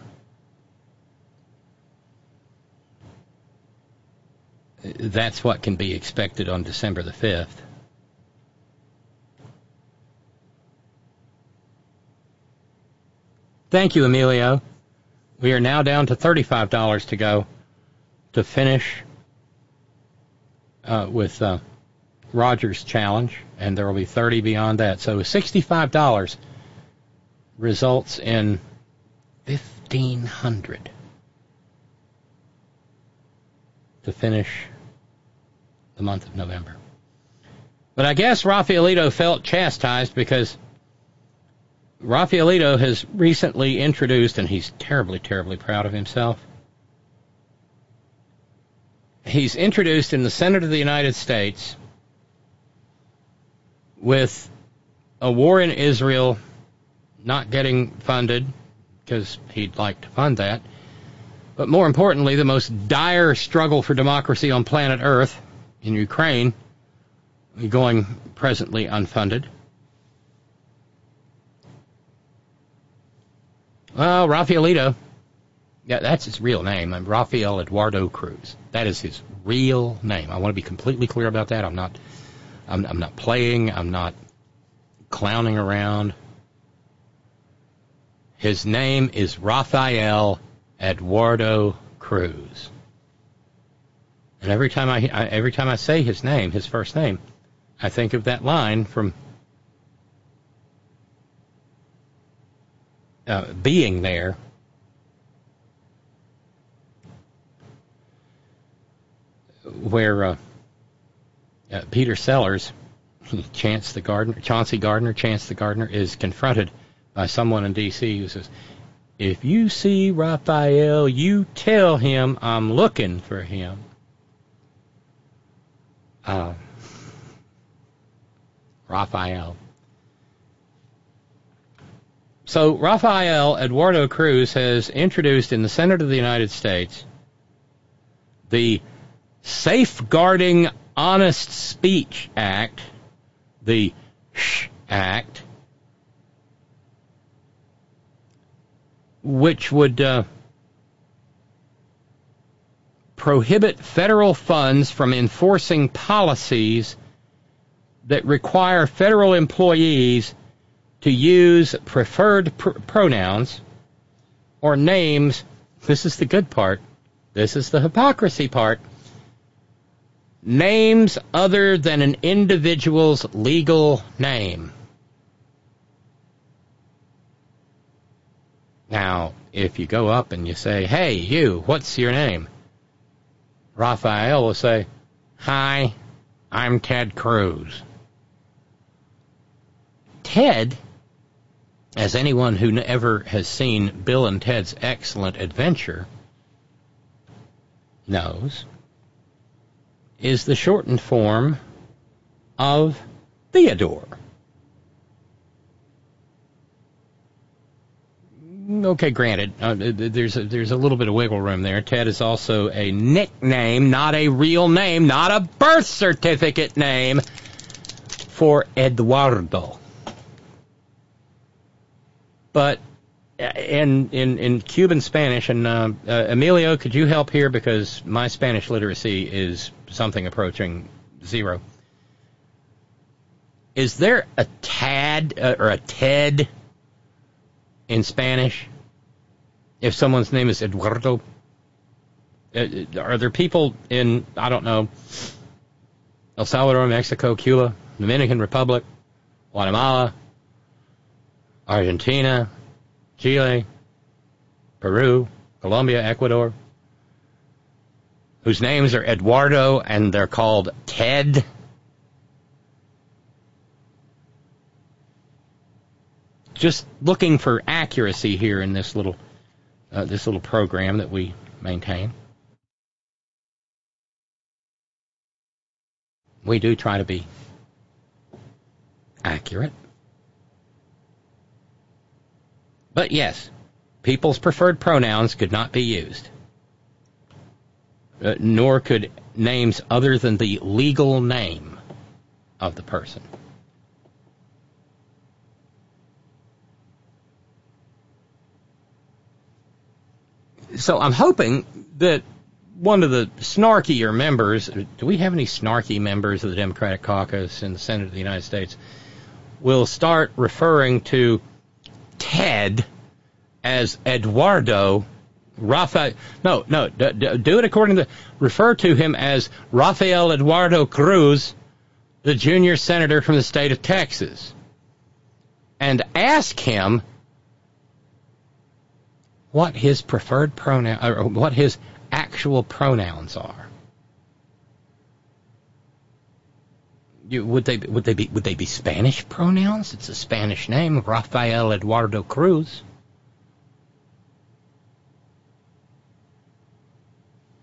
That's what can be expected on December the fifth. Thank you, Emilio. We are now down to $35 to go to finish uh, with uh, Rogers Challenge, and there will be 30 beyond that. So $65 results in 1500 to finish the month of November. But I guess Rafaelito felt chastised because Rafaelito has recently introduced, and he's terribly, terribly proud of himself. He's introduced in the Senate of the United States with a war in Israel not getting funded because he'd like to fund that. But more importantly, the most dire struggle for democracy on planet Earth in Ukraine going presently unfunded. Well, Rafaelito, yeah, that's his real name. I'm Rafael Eduardo Cruz. That is his real name. I want to be completely clear about that. I'm not, I'm, I'm not playing. I'm not clowning around. His name is Rafael Eduardo Cruz. And every time I, I every time I say his name, his first name, I think of that line from uh, being there. Where uh, uh, Peter Sellers, Chance the Gardener, Chauncey Gardiner, Chance the Gardener, is confronted by someone in D.C. who says, "If you see Raphael, you tell him I'm looking for him." Uh, Raphael. So Rafael Eduardo Cruz has introduced in the Senate of the United States the Safeguarding Honest Speech Act, the SH Act, which would uh, prohibit federal funds from enforcing policies that require federal employees to use preferred pr- pronouns or names. This is the good part. This is the hypocrisy part. Names other than an individual's legal name. Now, if you go up and you say, hey, you, what's your name? Raphael will say, hi, I'm Ted Cruz. Ted, as anyone who ever has seen Bill and Ted's Excellent Adventure knows, is the shortened form of Theodore. Okay, granted, uh, there's a, there's a little bit of wiggle room there. Ted is also a nickname, not a real name, not a birth certificate name for Eduardo. But uh, in in in Cuban Spanish, and uh, uh, Emilio, could you help here because my Spanish literacy is something approaching zero. Is there a tad uh, or a Ted in Spanish? If someone's name is Eduardo, uh, are there people in I don't know El Salvador, Mexico, Cuba, Dominican Republic, Guatemala, Argentina, Chile, Peru, Colombia, Ecuador, whose names are Eduardo and they're called Ted. Just looking for accuracy here in this little uh, this little program that we maintain. We do try to be accurate. But yes, people's preferred pronouns could not be used. Uh, nor could names other than the legal name of the person. So I'm hoping that one of the snarkier members, do we have any snarky members of the Democratic caucus in the Senate of the United States, will start referring to Ted as Eduardo Rafael. No, no. D- d- do it according to. Refer to him as Rafael Eduardo Cruz, the junior senator from the state of Texas, and ask him what his preferred pronoun or what his actual pronouns are. You, would they would they be would they be Spanish pronouns? It's a Spanish name, Rafael Eduardo Cruz.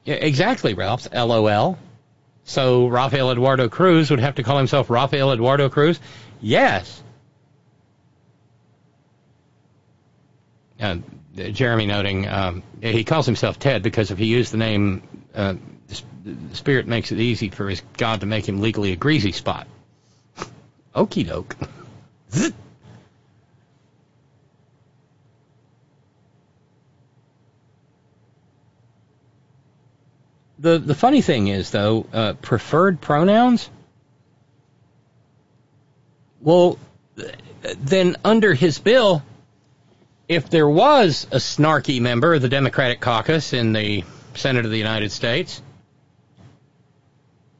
Yeah, exactly, Ralph. LOL. So Rafael Eduardo Cruz would have to call himself Rafael Eduardo Cruz? Yes. Uh, Jeremy noting um, he calls himself Ted because if he used the name, uh, the Spirit makes it easy for his God to make him legally a greasy spot. Okie doke. the the funny thing is though, uh, preferred pronouns. Well, then under his bill, if there was a snarky member of the Democratic caucus in the Senate of the United States,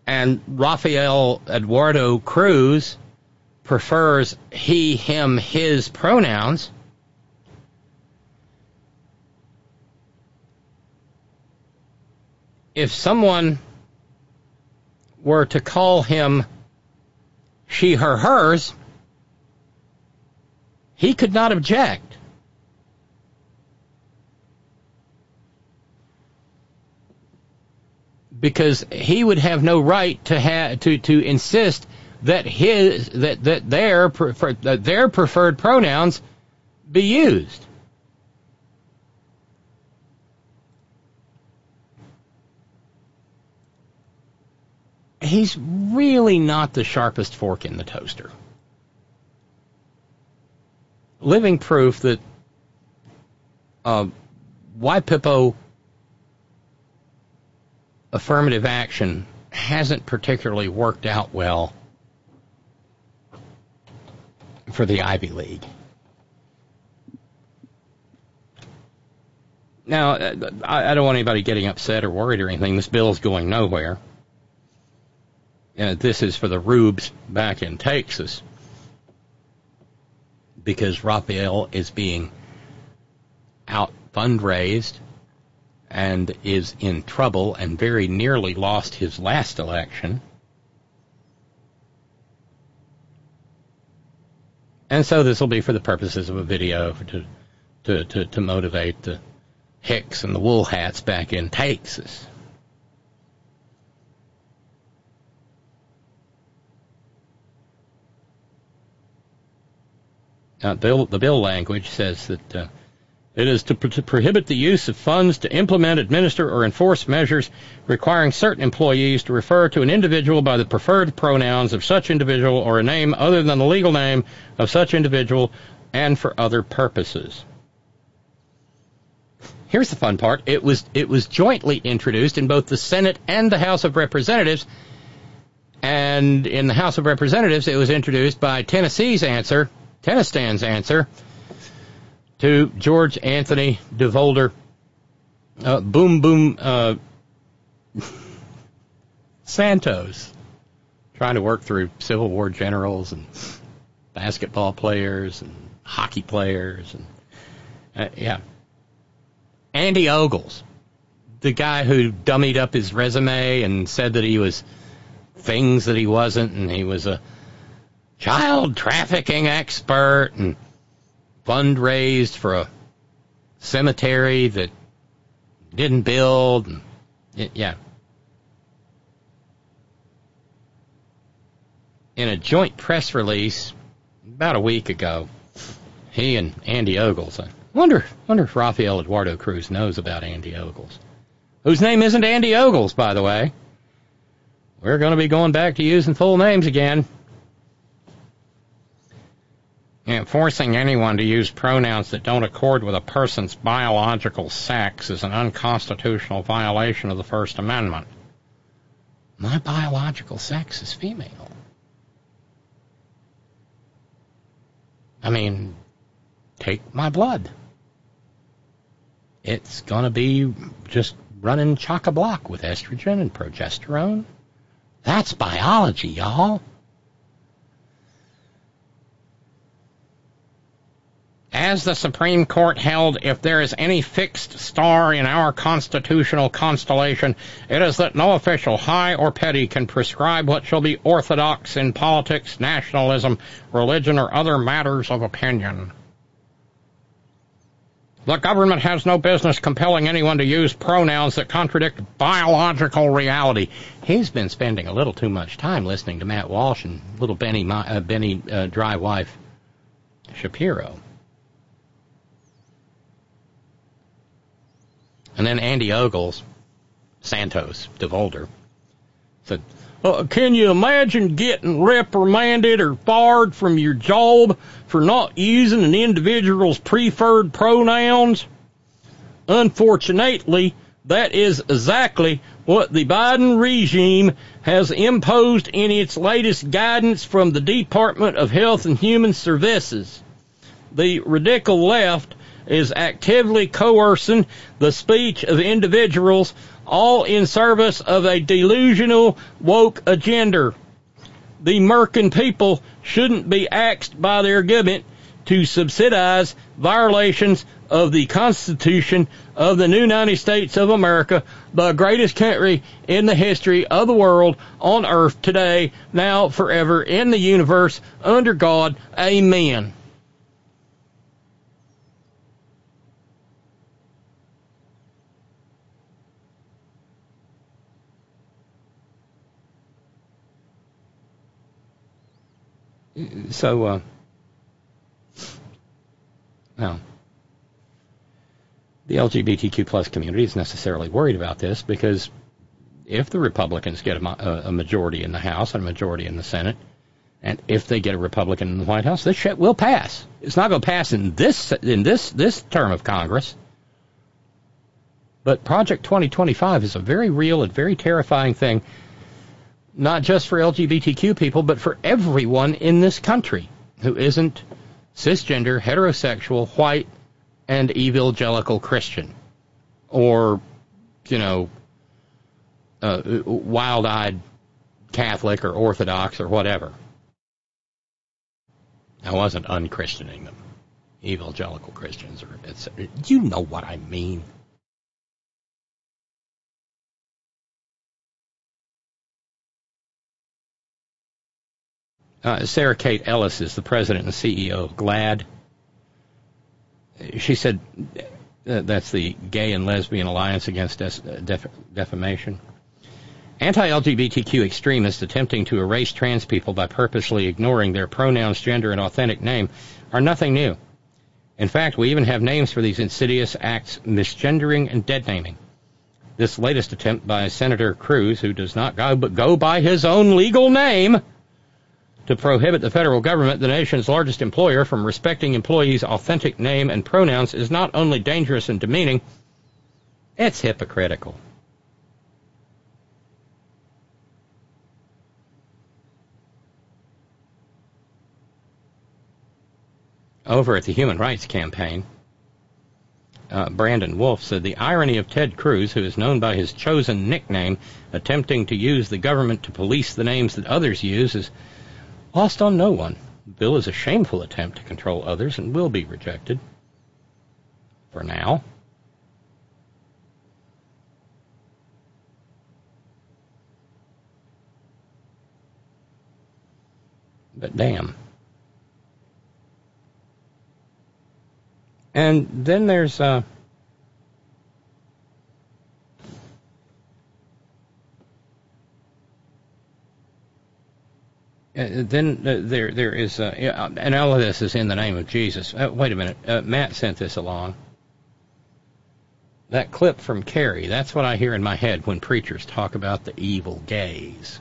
and Rafael Eduardo Cruz prefers he, him, his pronouns, if someone were to call him she, her, hers, he could not object. Because he would have no right to have to, to insist that his that that their prefer, that their preferred pronouns be used. he's really not the sharpest fork in the toaster. Living proof that uh, YPIPO affirmative action hasn't particularly worked out well for the Ivy League. Now, I, don't want anybody getting upset or worried or anything. This bill is going nowhere. Uh, this is for the rubes back in Texas because Raphael is being out fundraised and is in trouble and very nearly lost his last election. And so this will be for the purposes of a video to to to, to motivate the Hicks and the wool hats back in Texas. Uh, bill, the bill language says that uh, it is to, pro- to prohibit the use of funds to implement, administer, or enforce measures requiring certain employees to refer to an individual by the preferred pronouns of such individual or a name other than the legal name of such individual and for other purposes. Here's the fun part. It was it was jointly introduced in both the Senate and the House of Representatives. And in the House of Representatives, it was introduced by Tennessee's answer, Tennessee's answer, to George Anthony DeVolder, uh, Boom Boom uh, Santos, trying to work through Civil War generals and basketball players and hockey players and uh, yeah, Andy Ogles, the guy who dummied up his resume and said that he was things that he wasn't, and he was a child trafficking expert and fundraised for a cemetery that didn't build. It, yeah. In a joint press release about a week ago, he and Andy Ogles, I wonder, wonder if Rafael Eduardo Cruz knows about Andy Ogles, whose name isn't Andy Ogles, by the way. We're going to be going back to using full names again. Forcing anyone to use pronouns that don't accord with a person's biological sex is an unconstitutional violation of the First Amendment. My biological sex is female. I mean, take my blood. It's going to be just running chock a block with estrogen and progesterone. That's biology, y'all. As the Supreme Court held, if there is any fixed star in our constitutional constellation, it is that no official, high or petty, can prescribe what shall be orthodox in politics, nationalism, religion, or other matters of opinion. The government has no business compelling anyone to use pronouns that contradict biological reality. He's been spending a little too much time listening to Matt Walsh and little Benny, uh, Benny uh, dry wife Shapiro. And then Andy Ogles, Santos, DeVolder, said, can you imagine getting reprimanded or fired from your job for not using an individual's preferred pronouns? Unfortunately, that is exactly what the Biden regime has imposed in its latest guidance from the Department of Health and Human Services. The radical left is actively coercing the speech of individuals all in service of a delusional woke agenda. The American people shouldn't be axed by their government to subsidize violations of the Constitution of the new United States of America, the greatest country in the history of the world, on earth, today, now, forever, in the universe, under God. Amen. So, uh, well, the LGBTQ plus community is necessarily worried about this because if the Republicans get a, a, majority in the House and a majority in the Senate, and if they get a Republican in the White House, this shit will pass. It's not going to pass in this in this this term of Congress. But Project 2025 is a very real and very terrifying thing, not just for LGBTQ people, but for everyone in this country who isn't cisgender, heterosexual, white, and evangelical Christian. Or, you know, uh, wild eyed Catholic or Orthodox or whatever. I wasn't unchristening them. Evangelical Christians or it's, you know what I mean. Uh, Sarah Kate Ellis is the president and CEO of GLAAD. She said that's the Gay and Lesbian Alliance Against Def- Defamation. Anti LGBTQ extremists attempting to erase trans people by purposely ignoring their pronouns, gender, and authentic name are nothing new. In fact, we even have names for these insidious acts misgendering and dead naming. This latest attempt by Senator Cruz, who does not go, but go by his own legal name, to prohibit the federal government, the nation's largest employer, from respecting employees' authentic name and pronouns is not only dangerous and demeaning, it's hypocritical. Over at the Human Rights Campaign, uh, Brandon Wolf said the irony of Ted Cruz, who is known by his chosen nickname, attempting to use the government to police the names that others use, is lost on no one. The bill is a shameful attempt to control others and will be rejected. For now. But damn. And then there's uh, then uh, there there is uh, and all of this is in the name of Jesus. Uh, wait a minute, uh, Matt sent this along. That clip from Carrie, that's what I hear in my head when preachers talk about the evil gaze.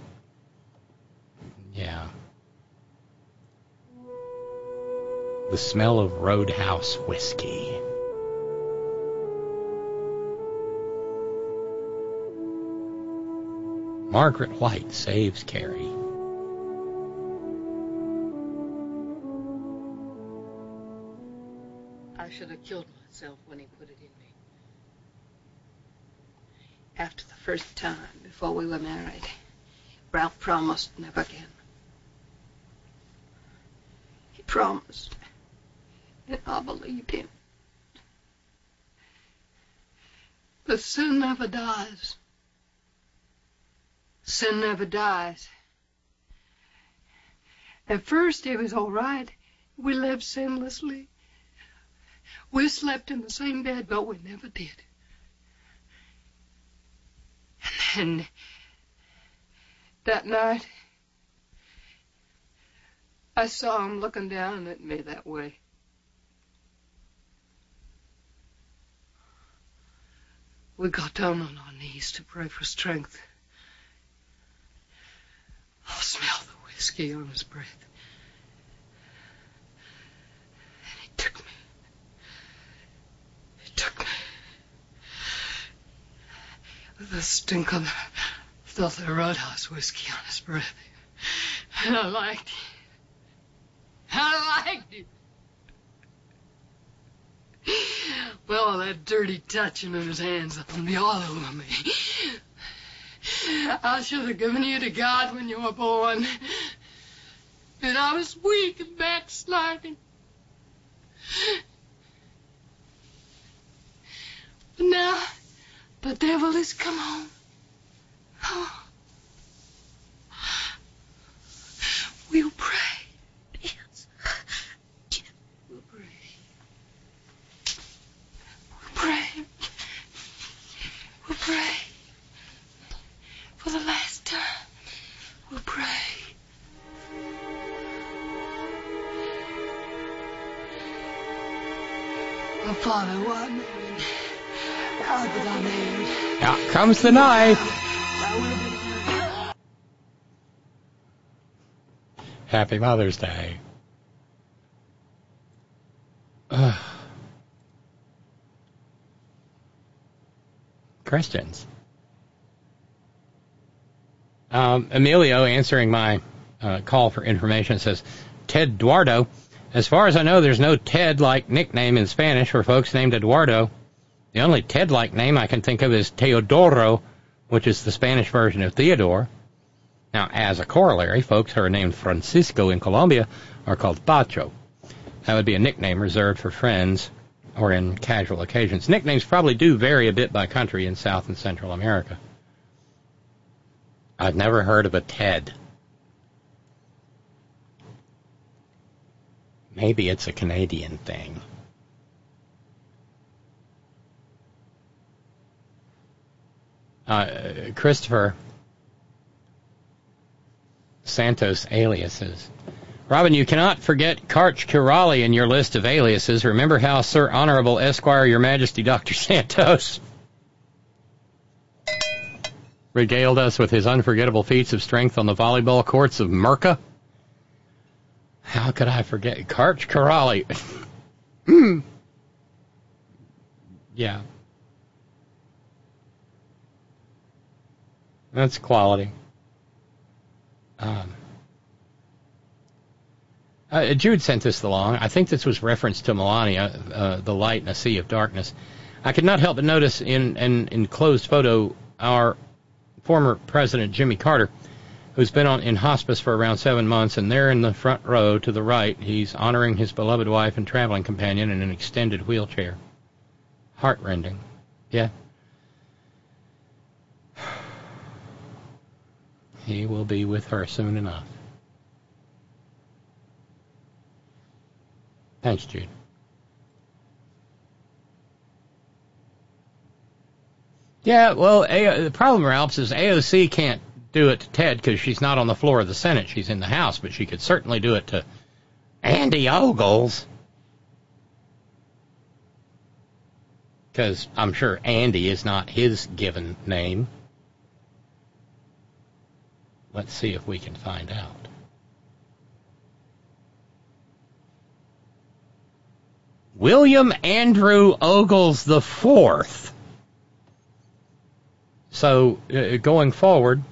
Yeah. The smell of roadhouse whiskey. Margaret White saves Carrie.
Should have killed myself when he put it in me. After the first time, before we were married, Ralph promised never again. He promised, and I believed him. But sin never dies. Sin never dies. At first, it was all right. We lived sinlessly. We slept in the same bed, but we never did. And then, that night, I saw him looking down at me that way. We got down on our knees to pray for strength. I smelled the whiskey on his breath. And he took me. Took me. The stink of the filthy roadhouse whiskey on his breath. And I liked it. I liked it. Well, that dirty touching of his hands on me all over me. I should have given you to God when you were born. And I was weak and backsliding. But now the devil has come home. Oh. We'll pray. Yes. We'll pray. We'll pray. We'll pray. For the last time, we'll pray. Oh, Father, what
Out comes the knife. Happy Mother's Day. Ugh. Christians. Um, Emilio answering my uh, call for information says, Ted Eduardo. As far as I know, there's no Ted like nickname in Spanish for folks named Eduardo. The only Ted like name I can think of is Teodoro, which is the Spanish version of Theodore. Now, as a corollary, folks who are named Francisco in Colombia are called Pacho. That would be a nickname reserved for friends or in casual occasions. Nicknames probably do vary a bit by country in South and Central America. I've never heard of a Ted. Maybe it's a Canadian thing. Uh, Christopher Santos aliases. Robyn, you cannot forget Karch Kiraly in your list of aliases. Remember how Sir Honorable Esquire Your Majesty Dr. Santos regaled us with his unforgettable feats of strength on the volleyball courts of Merca? How could I forget Karch Kiraly? yeah. That's quality. Um, uh, Jude sent this along. I think this was reference to Melania, uh, the light in a sea of darkness. I could not help but notice in an enclosed photo our former president Jimmy Carter, who's been on in hospice for around seven months, and there in the front row to the right, he's honoring his beloved wife and traveling companion in an extended wheelchair. Heartrending. Yeah. He will be with her soon enough. Thanks, Jude. Yeah, well, A- the problem, Ralphs, is AOC can't do it to Ted because she's not on the floor of the Senate. She's in the House, but she could certainly do it to Andy Ogles. Because I'm sure Andy is not his given name. Let's see if we can find out. William Andrew Ogles the Fourth. So uh, going forward,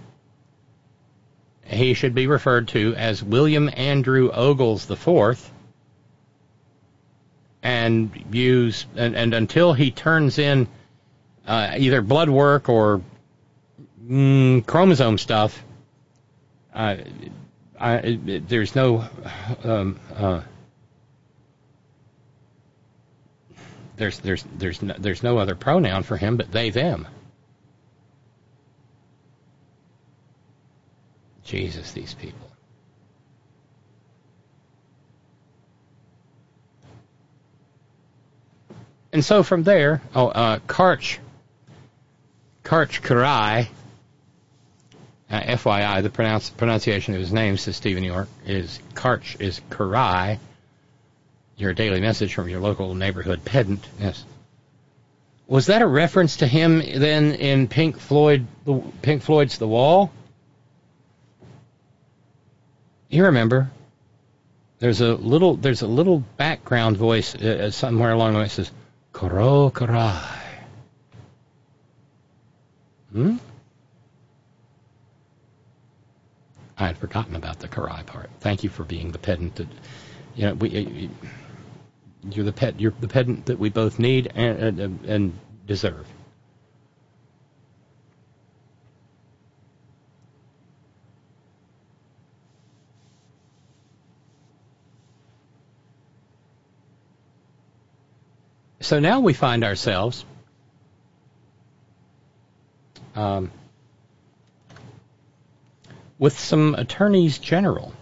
he should be referred to as William Andrew Ogles the Fourth, and use and, and until he turns in uh, either blood work or mm, chromosome stuff, uh, I, there's no um, uh, there's there's there's no, there's no other pronoun for him but they them. Jesus, these people. And so from there, oh, uh, Karch, Karch Kiraly, uh, FYI, the pronounce, pronunciation of his name, says Stephen York, is Karch is Karai. Your daily message from your local neighborhood pedant. Yes. Was that a reference to him then in Pink Floyd, Pink Floyd's The Wall? You remember? There's a little, there's a little background voice uh, somewhere along the way that says, "Koro Karai." Hmm. I had forgotten about the Karai part. Thank you for being the pedant that, you know, we, you're the pet, you're the pedant that we both need and, and, and deserve. So now we find ourselves um, with some attorneys general.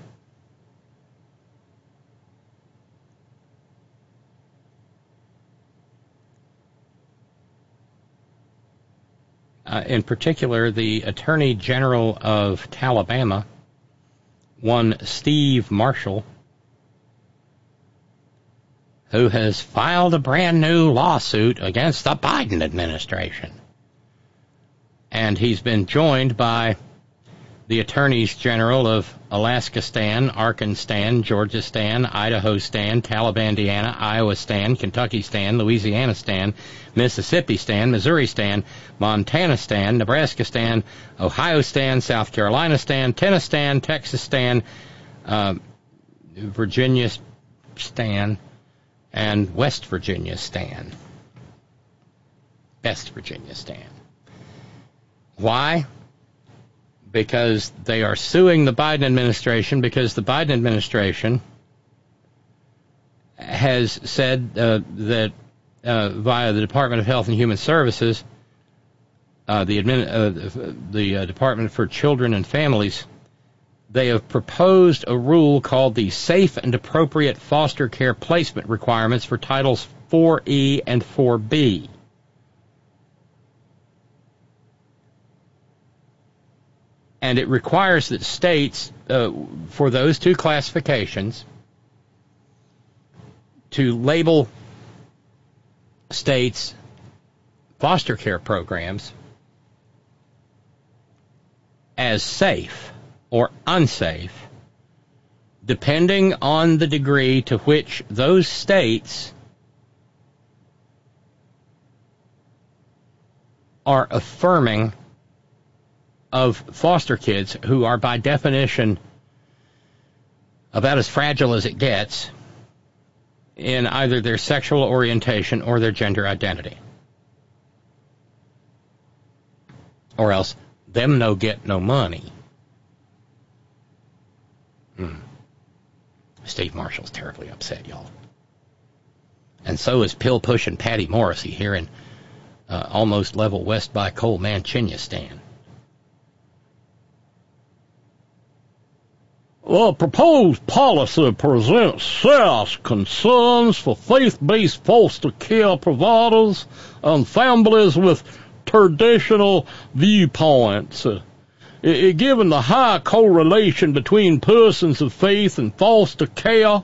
Uh, in particular, the Attorney General of Alabama, one Steve Marshall, who has filed a brand new lawsuit against the Biden administration. And he's been joined by the attorneys general of Alaska Stan, Arkansas, Georgia Stan, Idaho Stan, Talibandiana, Iowa Stan, Kentucky Stan, Louisiana Stan, Mississippi Stan, Missouri Stan, Montana Stan, Nebraska Stan, Ohio Stan, South Carolina Stan, Tennessee Stan, Texas Stan, uh, Virginia Stan, and West Virginia Stan. West Virginia Stan. Why? Because they are suing the Biden administration because the Biden administration has said uh, that uh, via the Department of Health and Human Services, uh, the, admin, uh, the uh, Department for Children and Families, they have proposed a rule called the Safe and Appropriate Foster Care Placement Requirements for Titles 4E and 4B. And it requires that states, uh, for those two classifications, to label states foster care programs as safe or unsafe, depending on the degree to which those states are affirming of foster kids who are by definition about as fragile as it gets in either their sexual orientation or their gender identity. Or else them no get no money. Hmm. Steve Marshall's terribly upset, y'all. And so is pill pushing Patty Morrisey here in uh, almost level west by Coal Manchinistan.
The proposed policy presents serious concerns for faith-based foster care providers and families with traditional viewpoints. Uh, given the high correlation between persons of faith and foster care,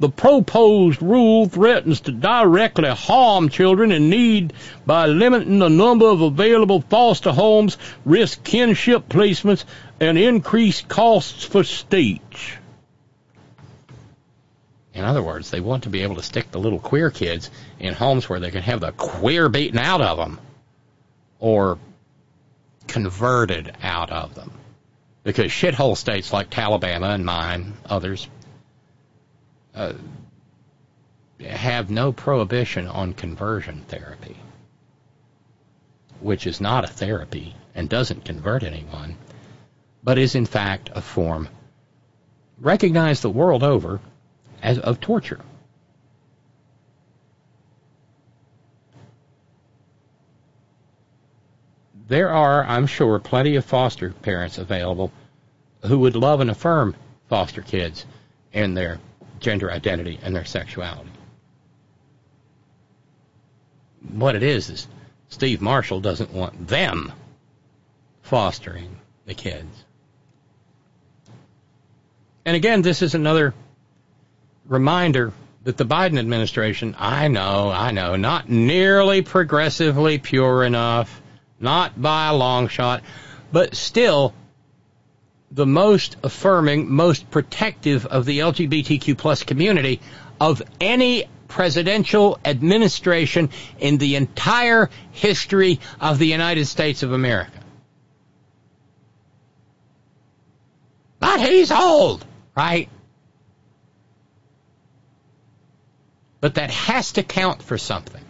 the proposed rule threatens to directly harm children in need by limiting the number of available foster homes, risk kinship placements, and increased costs for states.
In other words, they want to be able to stick the little queer kids in homes where they can have the queer beaten out of them or converted out of them. Because shithole states like Alabama and mine, others, uh, have no prohibition on conversion therapy, which is not a therapy and doesn't convert anyone but is in fact a form recognized the world over as of torture. There are, I'm sure, plenty of foster parents available who would love and affirm foster kids in their gender identity and their sexuality. What it is is Steve Marshall doesn't want them fostering the kids. And again, this is another reminder that the Biden administration, I know, I know, not nearly progressively pure enough, not by a long shot, but still the most affirming, most protective of the LGBTQ plus community of any presidential administration in the entire history of the United States of America. But he's old right? But that has to count for something.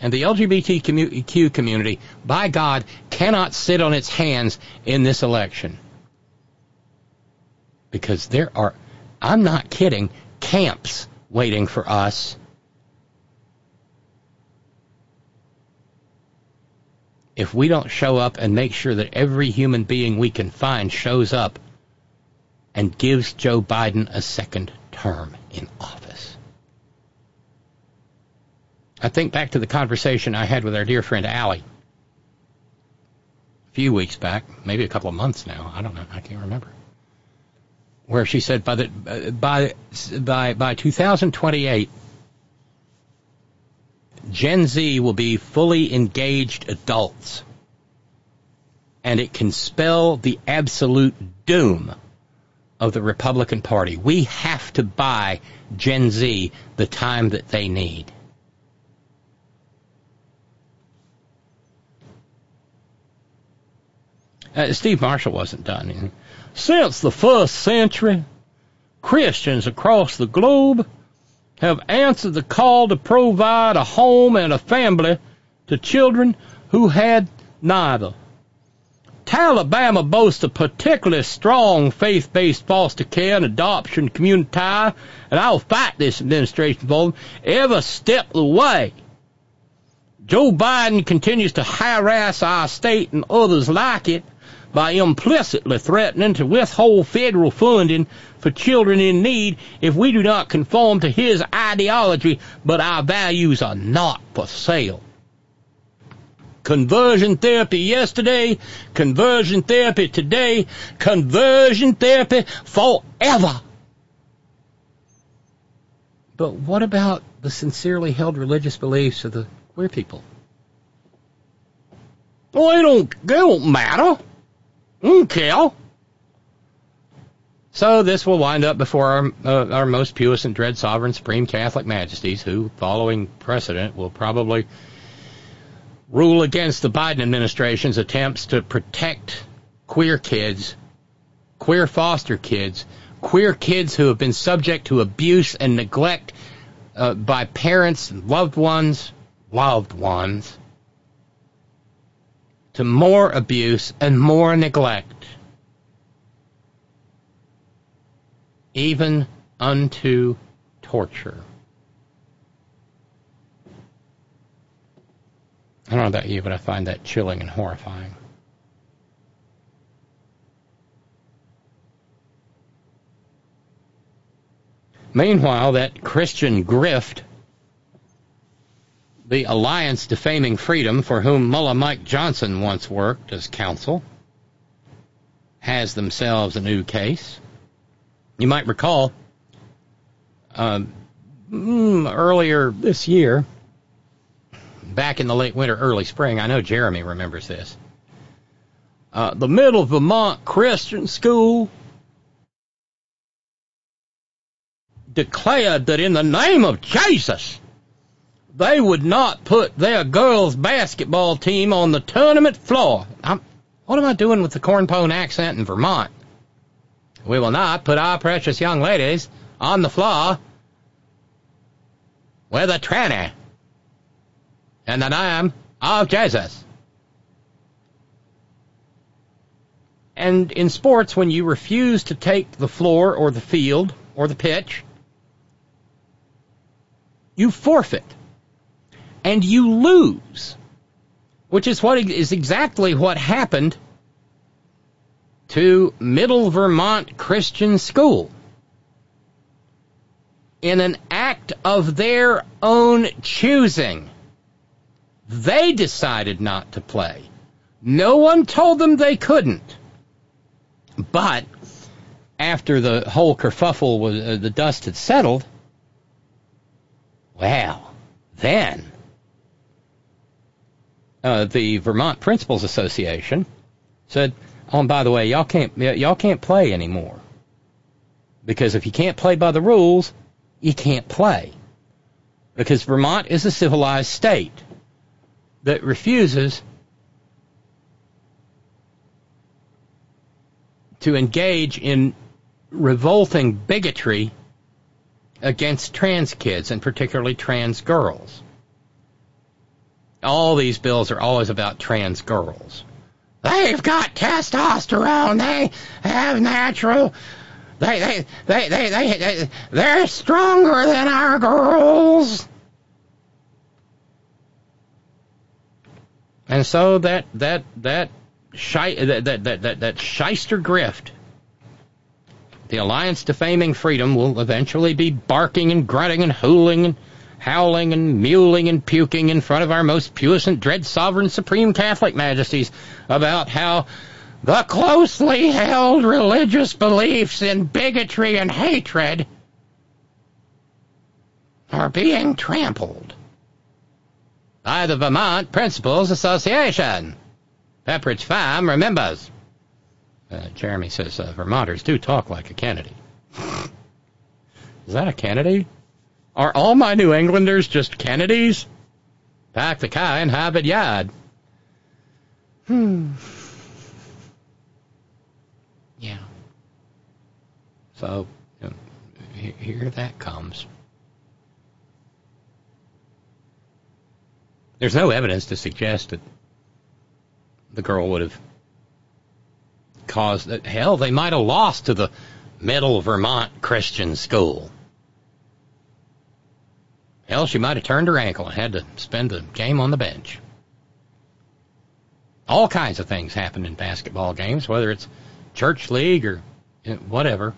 And the LGBTQ community, by God, cannot sit on its hands in this election. Because there are, I'm not kidding, camps waiting for us. If we don't show up and make sure that every human being we can find shows up and gives Joe Biden a second term in office. I think back to the conversation I had with our dear friend Allie a few weeks back, maybe a couple of months now. I don't know. I can't remember. Where she said by the by by by 2028, Gen Z will be fully engaged adults and it can spell the absolute doom of the Republican Party. We have to buy Gen Z the time that they need. Uh, Steve Marshall wasn't done.
Since the first century, Christians across the globe have answered the call to provide a home and a family to children who had neither. Alabama boasts a particularly strong faith-based foster care and adoption community, and I'll fight this administration for them every step of the way. Joe Biden continues to harass our state and others like it by implicitly threatening to withhold federal funding for children in need if we do not conform to his ideology, but our values are not for sale conversion therapy yesterday, conversion therapy today, conversion therapy forever.
But what about the sincerely held religious beliefs of the queer people?
Well, they don't, they don't matter. don't care.
So this will wind up before our, uh, our most puissant, dread, sovereign, supreme Catholic majesties, who, following precedent, will probably rule against the Biden administration's attempts to protect queer kids, queer foster kids, queer kids who have been subject to abuse and neglect uh, by parents, and loved ones, loved ones, to more abuse and more neglect, even unto torture. I don't know about you, but I find that chilling and horrifying. Meanwhile, that Christian grift, the Alliance Defaming Freedom, for whom Mullah Mike Johnson once worked as counsel, has themselves a new case. You might recall uh, earlier this year, back in the late winter, early spring. I know Jeremy remembers this. Uh, the Middle Vermont Christian School declared that in the name of Jesus, they would not put their girls' basketball team on the tournament floor. I'm, what am I doing with the cornpone accent in Vermont? We will not put our precious young ladies on the floor with a tranny in the name of Jesus. And in sports, when you refuse to take the floor or the field or the pitch, you forfeit and you lose, which is what is exactly what happened to Middle Vermont Christian School. In an act of their own choosing, they decided not to play. No one told them they couldn't. But after the whole kerfuffle was, uh, the dust had settled, well, then uh, the Vermont Principals Association said, "Oh, and by the way, y'all can't y'all can't play anymore because if you can't play by the rules, you can't play because Vermont is a civilized state that refuses to engage in revolting bigotry against trans kids and particularly trans girls. All these bills are always about trans girls. They've got testosterone. They have natural. They they they they they, they they're stronger than our girls. And so that that that that, that that that that shyster grift, the Alliance Defaming Freedom will eventually be barking and grunting and hooling and howling and mewling and puking in front of our most puissant, dread, sovereign, supreme Catholic majesties about how the closely held religious beliefs in bigotry and hatred are being trampled by the Vermont Principals Association. Pepperidge Farm remembers. Uh, Jeremy says uh, Vermonters do talk like a Kennedy. Is that a Kennedy? Are all my New Englanders just Kennedys? Pack the car in Harvard Yard. Hmm. Yeah. So, you know, he- here that comes. There's no evidence to suggest that the girl would have caused that. Hell, they might have lost to the Middle Vermont Christian School. Hell, she might have turned her ankle and had to spend the game on the bench. All kinds of things happen in basketball games, whether it's church league or whatever.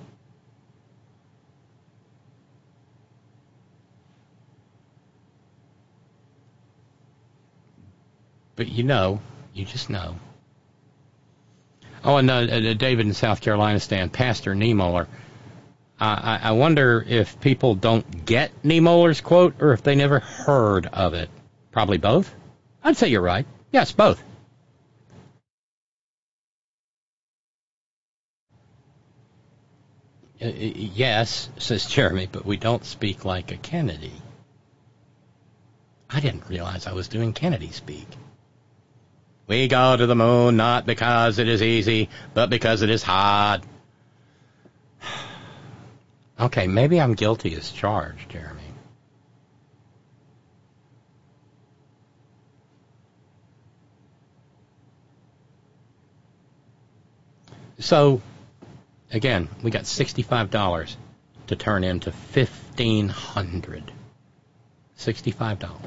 But you know, you just know. Oh, and uh, uh, David in South Carolina stand, Pastor Niemöller. I, I wonder if people don't get Niemöller's quote or if they never heard of it. Probably both. I'd say you're right. Yes, both. Uh, yes, says Jeremy, but we don't speak like a Kennedy. I didn't realize I was doing Kennedy speak. We go to the moon not because it is easy, but because it is hard. Okay, maybe I'm guilty as charged, Jeremy. So, again, we got $65 to turn into 1,500. $65.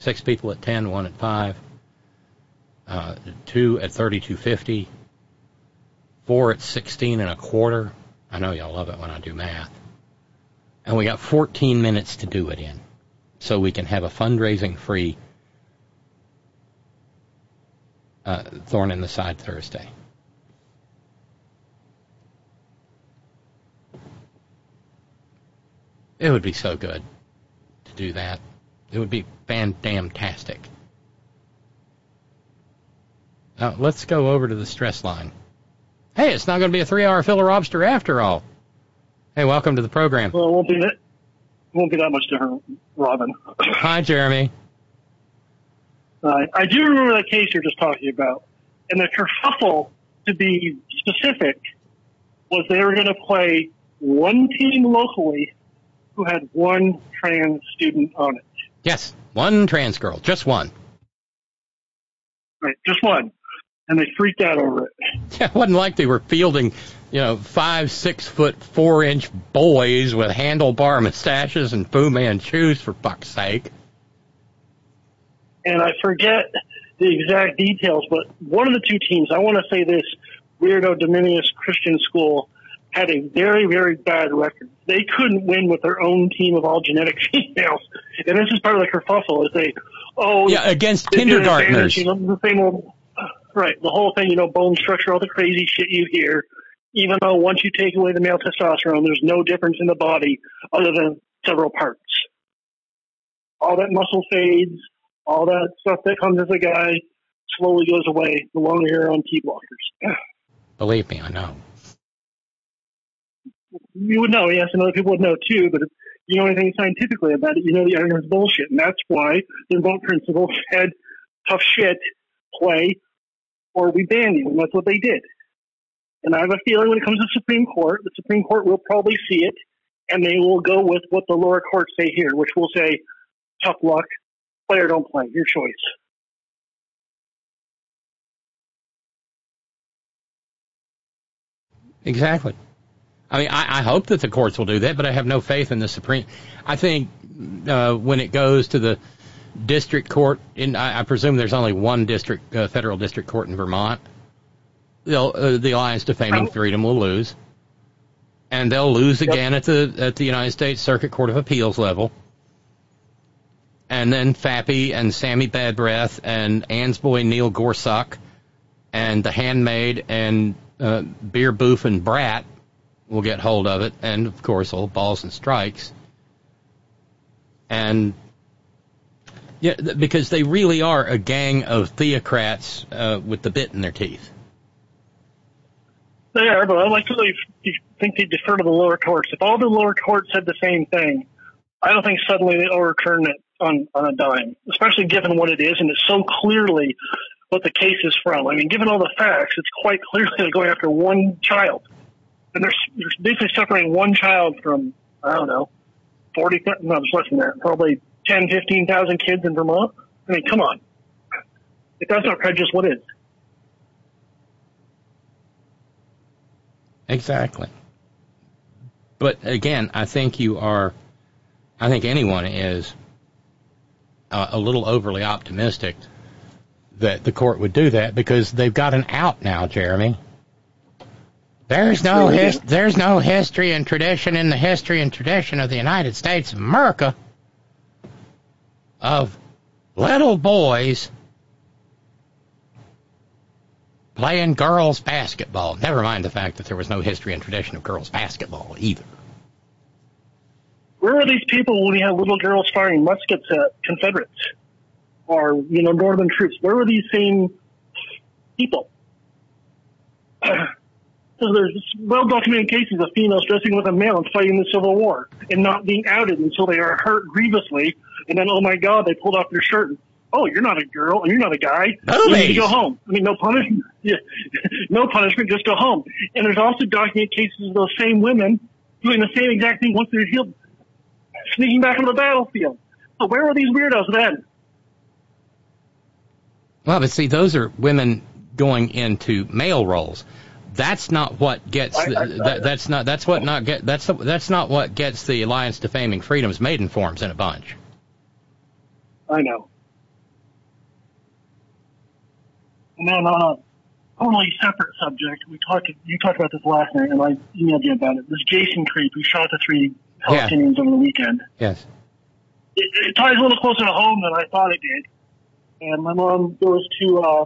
Six people at 10, one at 5 uh, two at 32.50, four at 16 and a quarter. I know y'all love it when I do math. And we got 14 minutes to do it in, so we can have a fundraising free uh, Thorn in the Side Thursday. It would be so good to do that. It would be fan damn tastic. Now, let's go over to the stress line. Hey, it's not going to be a three-hour filler lobster after all. Hey, welcome to the program.
Well, it won't be that. Won't be that much different, Robyn.
Hi, Jeremy.
Uh, I do remember that case you're just talking about, and the kerfuffle, to be specific, was they were going to play one team locally who had one trans student on it.
Yes, one trans girl, just one.
Right, just one. And they freaked out over it.
Yeah, it wasn't like they were fielding, you know, five, six foot, four inch boys with handlebar mustaches and Fu Manchus, for fuck's sake.
and I forget the exact details, but one of the two teams, I want to say this weirdo Dominius Christian School had a very, very bad record. They couldn't win with their own team of all genetic females. And this is part of the kerfuffle is they, oh,
Yeah, against kindergartners.
The same old, right, the whole thing, you know, bone structure, all the crazy shit you hear. Even though once you take away the male testosterone, there's no difference in the body other than several parts. All that muscle fades, all that stuff that comes as a guy slowly goes away the longer you're on T blockers.
Believe me, I know.
You would know, yes, and other people would know too, but if you know anything scientifically about it, you know the argument's bullshit. And that's why the remote principal said, tough shit, play, or we ban you. And that's what they did. And I have a feeling when it comes to the Supreme Court, the Supreme Court will probably see it, and they will go with what the lower courts say here, which will say, tough luck, play or don't play, your choice.
Exactly. I mean, I, I hope that the courts will do that, but I have no faith in the Supreme. I think uh, when it goes to the district court, in I, I presume there's only one district, uh, federal district court in Vermont. They'll, uh, the Alliance Defaming Freedom will lose, and they'll lose again at the at the United States Circuit Court of Appeals level. And then Fappy and Sammy Bad Breath and Ann's boy Neil Gorsuch and the handmaid and uh, beer boof and brat will get hold of it, and of course old balls and strikes. And Yeah, because they really are a gang of theocrats uh, with the bit in their teeth.
They are, but I like to really think they defer to the lower courts. If all the lower courts said the same thing, I don't think suddenly they overturn it on, on a dime, especially given what it is, and it's so clearly what the case is from. I mean, given all the facts, it's quite clearly they're going after one child. And they're, they're basically separating one child from, I don't know, 40, no, it's less than that, probably 10, 15,000 kids in Vermont. I mean, come on. If that's not prejudice, what is?
Exactly. But again, I think you are, I think anyone is uh, a little overly optimistic that the court would do that because they've got an out now, Jeremy. There's no his, there's no history and tradition in the history and tradition of the United States of America of little boys playing girls basketball. Never mind the fact that there was no history and tradition of girls basketball either.
Where were these people when we had little girls firing muskets at Confederates or, you know, Northern troops? Where were these same people? So there's well documented cases of females dressing with a male and fighting the Civil War and not being outed until they are hurt grievously. And then, oh my God, they pulled off your shirt. And, oh, you're not a girl and you're not a guy. You need to go home. I mean, no punishment. Yeah. no punishment, just go home. And there's also documented cases of those same women doing the same exact thing once they're healed, sneaking back on the battlefield. So where are these weirdos then?
Well, but see, those are women going into male roles. That's not what gets.
I- I-
that, that's not. That's what not get. That's that's not what gets the Alliance Defaming Freedom's maiden forms in a bunch.
I know. And then on a totally separate subject, we talked. You talked about this last night, and I emailed you about it. This Jason Creep who shot the three
Yeah.
Over the weekend.
Yes.
It, it ties a little closer to home than I thought it did. And my mom goes to. Uh,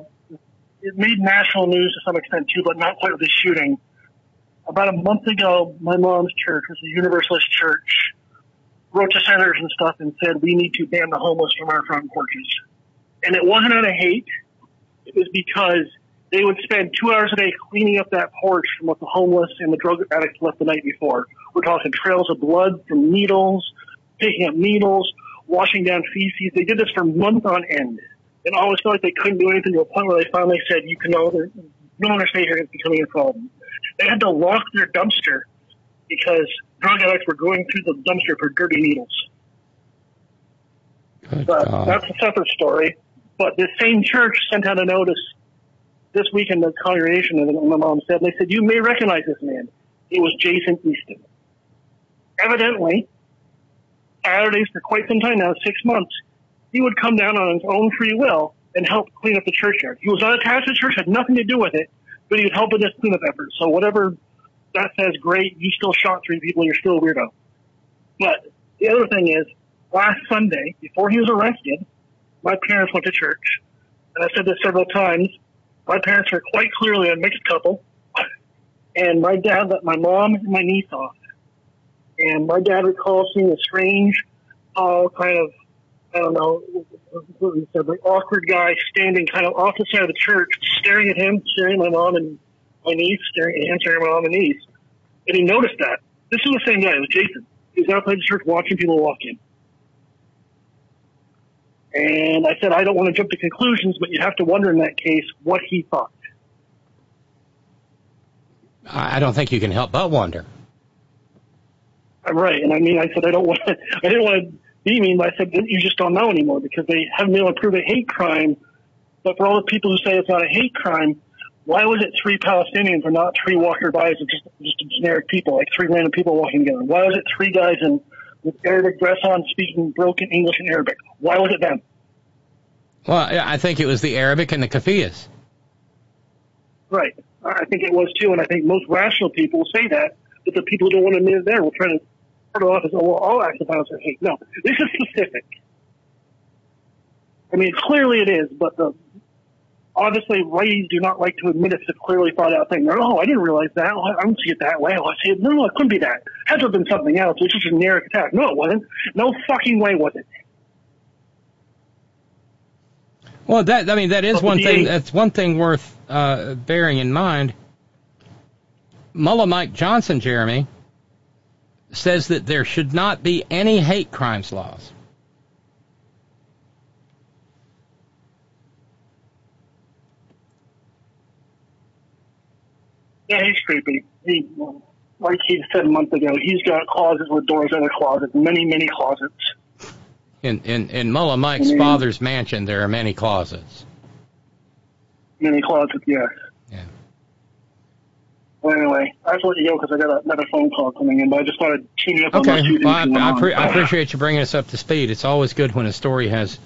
it made national news to some extent too, but not quite with the shooting. About a month ago, my mom's church, is a Universalist church, wrote to senators and stuff and said we need to ban the homeless from our front porches. And it wasn't out of hate. It was because they would spend two hours a day cleaning up that porch from what the homeless and the drug addicts left the night before. We're talking trails of blood from needles, picking up needles, washing down feces. They did this for months on end. And always felt like they couldn't do anything to a point where they finally said, you can no longer, no longer stay here. It's becoming a problem. They had to lock their dumpster because drug addicts were going through the dumpster for dirty needles. But that's a separate story. But this same church sent out a notice this weekend to the congregation, and my mom said, they said, you may recognize this man. It was Jason Eaton. Evidently, Saturdays for quite some time now, six months, he would come down on his own free will and help clean up the churchyard. He was not attached to the church, had nothing to do with it, but he would help in this cleanup effort. So whatever that says, great, you still shot three people, you're still a weirdo. But the other thing is, last Sunday, before he was arrested, my parents went to church. And I've said this several times. My parents are quite clearly a mixed couple. And my dad let my mom and my niece off. And my dad recalls seeing a strange, tall, kind of, I don't know, what he said, like awkward guy standing kind of off the side of the church, staring at him, staring at my mom and my niece, staring at him, staring at my mom and niece. And he noticed that. This is the same guy. It was Jason. He was outside the church watching people walk in. And I said, I don't want to jump to conclusions, but you have to wonder in that case what he thought.
I I don't think you can help but wonder.
I'm right. And I mean, I said, I don't want to, I didn't want to be mean, but I said, you just don't know anymore because they haven't been able to prove a hate crime. But for all the people who say it's not a hate crime, why was it three Palestinians and not three walking bys of just, just generic people, like three random people walking together? Why was it three guys in with Arabic dress on speaking broken English and Arabic? Why was it them?
Well, I think it was the Arabic and the kafiyas.
Right. I think it was too, and I think most rational people will say that, but the people who don't want to admit it there will try to put it off as, oh, well, all acts of violence are hate. No, this is specific. I mean, clearly it is, but the obviously righties do not like to admit it's a clearly thought out thing. They're, oh, I didn't realize that. Oh, I don't see it that way. Oh, I see it. No, no, it couldn't be that. It Had to have been something else. It was just a generic attack. No, it wasn't. No fucking way was it.
Well, that I mean that is
But
one thing. That's one thing worth uh, bearing in mind. Mullah Mike Johnson, Jeremy, says that there should not be any hate crimes laws.
Yeah, he's creepy. He, like he said a month ago, he's got closets with doors in the closets, many, many closets.
In in, in Mullah Mike's father's mansion, there are many closets.
Many closets, yes.
Yeah.
Well, anyway, I have to let you go because I got another phone call coming in, but I just thought I'd tune you up on
Okay,
things
well, I, I,
on.
pre- I appreciate you bringing us up to speed. It's always good when a story has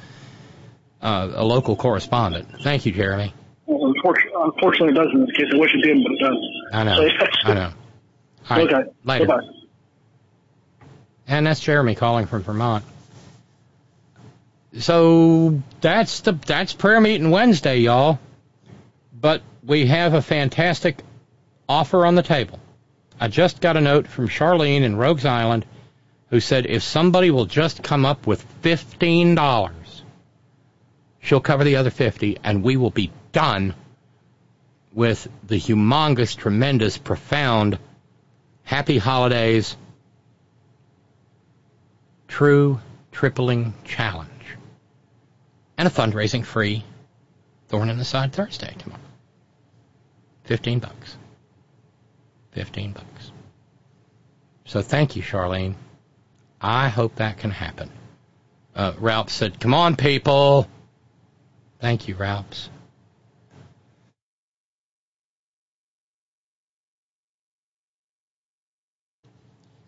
uh, a local correspondent. Thank you, Jeremy.
Well, unfortunately, unfortunately, it does in this case. I wish it didn't, but it does.
I know.
So.
I know. All right,
Okay.
Later.
Bye-bye.
And that's Jeremy calling from Vermont. So that's the that's prayer meeting Wednesday, y'all. But we have a fantastic offer on the table. I just got a note from Charlene in Rogues Island who said if somebody will just come up with fifteen dollars, she'll cover the other fifty and we will be done with the humongous, tremendous, profound happy holidays true tripling challenge and a fundraising free thorn in the side thursday tomorrow. 15 bucks. 15 bucks. So thank you charlene. I hope that can happen. Uh, ralph said come on people. Thank you ralphs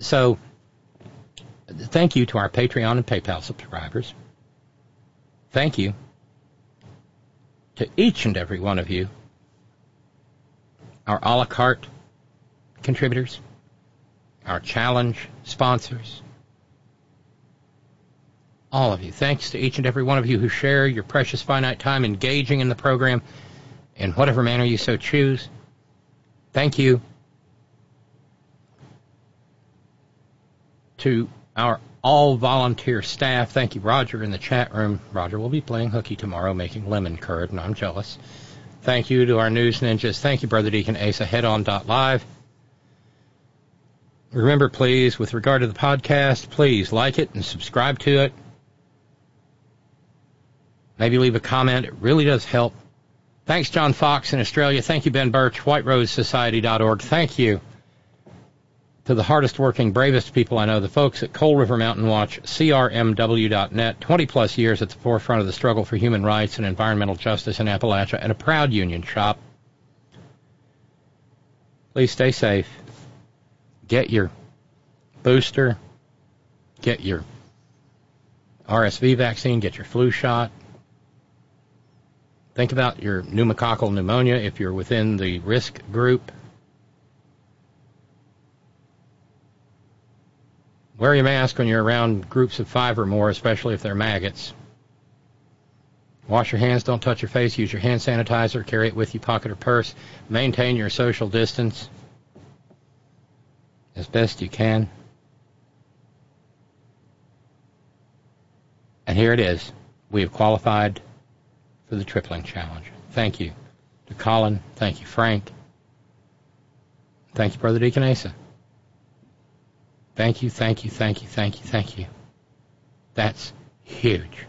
so thank you to our Patreon and PayPal subscribers. Thank you to each and every one of you, our a la carte contributors, our challenge sponsors, all of you. Thanks to each and every one of you who share your precious finite time engaging in the program in whatever manner you so choose. Thank you to our all volunteer staff. Thank you, Roger, in the chat room. Roger will be playing hooky tomorrow, making lemon curd, and I'm jealous. Thank you to our news ninjas. Thank you, Brother Deacon Asa, head on live. Remember, please, with regard to the podcast, please like it and subscribe to it. Maybe leave a comment. It really does help. Thanks, John Fox in Australia. Thank you, Ben Birch, whiterosesociety.org. Thank you to the hardest working, bravest people I know, the folks at Coal River Mountain Watch, CRMW.net, 20 plus years at the forefront of the struggle for human rights and environmental justice in Appalachia, and a proud union shop. Please stay safe. Get your booster. Get your RSV vaccine. Get your flu shot. Think about your pneumococcal pneumonia if you're within the risk group. Wear your mask when you're around groups of five or more, especially if they're maggots. Wash your hands, don't touch your face, use your hand sanitizer, carry it with you, pocket or purse. Maintain your social distance as best you can. And here it is. We have qualified for the tripling challenge. Thank you to Colin. Thank you, Frank. Thank you, Brother Deacon Asa. Thank you, thank you, thank you, thank you, thank you. That's huge.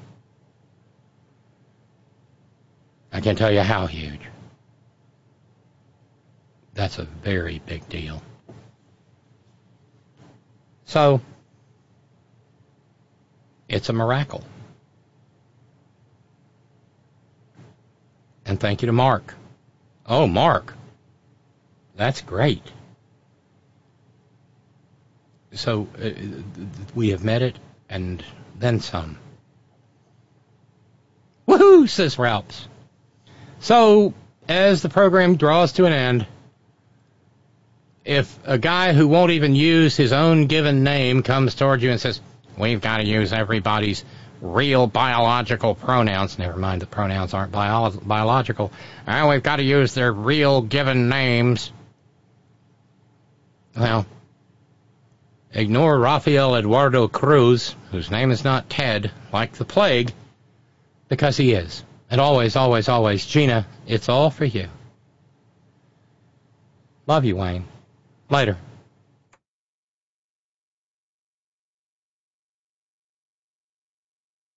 I can't tell you how huge. That's a very big deal. So, it's a miracle. And thank you to Mark. Oh, Mark. That's great. So uh, we have met it and then some. Woohoo, says Ralphs. So, as the program draws to an end, if a guy who won't even use his own given name comes toward you and says, We've got to use everybody's real biological pronouns, never mind the pronouns aren't bio- biological, and we've got to use their real given names. Well, Ignore Rafael Eduardo Cruz, whose name is not Ted, like the plague, because he is. And always, always, always, Gina, it's all for you. Love you, Wayne. Later.